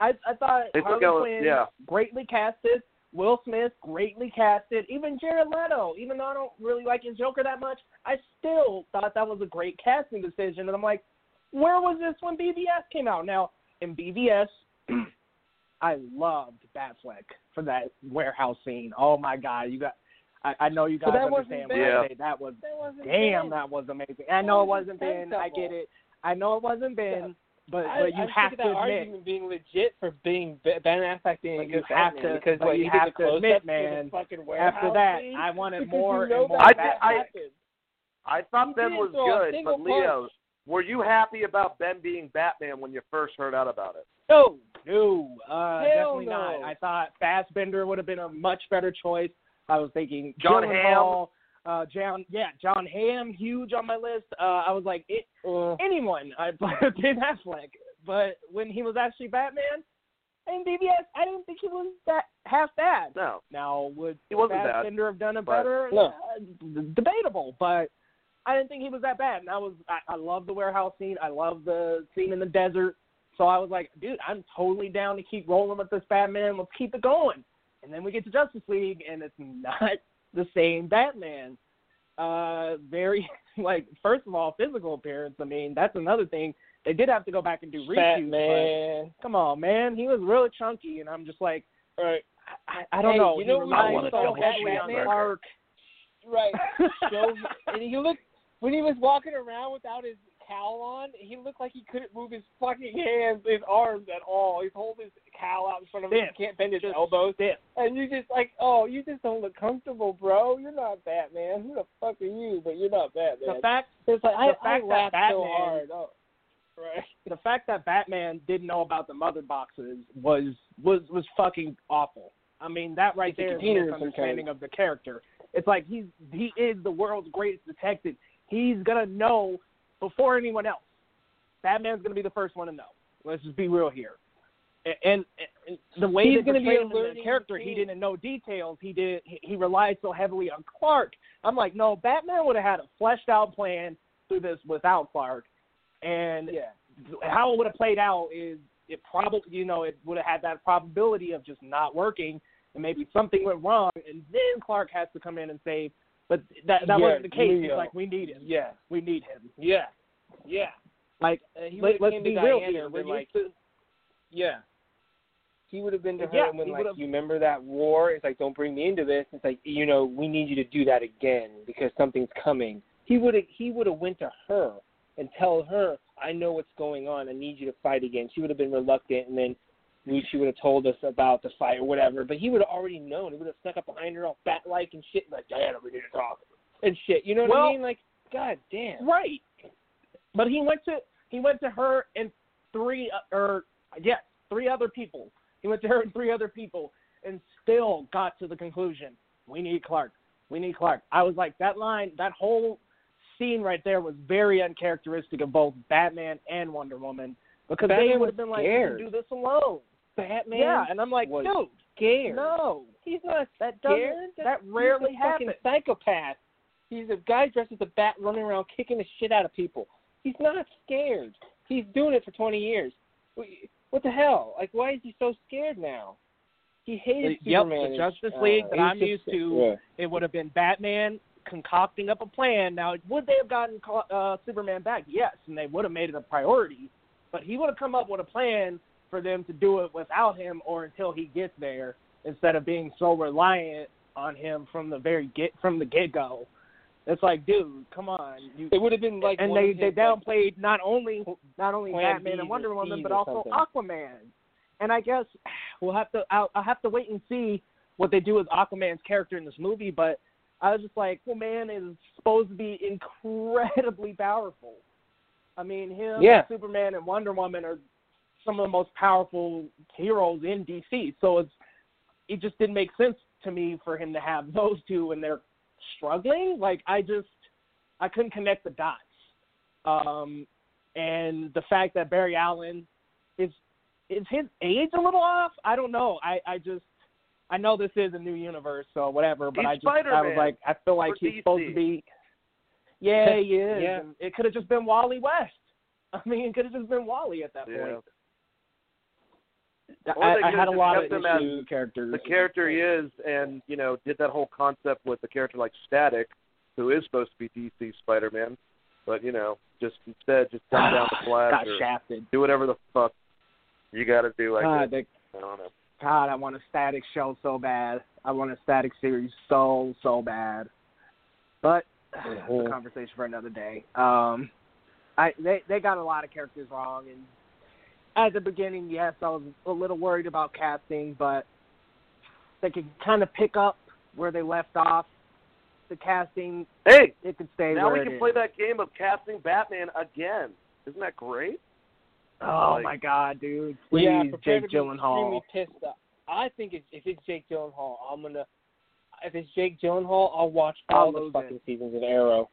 E: I I thought
D: They
E: Harley Quinn
D: yeah.
E: greatly casted, Will Smith greatly casted, even Jared Leto. Even though I don't really like his Joker that much, I still thought that was a great casting decision. And I'm like, where was this when BVS came out? Now in BVS, I loved Batfleck for that warehouse scene. Oh my god, you got. I, I know you guys
B: But that wasn't
E: understand
B: bad.
E: what I say. That was
B: That wasn't
E: damn.
B: bad.
E: That was amazing. I know it wasn't
B: wasn't
E: Ben. I get it. I know it wasn't Ben. But
B: I,
E: but you
B: I'm
E: have
B: sick
E: to
B: of that
E: admit,
B: argument being legit for being Ben Affleck being
E: But
B: a
E: you
B: good
E: have
B: Batman
E: to-
B: because what
E: you have to admit, man,
B: the fucking warehouse
E: after that,
B: scene,
E: I wanted more
B: you know
E: and more
B: that
D: I-
B: that
D: I- I thought Ben was good, but Leo,
B: punch.
D: were you happy about Ben being Batman when you first heard out about it?
E: No, no, uh,
B: Hell
E: definitely
B: no.
E: not. I thought Fassbender would have been a much better choice. I was thinking
D: John
E: Gyllenhaal, uh, John, yeah, John Hamm, huge on my list. Uh, I was like, it,
B: Uh,
E: anyone, I Ben Affleck. But when he was actually Batman in BVS, I didn't think he was that half bad.
D: No.
E: Now, would
D: He wasn't
E: Fassbender have done it better?
B: No.
E: Uh, debatable, but I didn't think he was that bad. And I was, I, I love the warehouse scene. I love the scene in the desert. So I was like, dude, I'm totally down to keep rolling with this Batman. Let's keep it going. And then we get to Justice League, and it's not the same Batman. Uh, very like first of all, physical appearance. I mean, that's another thing. They did have to go back and do reshoots. but
B: man.
E: Come on, man. He was really chunky, and I'm just like,
B: Right.
E: I, I don't
B: Hey,
E: know.
B: you know
D: I wanna
E: so
D: double
E: heavily on
B: cheeseburger.
E: Clark.
B: Right. Show and he looked when he was walking around without his cowl on, he looked like he couldn't move his fucking hands, his arms at all. He's holding his cowl out in front of him. He can't bend his
E: Just
B: elbows.
E: stiff.
B: And you just like, oh, you just don't look comfortable, bro. You're not Batman. Who the fuck are you? But you're not Batman.
E: The fact
B: it's like I,
E: fact
B: I
E: that
B: laughed so hard. Oh, right.
E: the fact that Batman didn't know about the mother boxes was was was fucking awful. I mean, that right
B: It's
E: there is a
B: container of some
E: misunderstanding of the character. It's like he's he is the world's greatest detective. He's gonna know before anyone else. Batman's gonna be the first one to know. Let's just be real here. And, and, and the way
B: He's
E: they
B: gonna be
E: portrayed him in the
B: the
E: character, he didn't know details. He did. He, he relied so heavily on Clark. I'm like, no, Batman would have had a fleshed out plan through this without Clark. And
B: Yeah.
E: how it would have played out is it probably you know it would have had that probability of just not working and maybe something went wrong and then Clark has to come in and save. But that that
B: Yeah,
E: wasn't the case. He's like we need him.
B: Yeah.
E: We need him.
B: Yeah. Yeah.
E: Like
B: Uh, he
E: let,
B: would
E: let's
B: have
E: be
B: came to
E: real
B: Diana
E: here. We're
B: like,
E: to
B: Yeah. He would have been to her
E: Yeah,
B: when
E: he
B: like you remember that war. It's like don't bring me into this. It's like you know we need you to do that again because something's coming. He would have he would have went to her and tell her I know what's going on. I need you to fight again. She would have been reluctant and then we- she would have told us about the fight or whatever. But he would have already known. He would have snuck up behind her all bat like and shit like Diana we need to talk and shit. You know what
E: Well,
B: I mean? Like God damn.
E: Right. But he went to he went to her and three uh, or yes, three other people. He went to her and three other people and still got to the conclusion, we need Clark. We need Clark. I was like that line, that whole scene right there was very uncharacteristic of both Batman and Wonder Woman because
B: Batman
E: they would have been like, "You
B: scared.
E: can do this alone."
B: Batman
E: yeah, and I'm like,
B: was
E: dude,
B: scared.
E: no,
B: He's not
E: that doesn't
B: scared.
E: that rarely
B: He's a fucking
E: happens.
B: psychopath. He's a guy dressed as a bat running around kicking the shit out of people. He's not scared. He's doing it for 20 years. What the hell? Like, why is he so scared now? He hated
E: Yep,
B: Superman.
E: the
B: and,
E: Justice
B: uh,
E: League that I'm used to
B: Yeah.
E: it would have been Batman concocting up a plan. Now, would they have gotten uh, Superman back? Yes, and they would have made it a priority. But he would have come up with a plan for them to do it without him or until he gets there, instead of being so reliant on him from the very get from the get go. It's like, dude, come on. You,
B: It would have been like
E: and they they
B: his, like,
E: downplayed not only not only Batman and Wonder Woman, but also
B: something.
E: Aquaman. And I guess we'll have to I'll, I'll have to wait and see what they do with Aquaman's character in this movie. But I was just like, well, man is supposed to be incredibly powerful. I mean, him,
B: Yeah.
E: Superman, and Wonder Woman are some of the most powerful heroes in DC. So it's it just didn't make sense to me for him to have those two and they're struggling. Like I just I couldn't connect the dots. Um, and the fact that Barry Allen is is his age a little off? I don't know. I I just I know this is a new universe, so whatever. But
D: He's
E: I just I was like I feel like
D: for
E: he's supposed to be. Yeah, he is.
B: Yeah.
E: It could have just been Wally West. I mean, it could have just been Wally at that
D: Yeah.
E: point. I, I had a lot of
D: kept him as
E: issues with characters.
D: the character he is, and you know, did that whole concept with the character like Static, who is supposed to be DC Spider-Man, but you know, just instead just dumb down the Flash
E: got
D: or
E: shafted.
D: do whatever the fuck you got to do. Like
E: God, they,
D: I don't know.
E: God, I want a static show so bad. I want a static series so so bad. But it's a
B: Mhm.
E: conversation for another day. Um, I they they got a lot of characters wrong, and at the beginning, yes, I was a little worried about casting, but they could kind of pick up where they left off. The casting,
D: Hey,
E: it could stay
D: now
E: where
D: we
E: it
D: can
E: is.
D: play that game of casting Batman again. Isn't that great?
E: Oh
D: like-
E: my God, dude! Please,
B: yeah,
E: Jake Gyllenhaal.
B: extremely pissed. off. I think if, if it's Jake Gyllenhaal, I'm gonna. If it's Jake Gyllenhaal, I'll watch all
E: I'll
B: the fucking
E: it.
B: seasons of Arrow.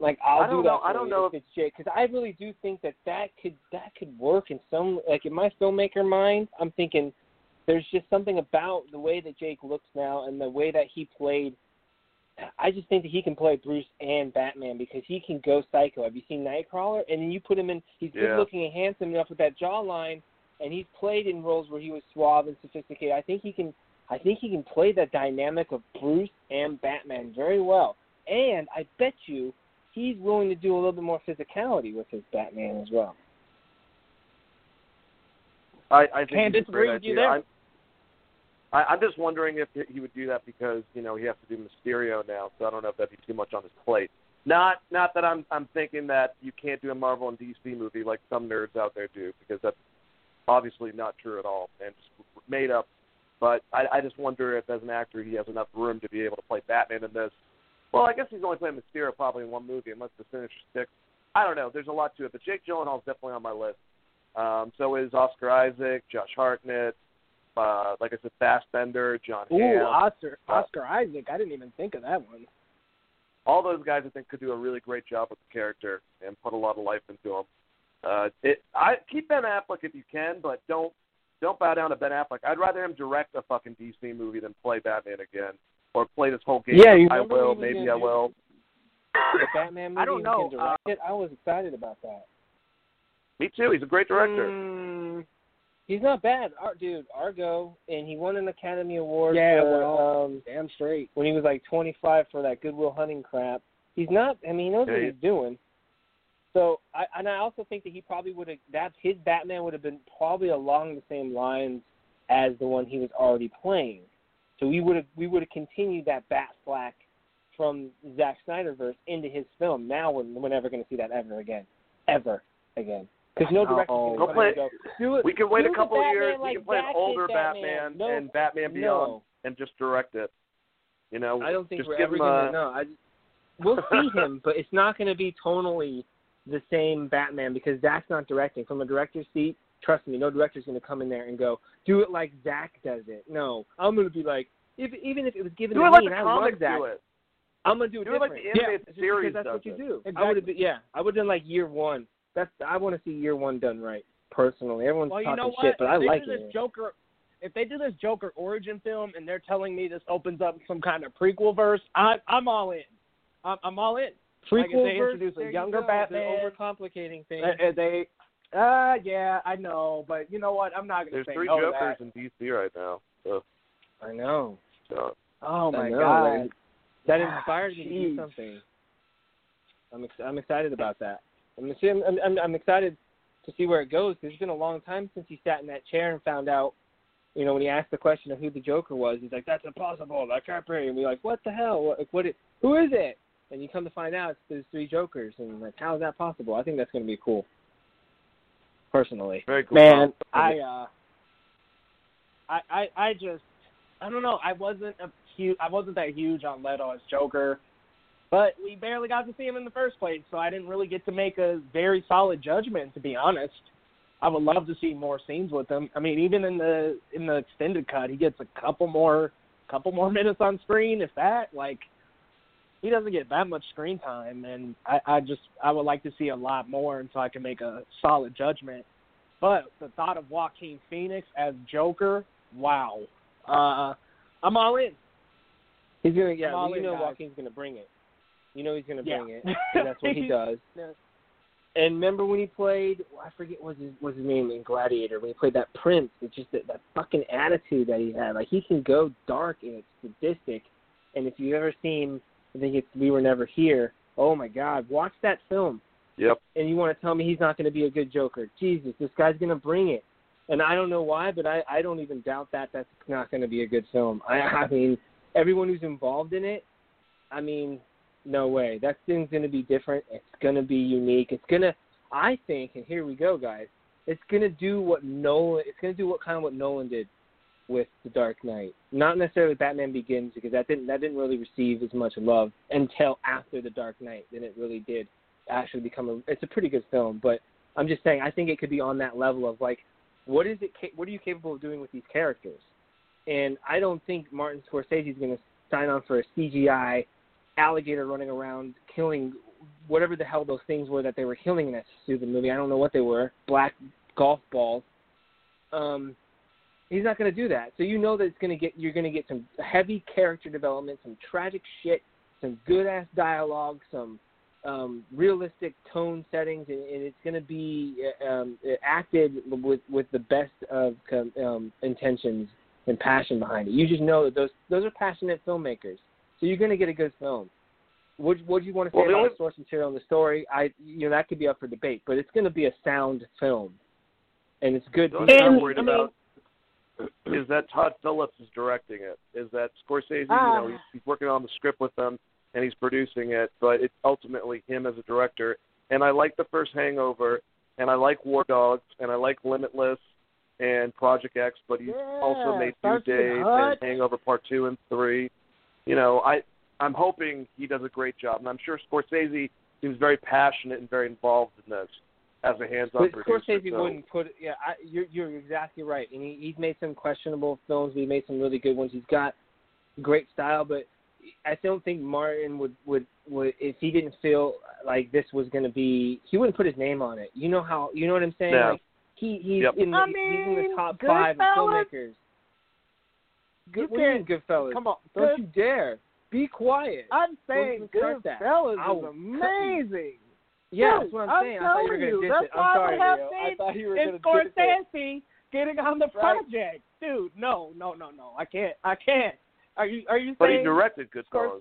B: Like I'll
D: I don't
B: do that.
D: know- I
B: for
D: don't
B: you
D: know
B: if it's Jake because I really do think that that could that could work in some like in my filmmaker mind. I'm thinking there's just something about the way that Jake looks now and the way that he played. I just think that he can play Bruce and Batman because he can go psycho. Have you seen Nightcrawler? And then you put him in. He's
D: Yeah.
B: good looking and handsome enough with that jawline, and he's played in roles where he was suave and sophisticated. I think he can. I think he can play that dynamic of Bruce and Batman very well. And I bet you he's willing to do a little bit more physicality with his Batman as well.
D: I, I think
E: Can't
D: it's a great
E: disagree with you there.
D: I'm, I, I'm just wondering if he would do that because you know he has to do Mysterio now, so I don't know if that'd be too much on his plate. Not not that I'm I'm thinking that you can't do a Marvel and DC movie like some nerds out there do because that's obviously not true at all and just made up. But I, I just wonder if as an actor he has enough room to be able to play Batman in this. Well, I guess he's only playing Mysterio probably in one movie unless the Sinister Six. I don't know. There's a lot to it, but Jake Gyllenhaal's definitely on my list. Um, so is Oscar Isaac, Josh Hartnett, uh, like I said, Fassbender, John
E: Ooh,
D: Hamm.
E: Oscar
D: Uh,
E: Oscar Isaac. I didn't even think of that one.
D: All those guys, I think, could do a really great job with the character and put a lot of life into him. Uh, it, I keep Ben Affleck if you can, but don't don't bow down to Ben Affleck. I'd rather him direct a fucking DC movie than play Batman again or play this whole game.
B: Yeah, you
D: I will,
B: when he was
D: maybe I
B: do-
D: will.
B: The Batman movie
E: I don't know,
B: He can direct it. I was excited about that.
D: Me too. He's a great director.
E: Mm,
B: He's not bad, Ar- dude. Argo, and he won an Academy Award
E: Yeah,
B: for
E: well-
B: um,
E: damn straight.
B: when he was like 25 for that Good Will Hunting crap. He's not. I mean, he knows
D: Yeah,
B: what
D: he-
B: he's doing. So, I and I also think that he probably would have that his Batman would have been probably along the same lines as the one he was already playing. So we would have we would have continued that Bat slack from Zack Snyderverse into his film. Now we're, we're never going to see that ever again, ever again. Because no director
E: Uh-oh.
B: can
D: play-
B: go, do it.
D: We can wait a couple
B: Batman
D: years.
B: like
D: we can play an older
B: Batman.
D: Batman
B: No,
D: and Batman
B: no.
D: Beyond and just direct it. You know,
B: I don't think
D: just
B: we're
D: give
B: ever going to. know. I just, we'll see him, but it's not going to be tonally the same Batman because Zack's not directing. From a director's seat, trust me, no director's going to come in there and go do it like Zack does it. No, I'm going to be like, if even if it was given
D: Do
B: to
D: like
B: me
D: the
B: and I love Zack,
D: do it.
B: I'm going to do it
D: Do it like
B: different.
D: the
B: yeah,
D: animated series
B: that's what you do. I would have yeah, I would have done like year one. That's I want to see year one done right. Personally, everyone's
E: Well, you
B: talking
E: know what?
B: shit, but
E: if
B: I like
E: do this
B: it.
E: Joker, if they do this Joker origin film and they're telling me this opens up some kind of prequel verse, I, I'm all in. I'm, I'm all in. Like if they
B: verse,
E: introduce a
B: there you
E: younger
B: go.
E: Batman.
B: They're overcomplicating things.
E: Uh, they, uh, yeah, I know, but you know what? I'm not gonna
D: There's
E: say
D: three
E: no to
D: Jokers in DC right now. So,
B: I know.
D: so
E: Oh my
B: know,
E: god.
B: right? That
E: Ah,
B: inspired me to do something. I'm ex- I'm excited about that. I'm, I'm I'm I'm excited to see where it goes. Cause It's been a long time since he sat in that chair and found out. You know, when he asked the question of who the Joker was, he's like, "That's impossible. That can't be." And we're like, "What the hell? What? Like, what it, who is it?" And you come to find out it's there's three Jokers, and like, how is that possible? I think that's going to be cool. Personally,
D: very cool.
E: Man, I uh I I I just I don't know, I wasn't a huge I wasn't that huge on Leto as Joker. But we barely got to see him in the first place, so I didn't really get to make a very solid judgment to be honest. I would love to see more scenes with him. I mean, even in the in the extended cut, he gets a couple more couple more minutes on screen, if that. Like, he doesn't get that much screen time, and I, I just I would like to see a lot more until I can make a solid judgment. But the thought of Joaquin Phoenix as Joker, wow, uh, I'm all in.
B: he's gonna yeah.
E: All
B: well, you know,
E: guys.
B: Joaquin's gonna bring it. You know he's gonna
E: Yeah.
B: bring it. 'cause that's what he does. And remember when he played? I forget what his what's his name in Gladiator. When he played that prince, it's just that, that fucking attitude that he had. Like he can go dark and it's sadistic. And if you've ever seen, I think it's We Were Never Here. Oh my God, watch that film.
D: Yep.
B: And you want to tell me he's not going to be a good Joker? Jesus, this guy's going to bring it. And I don't know why, but I I don't even doubt that that's not going to be a good film. I I mean, everyone who's involved in it, I mean, no way. That thing's going to be different. It's going to be unique. It's going to, I think, and here we go, guys. It's going to do what Nolan. It's going to do what kind of what Nolan did with The Dark Knight. Not necessarily Batman Begins because that didn't that didn't really receive as much love until after The Dark Knight than it really did actually become a. It's a pretty good film, but I'm just saying I think it could be on that level of like, what is it? What are you capable of doing with these characters? And I don't think Martin Scorsese is going to sign on for a CGI alligator running around killing whatever the hell those things were that they were killing in that stupid movie. I don't know what they were. Black golf balls. Um, he's not going to do that. So you know that it's going to get you're going to get some heavy character development, some tragic shit, some good ass dialogue, some um, realistic tone settings, and, and it's going to be uh, um, acted with with the best of um, intentions and passion behind it. You just know that those those are passionate filmmakers, so you're going to get a good film. What what do you want to say
D: Well,
B: about
D: only-
B: the source material and the story? I you know that could be up for debate, but it's going to be a sound film, and it's good.
D: The only thing I'm worried about is that Todd Phillips is directing it. Is that Scorsese?
E: Ah.
D: you know, he's, he's working on the script with them and he's producing it, but it's ultimately him as a director. And I like the first Hangover, and I like War Dogs, and I like Limitless and Project X, but he's
E: Yeah,
D: also made New
E: and
D: Days and Hangover Part Two and Three. You know, I I'm hoping he does a great job, and I'm sure Scorsese seems very passionate and very involved in this as a hands-on
B: But
D: producer.
B: Scorsese
D: so-
B: wouldn't put. Yeah, I, you're you're exactly right. And he, he's made some questionable films. But he made some really good ones. He's got great style, but I don't think Martin would would would if he didn't feel like this was going to be. He wouldn't put his name on it. You know how? You know what I'm saying?
D: Yeah.
B: Like he he's
D: Yep.
B: in the,
E: I
B: he's in the top five of filmmakers.
E: You
B: Good, what you
E: can't-
B: Goodfellas?
E: Come on,
B: Don't
E: Good-
B: you dare. Be quiet.
E: I'm saying
B: Don't even start that.
E: Goodfellas is amazing.
B: Yeah,
E: Dude,
B: that's what I'm
E: I'm
B: saying. I thought you were
E: telling
B: going to
E: you,
B: diss it.
E: I
B: I'm sorry,
E: would
B: Leo. I thought you were
E: It's
B: going to diss it.
E: Scorsese getting on the
B: Right.
E: project, dude. No, no, no, no. I can't. I can't. Are you? Are you saying
D: But he
E: saying?
D: directed
E: Scors-
D: Goodfellas.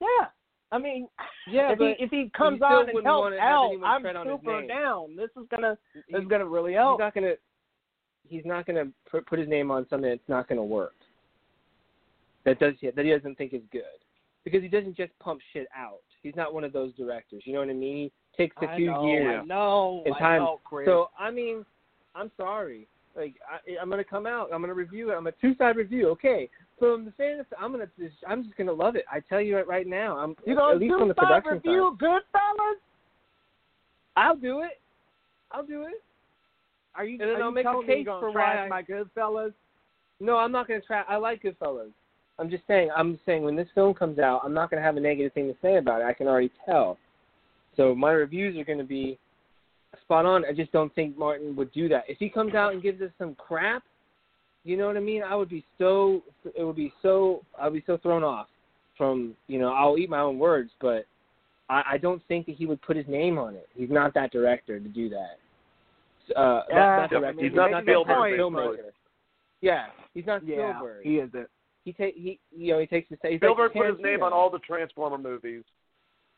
E: yeah. I mean,
B: Yeah,
E: if he if he comes
B: still
E: on and
B: wouldn't
E: helps
B: wanna
E: out, I'm
B: tread on
E: super down. This is gonna this
B: He-
E: is gonna really help.
B: he's not gonna he's not gonna put, put his name on something that's not gonna work. That does that he doesn't think is good because he doesn't just pump shit out. He's not one of those directors. You know what I mean? He takes a
E: I
B: few
E: know,
B: years.
E: I know. I
B: time.
E: know, Chris.
B: So I mean, I'm sorry. Like I, I'm gonna come out. I'm gonna review it. I'm a two side review. Okay. So I'm the fan. of- I'm gonna. Just, I'm just gonna love it. I tell you it right now. I'm
E: You gonna
B: at least on the production
E: review,
B: side.
E: Goodfellas?
B: I'll do it. I'll do it.
E: Are you?
B: And then I'll make a case for why I-
E: my Goodfellas?
B: No, I'm not gonna try. I like Goodfellas. I'm just saying. I'm just saying when this film comes out, I'm not gonna have a negative thing to say about it. I can already tell. So my reviews are gonna be spot on. I just don't think Martin would do that. If he comes out and gives us some crap, you know what I mean? I would be so. It would be so. I'd be so thrown off. From you know, I'll eat my own words, but I, I don't think that he would put his name on it. He's not that director to do that. Uh,
E: Yeah,
D: Yep,
B: director.
D: he's
B: He's
D: not
B: not
D: Spielberg,
B: filmmaker. Yeah, he's not
E: Yeah,
B: Spielberg.
E: he isn't.
B: He take he you know he takes his he's
D: Spielberg
B: like
D: put his name
B: Tarantino.
D: on all the Transformer movies.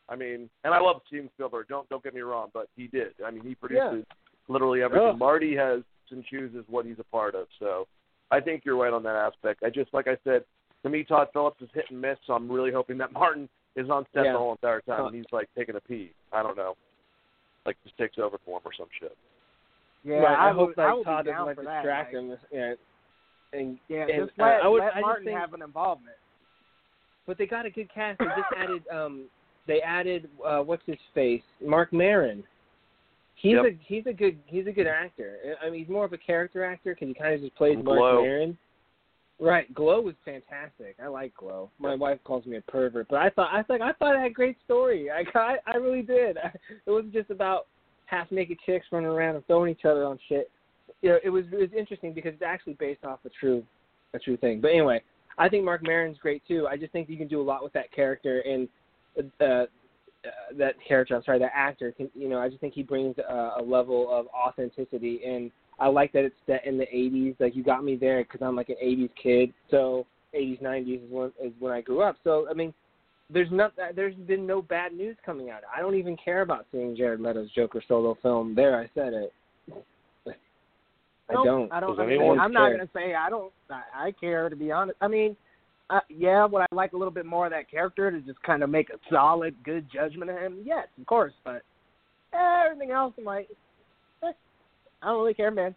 D: I mean, and I love Steven Spielberg. Don't don't get me wrong, but he did. I mean, he produces literally everything.
B: Ugh.
D: Marty has and chooses what he's a part of. So I think you're right on that aspect. I just like I said, to me, Todd Phillips is hit and miss. So I'm really hoping that Martin is on set
B: Yeah.
D: the whole entire time
B: Uh,
D: and he's like taking a pee. I don't know, like just takes over for him or some shit.
E: Yeah,
B: right, I,
E: I,
B: hope
E: would,
B: like
E: I
B: Todd doesn't like
E: for that.
B: distract
E: like,
B: him. Yeah, and
E: Yeah,
B: and,
E: just
B: uh, I would,
E: let
B: I just
E: Martin
B: think,
E: have an involvement.
B: but they got a good cast. They just added um they added uh what's his face Marc Maron. He's
D: Yep.
B: a he's a good he's a good actor. I mean he's more of a character actor because he kind of just plays Marc
D: Glow.
B: Maron. Right, Glow was fantastic. I like Glow. My wife calls me a pervert, but I thought I thought I thought it had a great story. I I, I really did. It wasn't just about half naked chicks running around and throwing each other on shit. You know, it was it was interesting because it's actually based off a true a true thing. But anyway, I think Marc Maron's great too. I just think you can do a lot with that character and uh, uh, that character. I'm sorry, that actor. Can, you know, I just think he brings a, a level of authenticity, and I like that it's set in the 80s. Like you got me there because I'm like an 80s kid. So 80s, 90s is when is when I grew up. So I mean, there's not there's been no bad news coming out. I don't even care about seeing Jared Leto's Joker solo film. There, I said it. I don't.
E: I don't. I mean, I'm not gonna say I don't. I, I care to be honest. I mean, uh, yeah, would I like a little bit more of that character to just kind of make a solid, good judgment of him? Yes, of course. But everything else, I'm like, eh, I don't really care, man.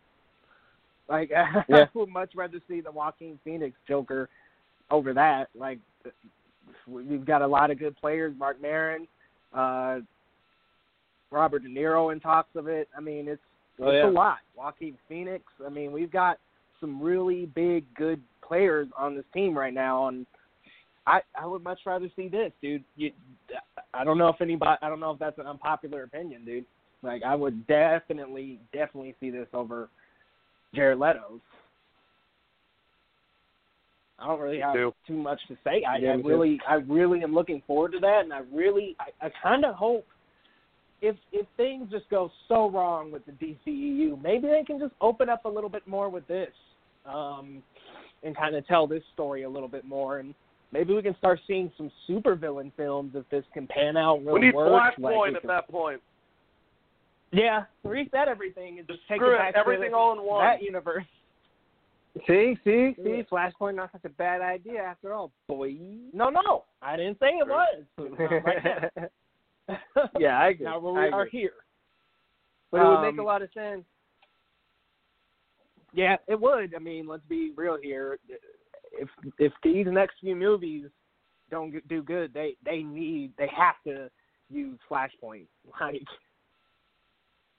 E: Like,
B: Yeah.
E: I would much rather see the Joaquin Phoenix Joker over that. Like, we've got a lot of good players. Marc Maron, uh, Robert De Niro in talks of it. I mean, it's
B: Oh,
E: it's
B: yeah.
E: a lot. Joaquin Phoenix. I mean, we've got some really big, good players on this team right now, and I I would much rather see this, dude. You, I don't know if anybody. I don't know if that's an unpopular opinion, dude. Like, I would definitely, definitely see this over Jared Leto's. I don't really have
D: too.
E: much to say. I,
B: Yeah,
E: I
B: me too.
E: really, I really am looking forward to that, and I really, I, I kind of hope if if things just go so wrong with the DCEU, maybe they can just open up a little bit more with this, um, and kind of tell this story a little bit more, and maybe we can start seeing some supervillain films if this can pan out. and
D: We
E: really
D: need
E: work.
D: Flashpoint
E: like,
D: at
E: can-
D: that point.
E: Yeah, reset everything and just take
D: Screw
E: it
D: it,
E: back
D: everything
E: to
D: all in one.
E: that universe.
B: See, see,
E: Yeah.
B: see, Flashpoint not such a bad idea after all, boy.
E: No, no, I didn't say it was. Not right now.
B: yeah, I agree.
E: now we are here.
B: But it would make
E: Um,
B: a lot of sense.
E: Yeah, it would. I mean, let's be real here. If if these next few movies don't do good, they they need they have to use Flashpoint. Like,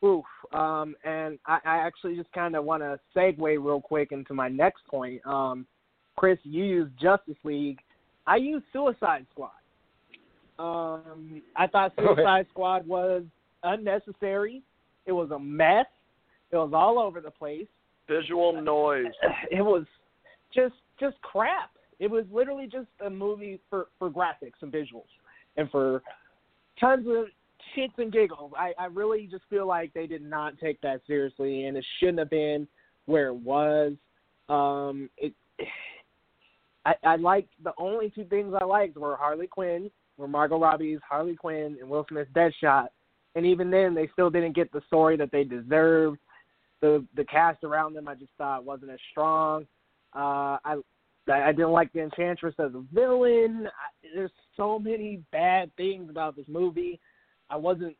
E: oof. Um, and I, I actually just kind of want to segue real quick into my next point. Um, Chris, you used Justice League. I used Suicide Squad. Um, I thought Suicide Squad was unnecessary. It was a mess. It was all over the place
D: Visual noise.
E: it was just just crap. It was literally just a movie for for graphics and visuals and for tons of shits and giggles. I I really just feel like they did not take that seriously and it shouldn't have been where it was. Um it I I liked the only two things I liked were Harley Quinn, were Margot Robbie's Harley Quinn and Will Smith's Deadshot. And even then they still didn't get the story that they deserved the the cast around them I just thought wasn't as strong. Uh, I I didn't like the Enchantress as a villain. I, there's so many bad things about this movie. I wasn't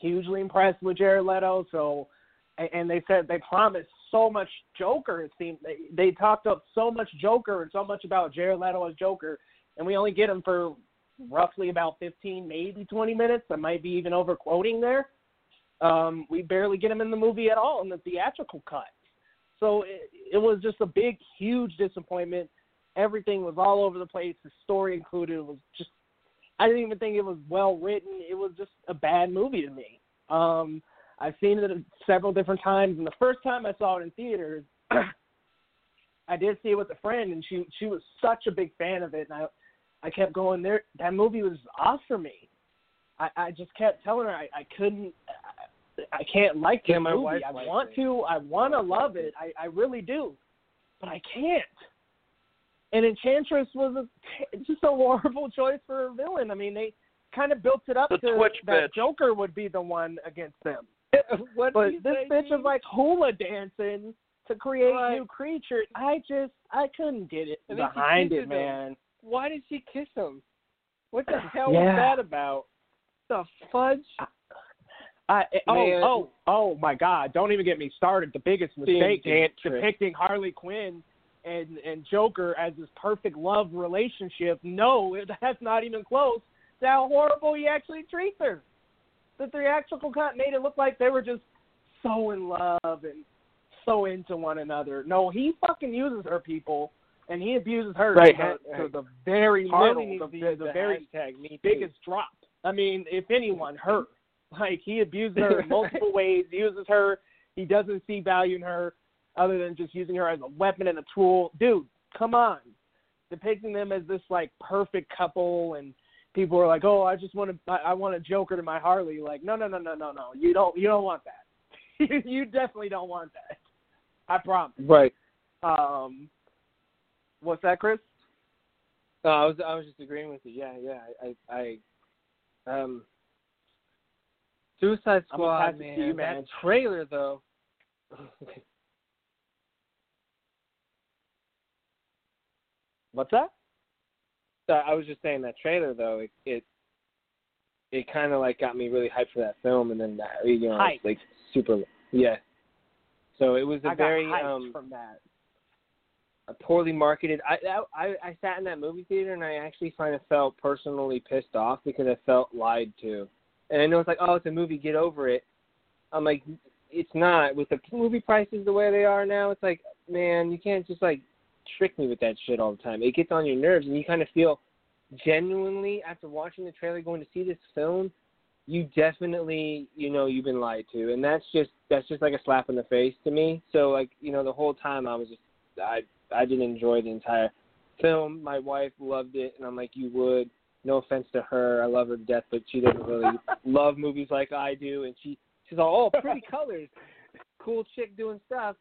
E: hugely impressed with Jared Leto. So, and, and they said they promised so much Joker. It seemed they, they talked up so much Joker and so much about Jared Leto as Joker, and we only get him for roughly about 15, maybe 20 minutes. I might be even over quoting there. Um, we barely get him in the movie at all in the theatrical cut. So it, it was just a big, huge disappointment. Everything was all over the place. The story included was just. I didn't even think it was well written. It was just a bad movie to me. Um, I've seen it several different times, and the first time I saw it in theaters, I did see it with a friend, and she she was such a big fan of it, and I I kept going there. That movie was off for me. I I just kept telling her I I couldn't. I, I can't like
B: Yeah,
E: the
B: my
E: movie.
B: wife
E: I want
B: it.
E: to. I want to love it. I I really do, but I can't. And Enchantress was a, just a horrible choice for a villain. I mean, they kind of built it up
D: The
E: to
D: Twitch
E: that
D: bitch.
E: Joker would be the one against them.
B: what
E: But this bitch is like hula dancing to create
B: Right.
E: new creatures. I just I couldn't get it
B: And
E: behind it, man.
B: Why did she kiss him? What the hell
E: Yeah.
B: was that about? The fudge?
E: I eh, oh
B: Man.
E: oh oh my God! Don't even get me started. The biggest mistake is depicting Harley Quinn and and Joker as this perfect love relationship. No, it, that's not even close to how horrible he actually treats her. The theatrical cut made it look like they were just so in love and so into one another. No, he fucking uses her people, and he abuses her
B: Right,
E: to, the,
B: right.
E: to the very
B: Harley
E: middle,
B: needs
E: the, the, the very
B: hashtag me too.
E: biggest drop. I mean, if anyone, her. Like he abuses her in multiple ways, uses her. He doesn't see value in her other than just using her as a weapon and a tool. Dude, come on. Depicting them as this like perfect couple and people are like, "Oh, I just want to I, I want a Joker to my Harley." Like, "No, no, no, no, no, no. You don't you don't want that. you definitely don't want that. I promise."
B: Right.
E: Um What's that, Chris?
B: I was I was just agreeing with you. Yeah, yeah. I I, I um Suicide Squad,
E: pass it to
B: man.
E: you, man.
B: That trailer though.
E: What's that?
B: I was just saying that trailer though, it it, it kind of like got me really hyped for that film, and then that you know
E: Hyped.
B: it's like super yeah. So it was a very
E: hyped
B: um
E: from that.
B: Poorly marketed. I, I I sat in that movie theater and I actually kind of felt personally pissed off because I felt lied to. And I know it's like, oh, it's a movie, get over it. I'm like, it's not. With the movie prices the way they are now, it's like, man, you can't just like trick me with that shit all the time. It gets on your nerves, and you kind of feel genuinely after watching the trailer, going to see this film, you definitely, you know, you've been lied to, and that's just that's just like a slap in the face to me. So like, you know, the whole time I was just, I I didn't enjoy the entire film. My wife loved it, and I'm like, you would. No offense to her, I love her to death, but she doesn't really love movies like I do, and she she's all, oh, pretty colors, cool chick doing stuff.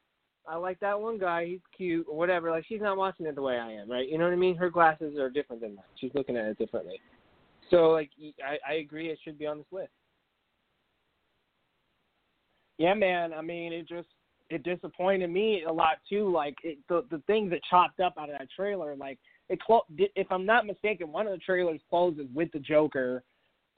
B: I like that one guy, he's cute or whatever. Like she's not watching it the way I am, right? You know what I mean? Her glasses are different than mine. She's looking at it differently. So like, I I agree, it should be on this list.
E: Yeah, man. I mean, it just it disappointed me a lot too. Like it, the the things that chopped up out of that trailer, like it. Clo- if I'm not mistaken, one of the trailers closes with the Joker,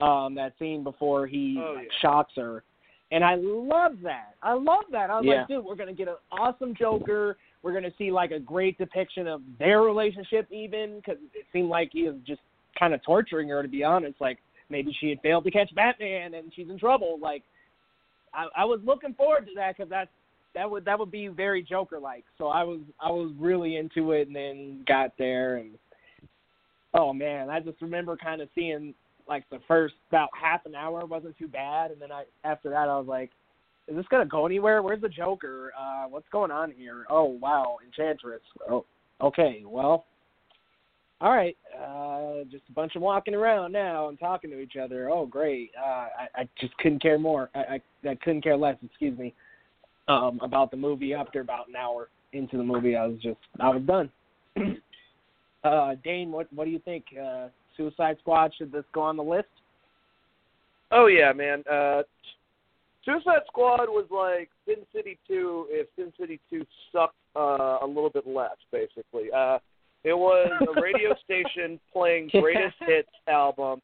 E: um, that scene before he
D: Oh, yeah.
E: shocks her, and I love that. I love that. I was
B: Yeah.
E: like, dude, we're gonna get an awesome Joker. We're gonna see like a great depiction of their relationship, even because it seemed like he was just kind of torturing her. To be honest, like maybe she had failed to catch Batman and she's in trouble. Like I, I was looking forward to that because that's that would that would be very Joker like. So I was I was really into it, and then got there, and oh man, I just remember kind of seeing like the first about half an hour wasn't too bad, and then I after that I was like, is this gonna go anywhere? Where's the Joker? Uh, what's going on here? Oh wow, Enchantress. Oh, okay, well. All right, uh, just a bunch of walking around now and talking to each other. Oh, great! Uh, I, I just couldn't care more. I, I, I couldn't care less. Excuse me. Um, about the movie. After about an hour into the movie, I was just I was done. uh, Dane, what what do you think? Uh, Suicide Squad should this go on the list?
D: Oh yeah, man. Uh, Suicide Squad was like Sin City 2 if Sin City 2 sucked uh, a little bit less, basically. Uh, it was a radio station playing greatest hits album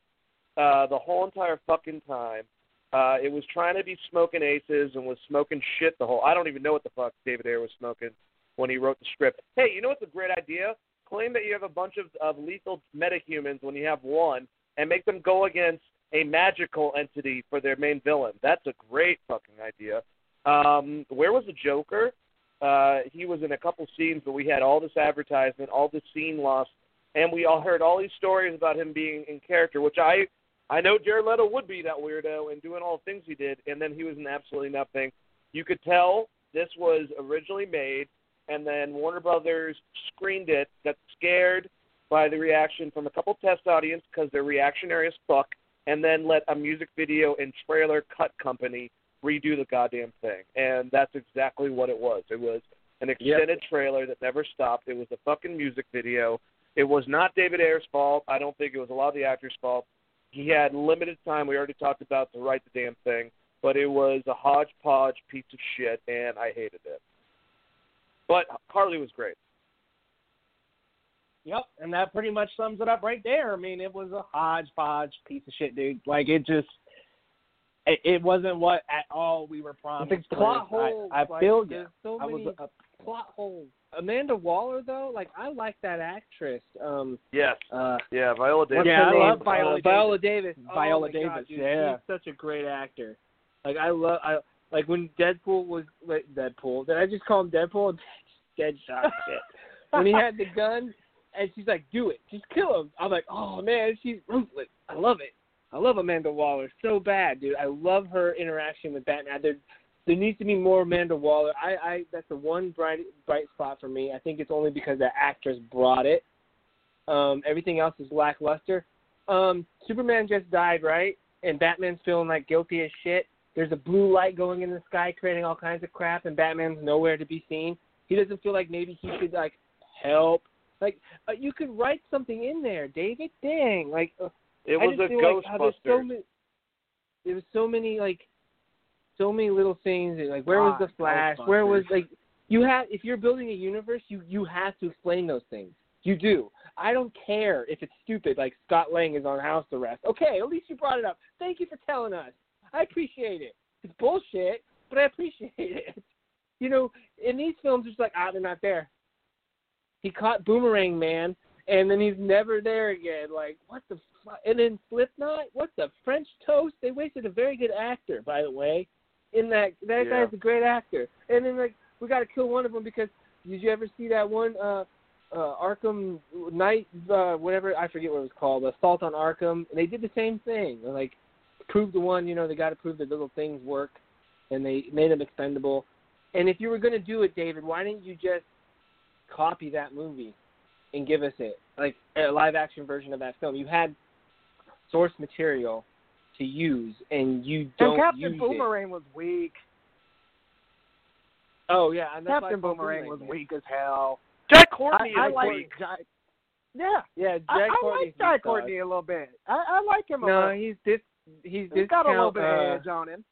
D: uh, the whole entire fucking time. Uh, it was trying to be smoking aces and was smoking shit the whole. I don't even know what the fuck David Ayer was smoking when he wrote the script. Hey, you know what's a great idea? Claim that you have a bunch of, of lethal metahumans when you have one, and make them go against a magical entity for their main villain. That's a great fucking idea. Um, where was the Joker? Uh, he was in a couple scenes, but we had all this advertisement, all this scene lost, and we all heard all these stories about him being in character, which I I know Jared Leto would be that weirdo and doing all the things he did, and then he was in absolutely nothing. You could tell this was originally made, and then Warner Brothers screened it, got scared by the reaction from a couple test audience because they're reactionary as fuck, and then let a music video and trailer cut company redo the goddamn thing. And that's exactly what it was. It was an extended
B: Yep.
D: trailer that never stopped. It was a fucking music video. It was not David Ayer's fault. I don't think it was a lot of the actors' fault. He had limited time. We already talked about to write the damn thing, but it was a hodgepodge piece of shit, and I hated it. But Harley was great.
E: Yep, and that pretty much sums it up right there. I mean, it was a hodgepodge piece of shit, dude. Like it just, it, it wasn't what at all we were promised.
B: The plot
E: with. I-
B: holes.
E: I,
B: like,
E: feel you.
B: so
E: I was
B: many
E: a-
B: plot holes. Amanda Waller though, like I like that actress. Um,
D: Yes.
B: uh,
D: Yeah, Viola Davis.
B: Yeah,
E: her
B: I
E: name?
B: love Viola,
E: Uh,
B: Viola Davis.
E: Viola
B: oh my
E: Davis,
B: God, dude,
E: yeah.
B: she's such a great actor. Like I love, I like when Deadpool was wait, Deadpool. Did I just call him Deadpool? Deadshot shit. When he had the gun, and she's like, "Do it, just kill him." I'm like, "Oh man, she's ruthless. I love it. I love Amanda Waller so bad, dude. I love her interaction with Batman. There, there needs to be more Amanda Waller. I, I that's the one bright bright spot for me. I think it's only because the actress brought it. Um, everything else is lackluster. Um, Superman just died, right? And Batman's feeling like guilty as shit. There's a blue light going in the sky, creating all kinds of crap, and Batman's nowhere to be seen. He doesn't feel like maybe he should like help. Like uh, you could write something in there, David. Dang, like uh,
D: It
B: I
D: was
B: just
D: a
B: feel like there's so many. There was so many like, so many little things. Like where was the Flash? Where was like you have if you're building a universe, you you have to explain those things. You do. I don't care if it's stupid, like Scott Lang is on house arrest. Okay, at least you brought it up. Thank you for telling us. I appreciate it. It's bullshit, but I appreciate it. You know, in these films, it's like, ah, they're not there. He caught Boomerang Man, and then he's never there again. Like, what the fuck? And then Slipknot? What the French Toast? They wasted a very good actor, by the way. In that, that
D: Yeah.
B: guy's a great actor. And then like, we got to kill one of them because did you ever see that one uh uh Arkham Knight uh whatever I forget what it was called Assault on Arkham and they did the same thing They're like prove the one you know they got to prove that little things work and they made them expendable and if you were going to do it David why didn't you just copy that movie and give us it like a live action version of that film you had source material to use and you don't
E: and Captain
B: use it.
E: Boomerang was weak.
B: Oh yeah, and that's why I
E: Captain
B: called
E: Boomerang was weak as hell. Jai
D: Courtney
E: I
D: is
E: like
D: weak.
E: Jack. Yeah,
B: Yeah,
E: I,
B: Jack
E: I
B: Courtney's
E: like Jack. Courtney a little bit. I, I like him a
B: No,
E: little.
B: he's this. He's
E: He's got a little bit
B: discount,
E: of
B: uh,
E: edge on him.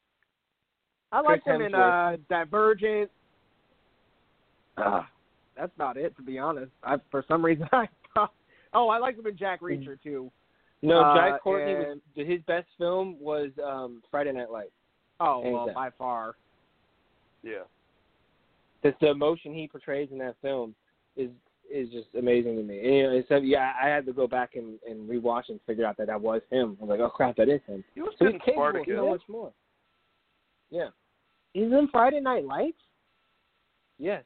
E: I like him in uh, Divergent. Uh, that's about it, to be honest. I, for some reason, I thought. Oh, I like him in Jack Reacher too.
B: No,
E: Uh,
B: Jai Courtney
E: and-
B: was his best film was um Friday Night Lights.
E: Oh,
B: Hands
E: well,
B: down.
E: by far.
D: Yeah.
B: The, the emotion he portrays in that film is is just amazing to me. And, you know, so yeah, I had to go back and, and rewatch and figure out that that was him. I'm like, oh crap, that is him.
D: He was
B: So
D: good
B: he's
D: in
B: capable of
D: Spartacus.
B: so much more. Yeah.
E: He's in Friday Night Lights.
B: Yes.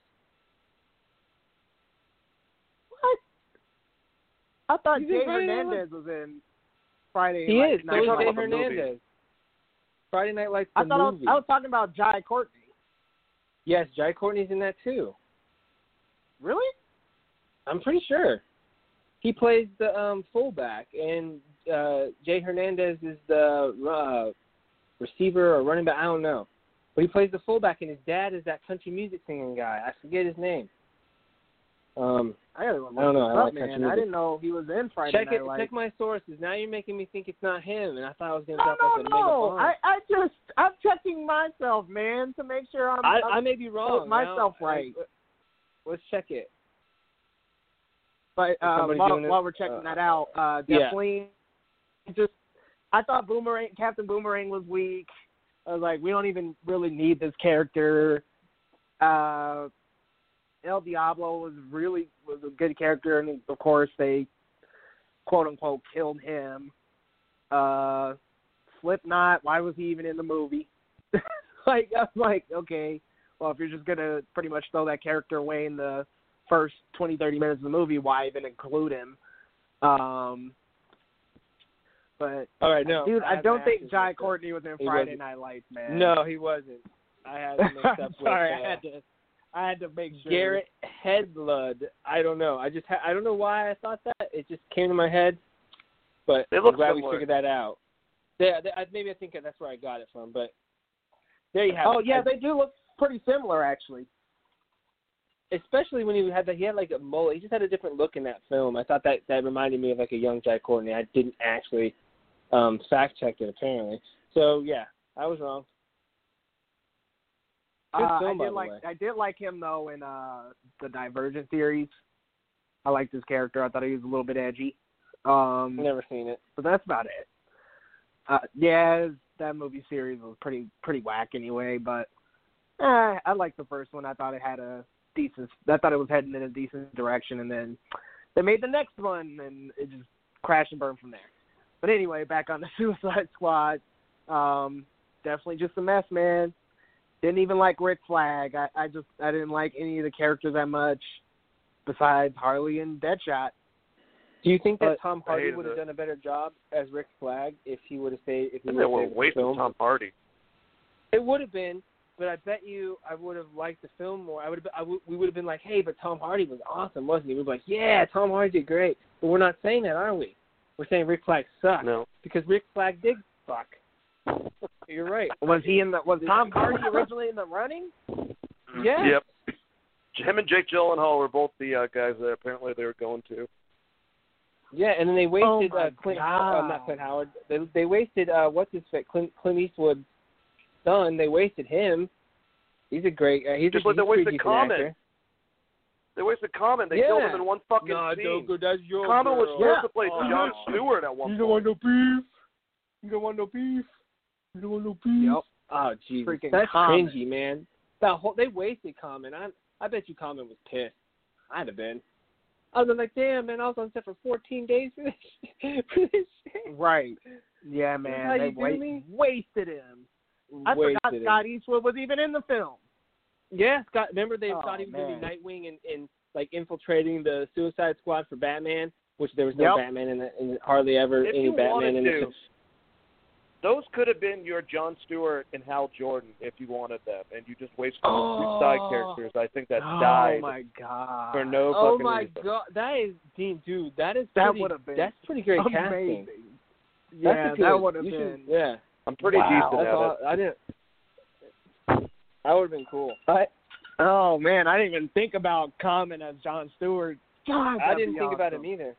E: I thought Jay Hernandez was in Friday
B: He
E: Night
B: is. So
E: Night
B: is
D: talking
B: Jay
E: Lights.
D: about movie.
B: Hernandez. Friday Night Lights. The
E: I thought I was. I was talking about Jai Courtney.
B: Yes, Jai Courtney's in that too.
E: Really?
B: I'm pretty sure. He plays the um fullback, and uh Jay Hernandez is the uh, receiver or running back. I don't know, but he plays the fullback, and his dad is that country music singing guy. I forget his name. Um,
E: I gotta look
B: I don't know,
E: this
B: I like
E: man. I didn't know he was in Friday
B: check
E: Night
B: it.
E: Lights.
B: Check my sources. Now you're making me think it's not him, and I thought I was gonna
E: no,
B: drop
E: no,
B: like a
E: no. I, I just, I'm checking myself, man, to make sure I'm.
B: I,
E: I'm
B: I may be wrong.
E: myself
B: Now,
E: right.
B: I- let's check it.
E: but uh, while, while we're checking
B: Uh,
E: that out, uh,
B: yeah.
E: definitely just I thought Boomerang, Captain Boomerang was weak. I was like, we don't even really need this character. Uh, El Diablo was really was a good character, and of course they quote unquote killed him. Uh, Slipknot, why was he even in the movie? like I'm like, okay, well if you're just gonna pretty much throw that character away in the first 20, 30 minutes of the movie, why even include him? Um, but
B: All right, no,
E: dude, I,
B: have
E: don't think Jai. Courtney was in Friday. Night Lights, man.
B: No, he wasn't. I had him mixed up
E: I'm
B: with
E: sorry,
B: uh,
E: I had to, I had to make sure.
B: Garrett Hedlund. I don't know. I just ha- I don't know why I thought that. It just came to my head. But I'm glad
D: similar.
B: we figured that out. Yeah, th- I- maybe I think that's where I got it from. But there you have
E: Oh
B: it.
E: yeah,
B: I-
E: they do look pretty similar actually.
B: especially when he had that he had like a mullet. He just had a different look in that film. I thought that that reminded me of like a young Jai Courtney. I didn't actually um fact check it apparently. So yeah, I was wrong.
E: Uh, I did like. I did like him though in uh the Divergent series. I liked his character. I thought he was a little bit edgy. Um,
B: Never seen it.
E: but that's about it. Uh, yeah, that movie series was pretty pretty whack anyway. But eh, I liked the first one. I thought it had a decent. I thought it was heading in a decent direction, and then they made the next one, and it just crashed and burned from there. But anyway, back on the Suicide Squad. Um, definitely just a mess, man. Didn't even like Rick Flag. I, I just I didn't like any of the characters that much, besides Harley and Deadshot.
B: Do you think that
E: But
B: Tom Hardy would have done a better job as Rick Flag if he would have stayed? If he would have
D: were
B: stayed with the
D: wasting
B: film?
D: Tom Hardy.
B: It would have been, but I bet you I would have liked the film more. I would have. I would, we would have been like, hey, but Tom Hardy was awesome, wasn't he? We'd be like, yeah, Tom Hardy did great. But we're not saying that, are we? We're saying Rick Flag sucked
D: No.
B: because Rick Flag did suck. You're right.
E: Was he in the? Was Tom Hardy originally in the running?
B: Yeah.
D: Yep. Him and Jake Gyllenhaal were both the uh, guys that apparently they were going to.
B: Yeah, and then they wasted
E: Oh my
B: uh, Clint.
E: God.
B: Uh, not Clint Howard. They they wasted uh, what's his face? Clint, Clint Eastwood's son. They wasted him. He's a great. Uh, he's
D: Just
B: a,
D: like
B: he's a pretty
D: wasted Common.
B: actor.
D: They wasted Common. They killed him in one fucking
B: No,
D: scene.
B: don't go. That's your
D: Common was supposed
E: Yeah.
D: to play
B: Oh.
D: John Stewart at one
B: You
D: point.
B: don't want no beef. You don't want no beef. You don't want no beef.
E: Yep.
B: Oh Jesus,
E: Freaking
B: that's
E: Common.
B: cringy, man. That whole they wasted Common. I I bet you Common was pissed. I'd have been. I was like, damn man, I was on set for 14 days for this for this shit.
E: Right. Yeah, man. They wa- wasted him. I
B: Wasted
E: forgot
B: him.
E: Scott Eastwood was even in the film.
B: Yeah, Scott. Remember they
E: Oh,
B: thought he was gonna be Nightwing and, and like infiltrating the Suicide Squad for Batman, which there was no
E: Yep.
B: Batman in, the, in hardly ever
D: If
B: any Batman in
D: to,
B: the.
D: Those could have been your John Stewart and Hal Jordan if you wanted them, and you just wasted
B: Oh.
D: two side characters. I think that
E: oh
D: died
E: my god.
D: for no
B: Oh
D: fucking
B: my
D: reason.
B: god, that is Dean, dude. That is
E: That would've been
B: That's pretty great
E: amazing.
B: casting.
E: Yeah,
B: That's
E: that would have been.
B: should- yeah,
D: I'm pretty
E: Wow.
D: decent
B: that's
D: at
B: all.
D: it.
B: I didn't. That would have been cool.
E: I, oh man, I didn't even think about Common as John Stewart. God,
B: I didn't
E: be
B: think about him either.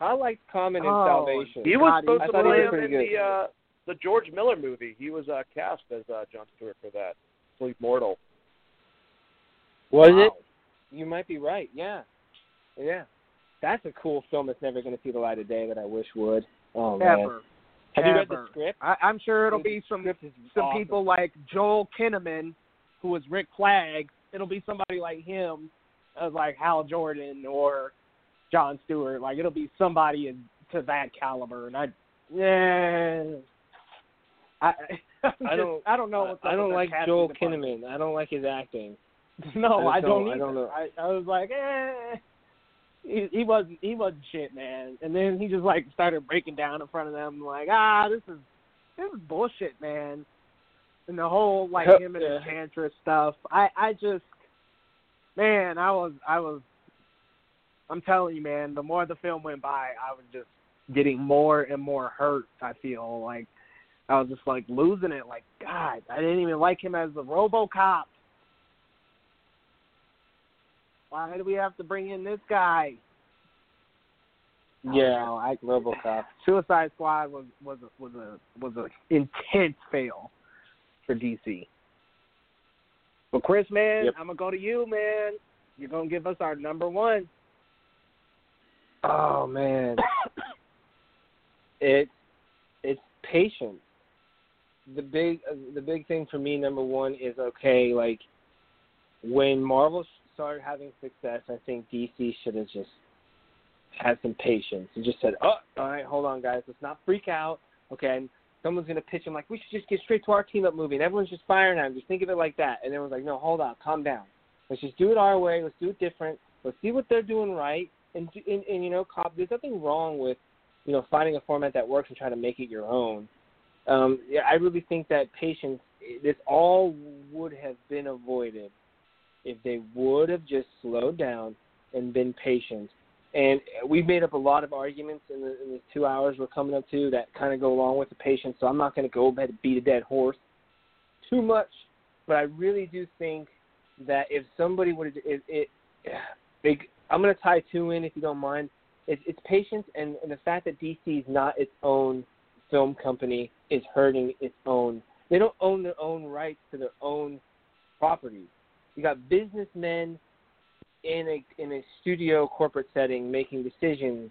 B: I liked Common in
E: Oh,
B: Salvation.
D: He was
E: God,
D: supposed
B: I
D: to
B: thought
D: play him in
B: good.
D: the uh, the George Miller movie. He was uh, cast as uh, John Stewart for that. Sleep Mortal.
B: Was
E: Wow.
B: it? You might be right. Yeah, yeah. That's a cool film that's never going to see the light of day that I wish would. Oh man.
E: Ever.
B: Have you read the script?
E: I, I'm sure it'll be some some
B: awesome.
E: people like Joel Kinnaman, who was Rick Flag. It'll be somebody like him, as like Hal Jordan or John Stewart. Like it'll be somebody in, to that caliber. And I, yeah, I,
B: don't-
E: I don't know.
B: I don't like Joel. Kinnaman. I don't like his acting.
E: No,
B: I
E: I don't.
B: don't- I don't know.
E: I, I was like, eh. He, he wasn't. He wasn't shit, man. And then he just like started breaking down in front of them, like, ah, this is this is bullshit, man. And the whole like him and
B: Yeah.
E: Enchantress stuff. I I just, man, I was I was. I'm telling you, man. The more the film went by, I was just getting more and more hurt. I feel like I was just like losing it. Like God, I didn't even like him as the RoboCop. Why do we have to bring in this guy?
B: Yeah,
E: know. I
B: RoboCop.
E: Suicide Squad was was a, was a was a intense fail for DC. But Chris, man,
B: Yep.
E: I'm gonna go to you, man. You're gonna give us our number one.
B: Oh man, it it's patience. The big uh, the big thing for me, number one, is okay. Like when Marvel started having success, I think DC should have just had some patience and just said, "Oh, all right, hold on, guys, let's not freak out." Okay, and someone's gonna pitch them like, "We should just get straight to our team up movie," and everyone's just firing at him. Just think of it like that, and everyone's like, "No, hold on, calm down. Let's just do it our way. Let's do it different. Let's see what they're doing right." And and, and you know, cop, there's nothing wrong with you know finding a format that works and try to make it your own. Um, yeah, I really think that patience. This all would have been avoided if they would have just slowed down and been patient and we've made up a lot of arguments in the, in the two hours we're coming up to that kind of go along with the patience. So I'm not going to go ahead and beat a dead horse too much, but I really do think that if somebody would, it, it, it I'm going to tie two in if you don't mind. It, it's patience and, and the fact that DC is not its own film company is hurting its own. They don't own their own rights to their own properties. You got businessmen in a in a studio corporate setting making decisions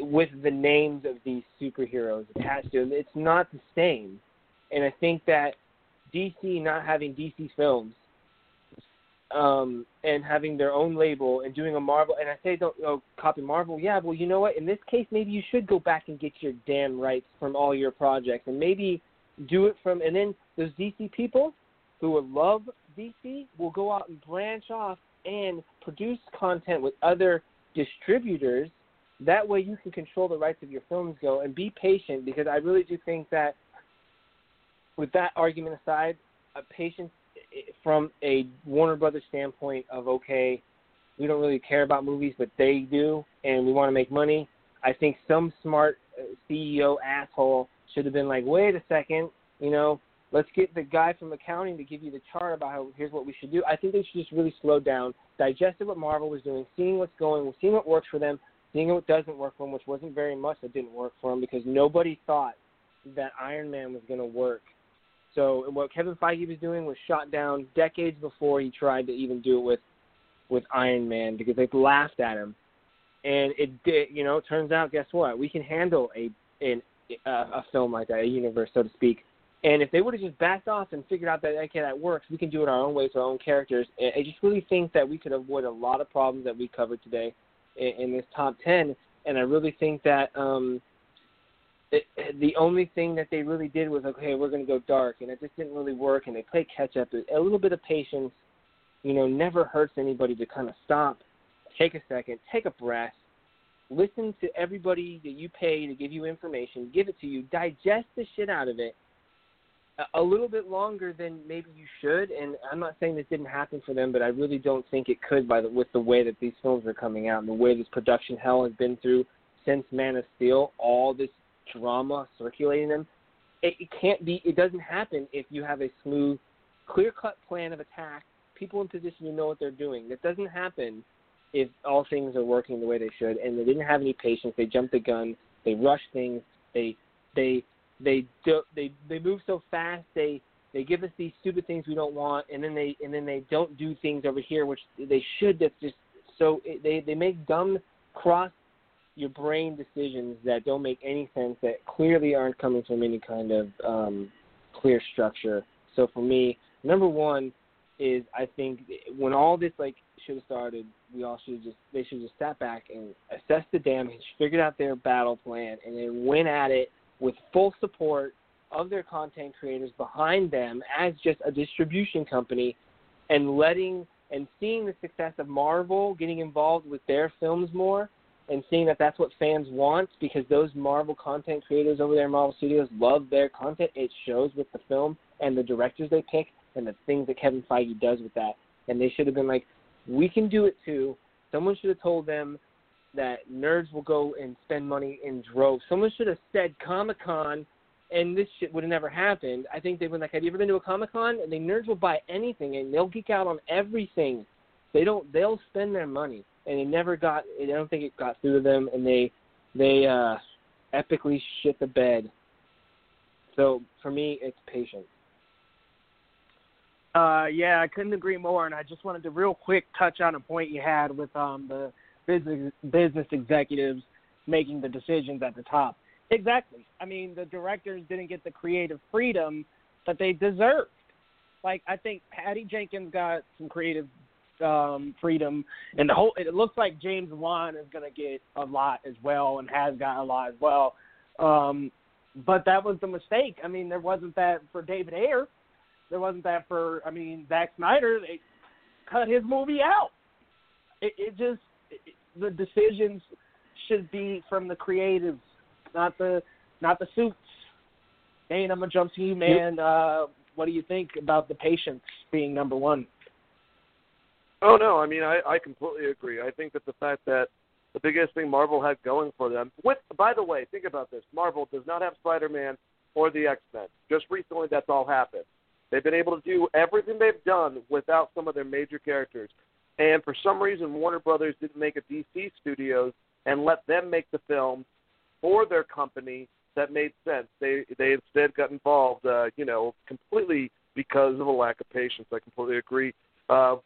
B: with the names of these superheroes attached to them. It's not the same, and I think that DC not having DC films um, and having their own label and doing a Marvel and I say don't oh, copy Marvel. Yeah, well you know what? In this case, maybe you should go back and get your damn rights from all your projects and maybe do it from and then those DC people who would love DC will go out and branch off and produce content with other distributors. That way you can control the rights of your films go and be patient because I really do think that with that argument aside, a patience from a Warner Brothers standpoint of okay, we don't really care about movies, but they do, and we want to make money. I think some smart uh, CEO asshole should have been like, wait a second, you know, Let's get the guy from accounting to give you the chart about how here's what we should do. I think they should just really slow down, digested what Marvel was doing, seeing what's going, seeing what works for them, seeing what doesn't work for them, which wasn't very much that didn't work for them because nobody thought that Iron Man was going to work. So what Kevin Feige was doing was shot down decades before he tried to even do it with with Iron Man because they laughed at him, and it did. You know, turns out, guess what? We can handle a an a, a film like that, a universe, so to speak, and if they would have just backed off and figured out that okay, that works, we can do it our own way with our own characters. And I just really think that we could avoid a lot of problems that we covered today in, in this top ten. And I really think that um, the only thing that they really did was okay, we're going to go dark, and it just didn't really work. And they played catch up. A little bit of patience, you know, never hurts anybody to kind of stop, take a second, take a breath, listen to everybody that you pay to give you information, give it to you, digest the shit out of it a little bit longer than maybe you should. And I'm not saying this didn't happen for them, but I really don't think it could by the, with the way that these films are coming out and the way this production hell has been through since Man of Steel. All this drama circulating them. It, it can't be. It doesn't happen if you have a smooth, clear-cut plan of attack. People in position to know what they're doing. That doesn't happen if all things are working the way they should. And they didn't have any patience. They jumped the gun. They rushed things. They they they do, they they move so fast. They they give us these stupid things we don't want, and then they and then they don't do things over here which they should. That's just so they they make dumb cross your brain decisions that don't make any sense that clearly aren't coming from any kind of um, clear structure. So for me, number one is I think when all this like should have started, we all should just they should just sat back and assess the damage, figured out their battle plan, and then went at it with full support of their content creators behind them as just a distribution company and letting and seeing the success of Marvel getting involved with their films more and seeing that that's what fans want because those Marvel content creators over there in Marvel Studios love their content. It shows with the film and the directors they pick and the things that Kevin Feige does with that. And they should have been like, we can do it too. Someone should have told them that nerds will go and spend money in droves. Someone should have said Comic Con, and this shit would have never happened. I think they would like, have you ever been to a Comic Con? And the nerds will buy anything, and they'll geek out on everything. They don't. They'll spend their money, and it never got. I don't think it got through to them, and they they uh, epically shit the bed. So for me, it's patience.
E: Uh, yeah, I couldn't agree more, and I just wanted to real quick touch on a point you had with um the business business executives making the decisions at the top. Exactly. I mean, the directors didn't get the creative freedom that they deserved. Like I think Patty Jenkins got some creative um freedom and the whole it looks like James Wan is going to get a lot as well and has gotten a lot as well. Um but that was the mistake. I mean, there wasn't that for David Ayer. There wasn't that for I mean, Zack Snyder. They cut his movie out. It, it just it, the decisions should be from the creatives, not the not the suits. Dane, I'm gonna jump to you, man. Uh, what do you think about the patience being number one?
D: Oh no, I mean I, I completely agree. I think that the fact that the biggest thing Marvel had going for them with by the way, think about this. Marvel does not have Spider Man or the X Men. Just recently that's all happened. They've been able to do everything they've done without some of their major characters. And for some reason Warner Brothers didn't make a DC Studios and let them make the film for their company that made sense. They they instead got involved, uh, you know, completely because of a lack of patience. I completely agree. Uh,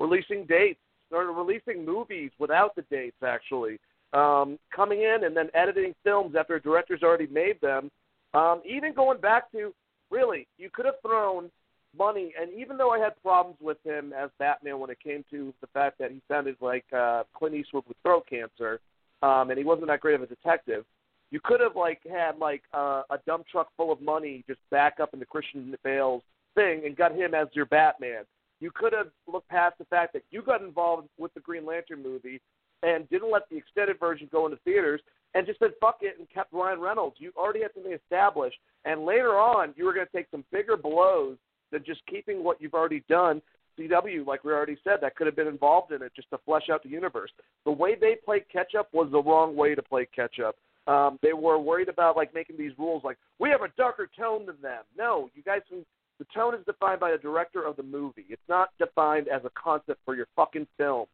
D: releasing dates, or releasing movies without the dates, actually. Um, coming in and then editing films after a director's already made them. Um, even going back to, really, you could have thrown money, and even though I had problems with him as Batman when it came to the fact that he sounded like uh, Clint Eastwood with throat cancer, um, and he wasn't that great of a detective, you could have like had like uh, a dump truck full of money just back up into Christian Bale's thing and got him as your Batman. You could have looked past the fact that you got involved with the Green Lantern movie and didn't let the extended version go into theaters and just said fuck it and kept Ryan Reynolds. You already had something established, and later on you were going to take some bigger blows than just keeping what you've already done. CW, like we already said, that could have been involved in it just to flesh out the universe. The way they played catch up was the wrong way to play catch up. Um, they were worried about like making these rules like we have a darker tone than them. No, you guys can the tone is defined by the director of the movie. It's not defined as a concept for your fucking film.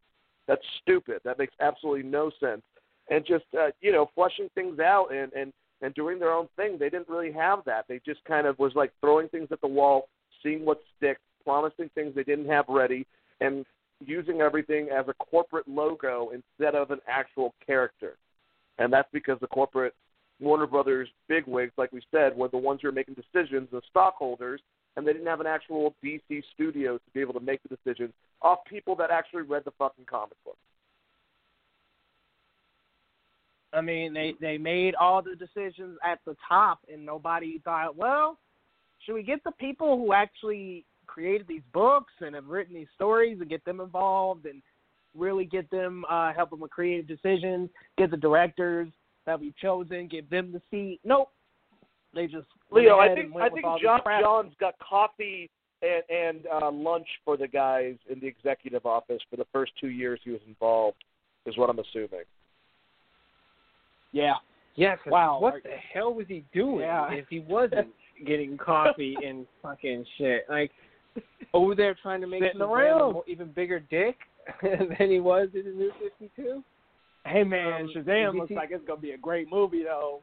D: That's stupid. That makes absolutely no sense. And just uh, you know, flushing things out and and and doing their own thing. They didn't really have that. They just kind of was like throwing things at the wall, seeing what sticks, promising things they didn't have ready, and using everything as a corporate logo instead of an actual character. And that's because the corporate Warner Brothers bigwigs, like we said, were the ones who were making decisions, the stockholders, and they didn't have an actual DC studio to be able to make the decisions off people that actually read the fucking comic book.
E: I mean, they they made all the decisions at the top, and nobody thought, well, should we get the people who actually created these books and have written these stories and get them involved and really get them uh, help them with creative decisions, get the directors that we've chosen, give them the seat. Nope, they just
D: Leo. I think I think John John's got coffee and and uh, lunch for the guys in the executive office for the first two years he was involved, is what I'm assuming.
E: Yeah,
B: Yeah, 'cause
E: Wow,
B: what
E: are-
B: the hell was he doing
E: Yeah.
B: if he wasn't getting coffee and fucking shit? Like over there trying to make
E: Sitting
B: Shazam
E: around.
B: even bigger dick than he was in the New Fifty Two.
E: Hey man,
B: Um,
E: Shazam looks
B: see-
E: like it's gonna be a great movie though.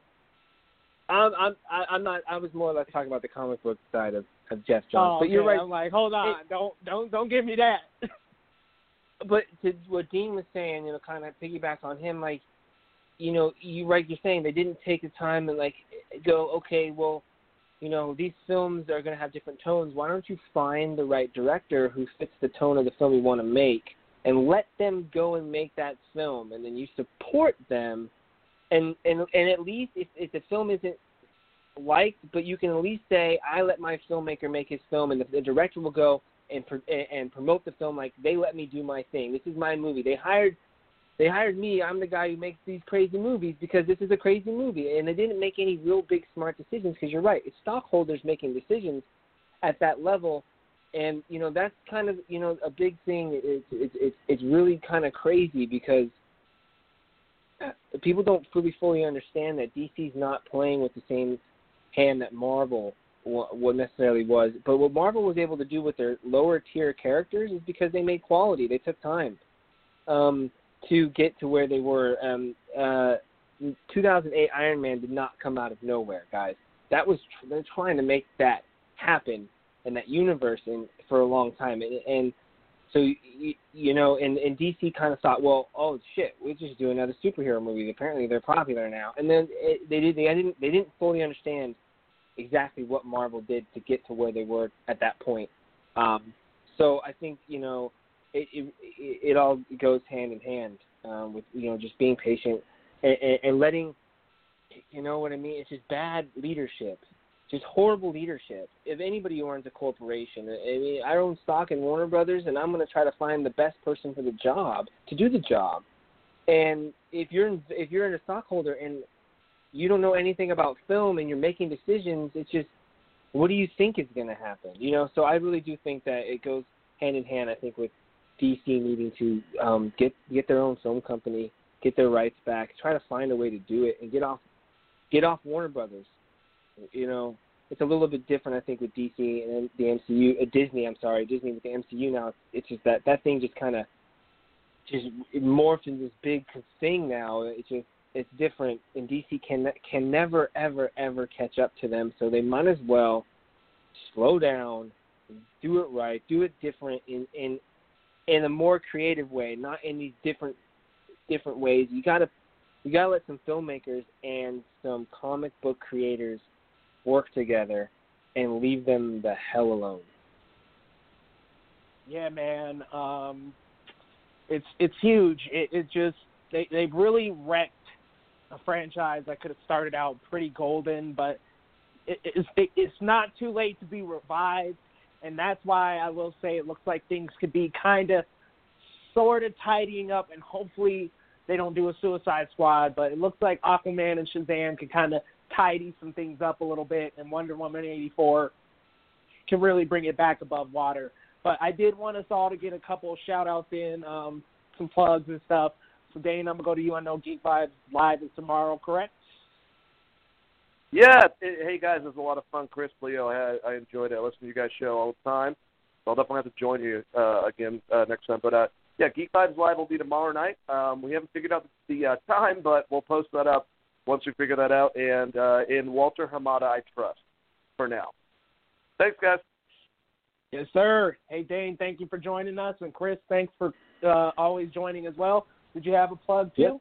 B: I'm I'm I- I'm not. I was more or less talking about the comic book side of, of Geoff Johns.
E: oh,
B: but you're right.
E: I'm like, hold on, don't don't don't give me that.
B: but to what Dean was saying, you know, kind of piggyback on him, like, you know, you right, you're saying they didn't take the time and like go, okay, well, you know, these films are going to have different tones. Why don't you find the right director who fits the tone of the film you want to make, and let them go and make that film, and then you support them, and and and at least if if the film isn't liked, but you can at least say, I let my filmmaker make his film, and the, the director will go and pr- and and promote the film like they let me do my thing. This is my movie. They hired they hired me. I'm the guy who makes these crazy movies because this is a crazy movie, and they didn't make any real big smart decisions. Because you're right, it's stockholders making decisions at that level, and you know that's kind of you know a big thing. It's it's it's, it's really kind of crazy because people don't fully fully understand that DC's not playing with the same hand that Marvel what necessarily was. But what Marvel was able to do with their lower tier characters is because they made quality. They took time um, to get to where they were. Um, uh, 2008 Iron Man did not come out of nowhere, guys. That was they're trying to make that happen in that universe in, for a long time, and, and So you, you know, and, and DC kind of thought, well, oh shit, we just do another superhero movie. Apparently, they're popular now, and then it, they did. They didn't. They didn't fully understand exactly what Marvel did to get to where they were at that point. Um, so I think you know, it it, it all goes hand in hand um, with you know just being patient and, and, and letting you know what I mean. It's just bad leadership just horrible leadership. If anybody owns a corporation, I mean, I own stock in Warner Brothers, and I'm going to try to find the best person for the job to do the job. And if you're in, if you're in a stockholder and you don't know anything about film and you're making decisions, it's just what do you think is going to happen? You know, so I really do think that it goes hand in hand. I think with DC needing to um, get get their own film company, get their rights back, try to find a way to do it, and get off get off Warner Brothers you know, it's a little bit different, I think, with DC and the MCU, uh, Disney. I'm sorry, Disney with the MCU now. It's, just that that thing just kind of just morphed into this big thing now. It's just it's different, and DC can can never ever ever catch up to them. So they might as well slow down, do it right, do it different in in in a more creative way, not in these different different ways. You gotta you gotta let some filmmakers and some comic book creators work together and leave them the hell alone.
E: Yeah, man. Um, it's it's huge. It, it just they they've really wrecked a franchise that could have started out pretty golden, but it, it's it, it's not too late to be revived, and that's why I will say it looks like things could be kind of sort of tidying up, and hopefully they don't do a Suicide Squad, but it looks like Aquaman and Shazam can kind of tidy some things up a little bit, and Wonder Woman 84 can really bring it back above water. But I did want us all to get a couple shout outs in, um, some plugs and stuff. So, Dane, I'm going to go to you. I know Geek Vibes Live is tomorrow, correct?
D: Yeah. Hey, guys, it was a lot of fun. Chris, Leo, I, I enjoyed it. I listen to you guys' show all the time. So I'll definitely have to join you uh, again uh, next time. But, uh, yeah, Geek Vibes Live will be tomorrow night. Um, we haven't figured out the uh, time, but we'll post that up once we figure that out. And uh, in Walter Hamada, I trust for now. Thanks, guys.
E: Yes, sir. Hey, Dane, thank you for joining us. And Chris, thanks for uh, always joining as well. Did you have a plug, too?
B: Yep.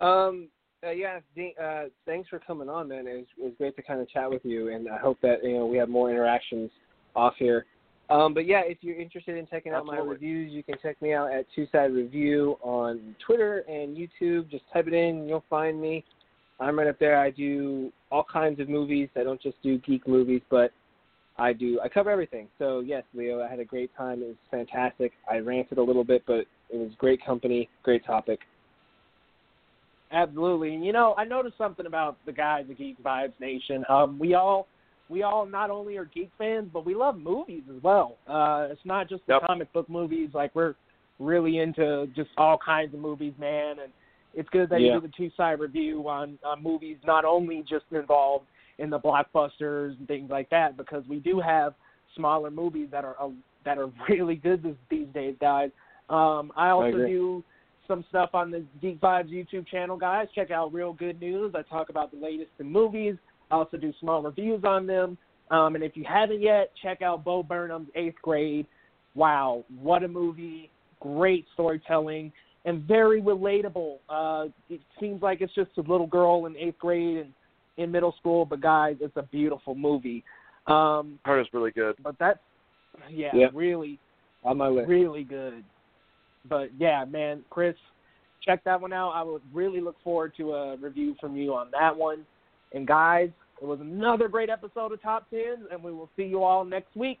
B: Um, uh, yeah, Dean, uh, thanks for coming on, man. It was, it was great to kind of chat with you, and I hope that you know we have more interactions off here. Um, but yeah, if you're interested in checking out
D: Absolutely.
B: my reviews, you can check me out at Two Side Review on Twitter and YouTube. Just type it in, you'll find me. I'm right up there. I do all kinds of movies. I don't just do geek movies, but I do. I cover everything. So yes, Leo, I had a great time. It was fantastic. I ranted a little bit, but it was great company, great topic.
E: Absolutely. And you know, I noticed something about the guys at Geek Vibes Nation. Um, we all we all not only are geek fans, but we love movies as well. Uh, it's not just the
D: Yep.
E: comic book movies. Like we're really into just all kinds of movies, man. And it's good that
B: Yeah.
E: you do the two side review on, on movies, not only just involved in the blockbusters and things like that, because we do have smaller movies that are uh, that are really good this, these days, guys. Um, I also
B: agree.
E: do some stuff on the Geek Vibes YouTube channel, guys. Check out Real Good News. I talk about the latest in movies. I also do small reviews on them. Um, and if you haven't yet, check out Bo Burnham's Eighth Grade. Wow, what a movie! Great storytelling and very relatable. Uh, it seems like it's just a little girl in eighth grade and in middle school, but guys, it's a beautiful movie. Um,
D: Heard is really good.
E: but that's yeah,
B: Yeah.
E: really
B: On my list.
E: really good. But yeah, man, Chris, check that one out. I would really look forward to a review from you on that one. And guys, it was another great episode of Top Tens, and we will see you all next week.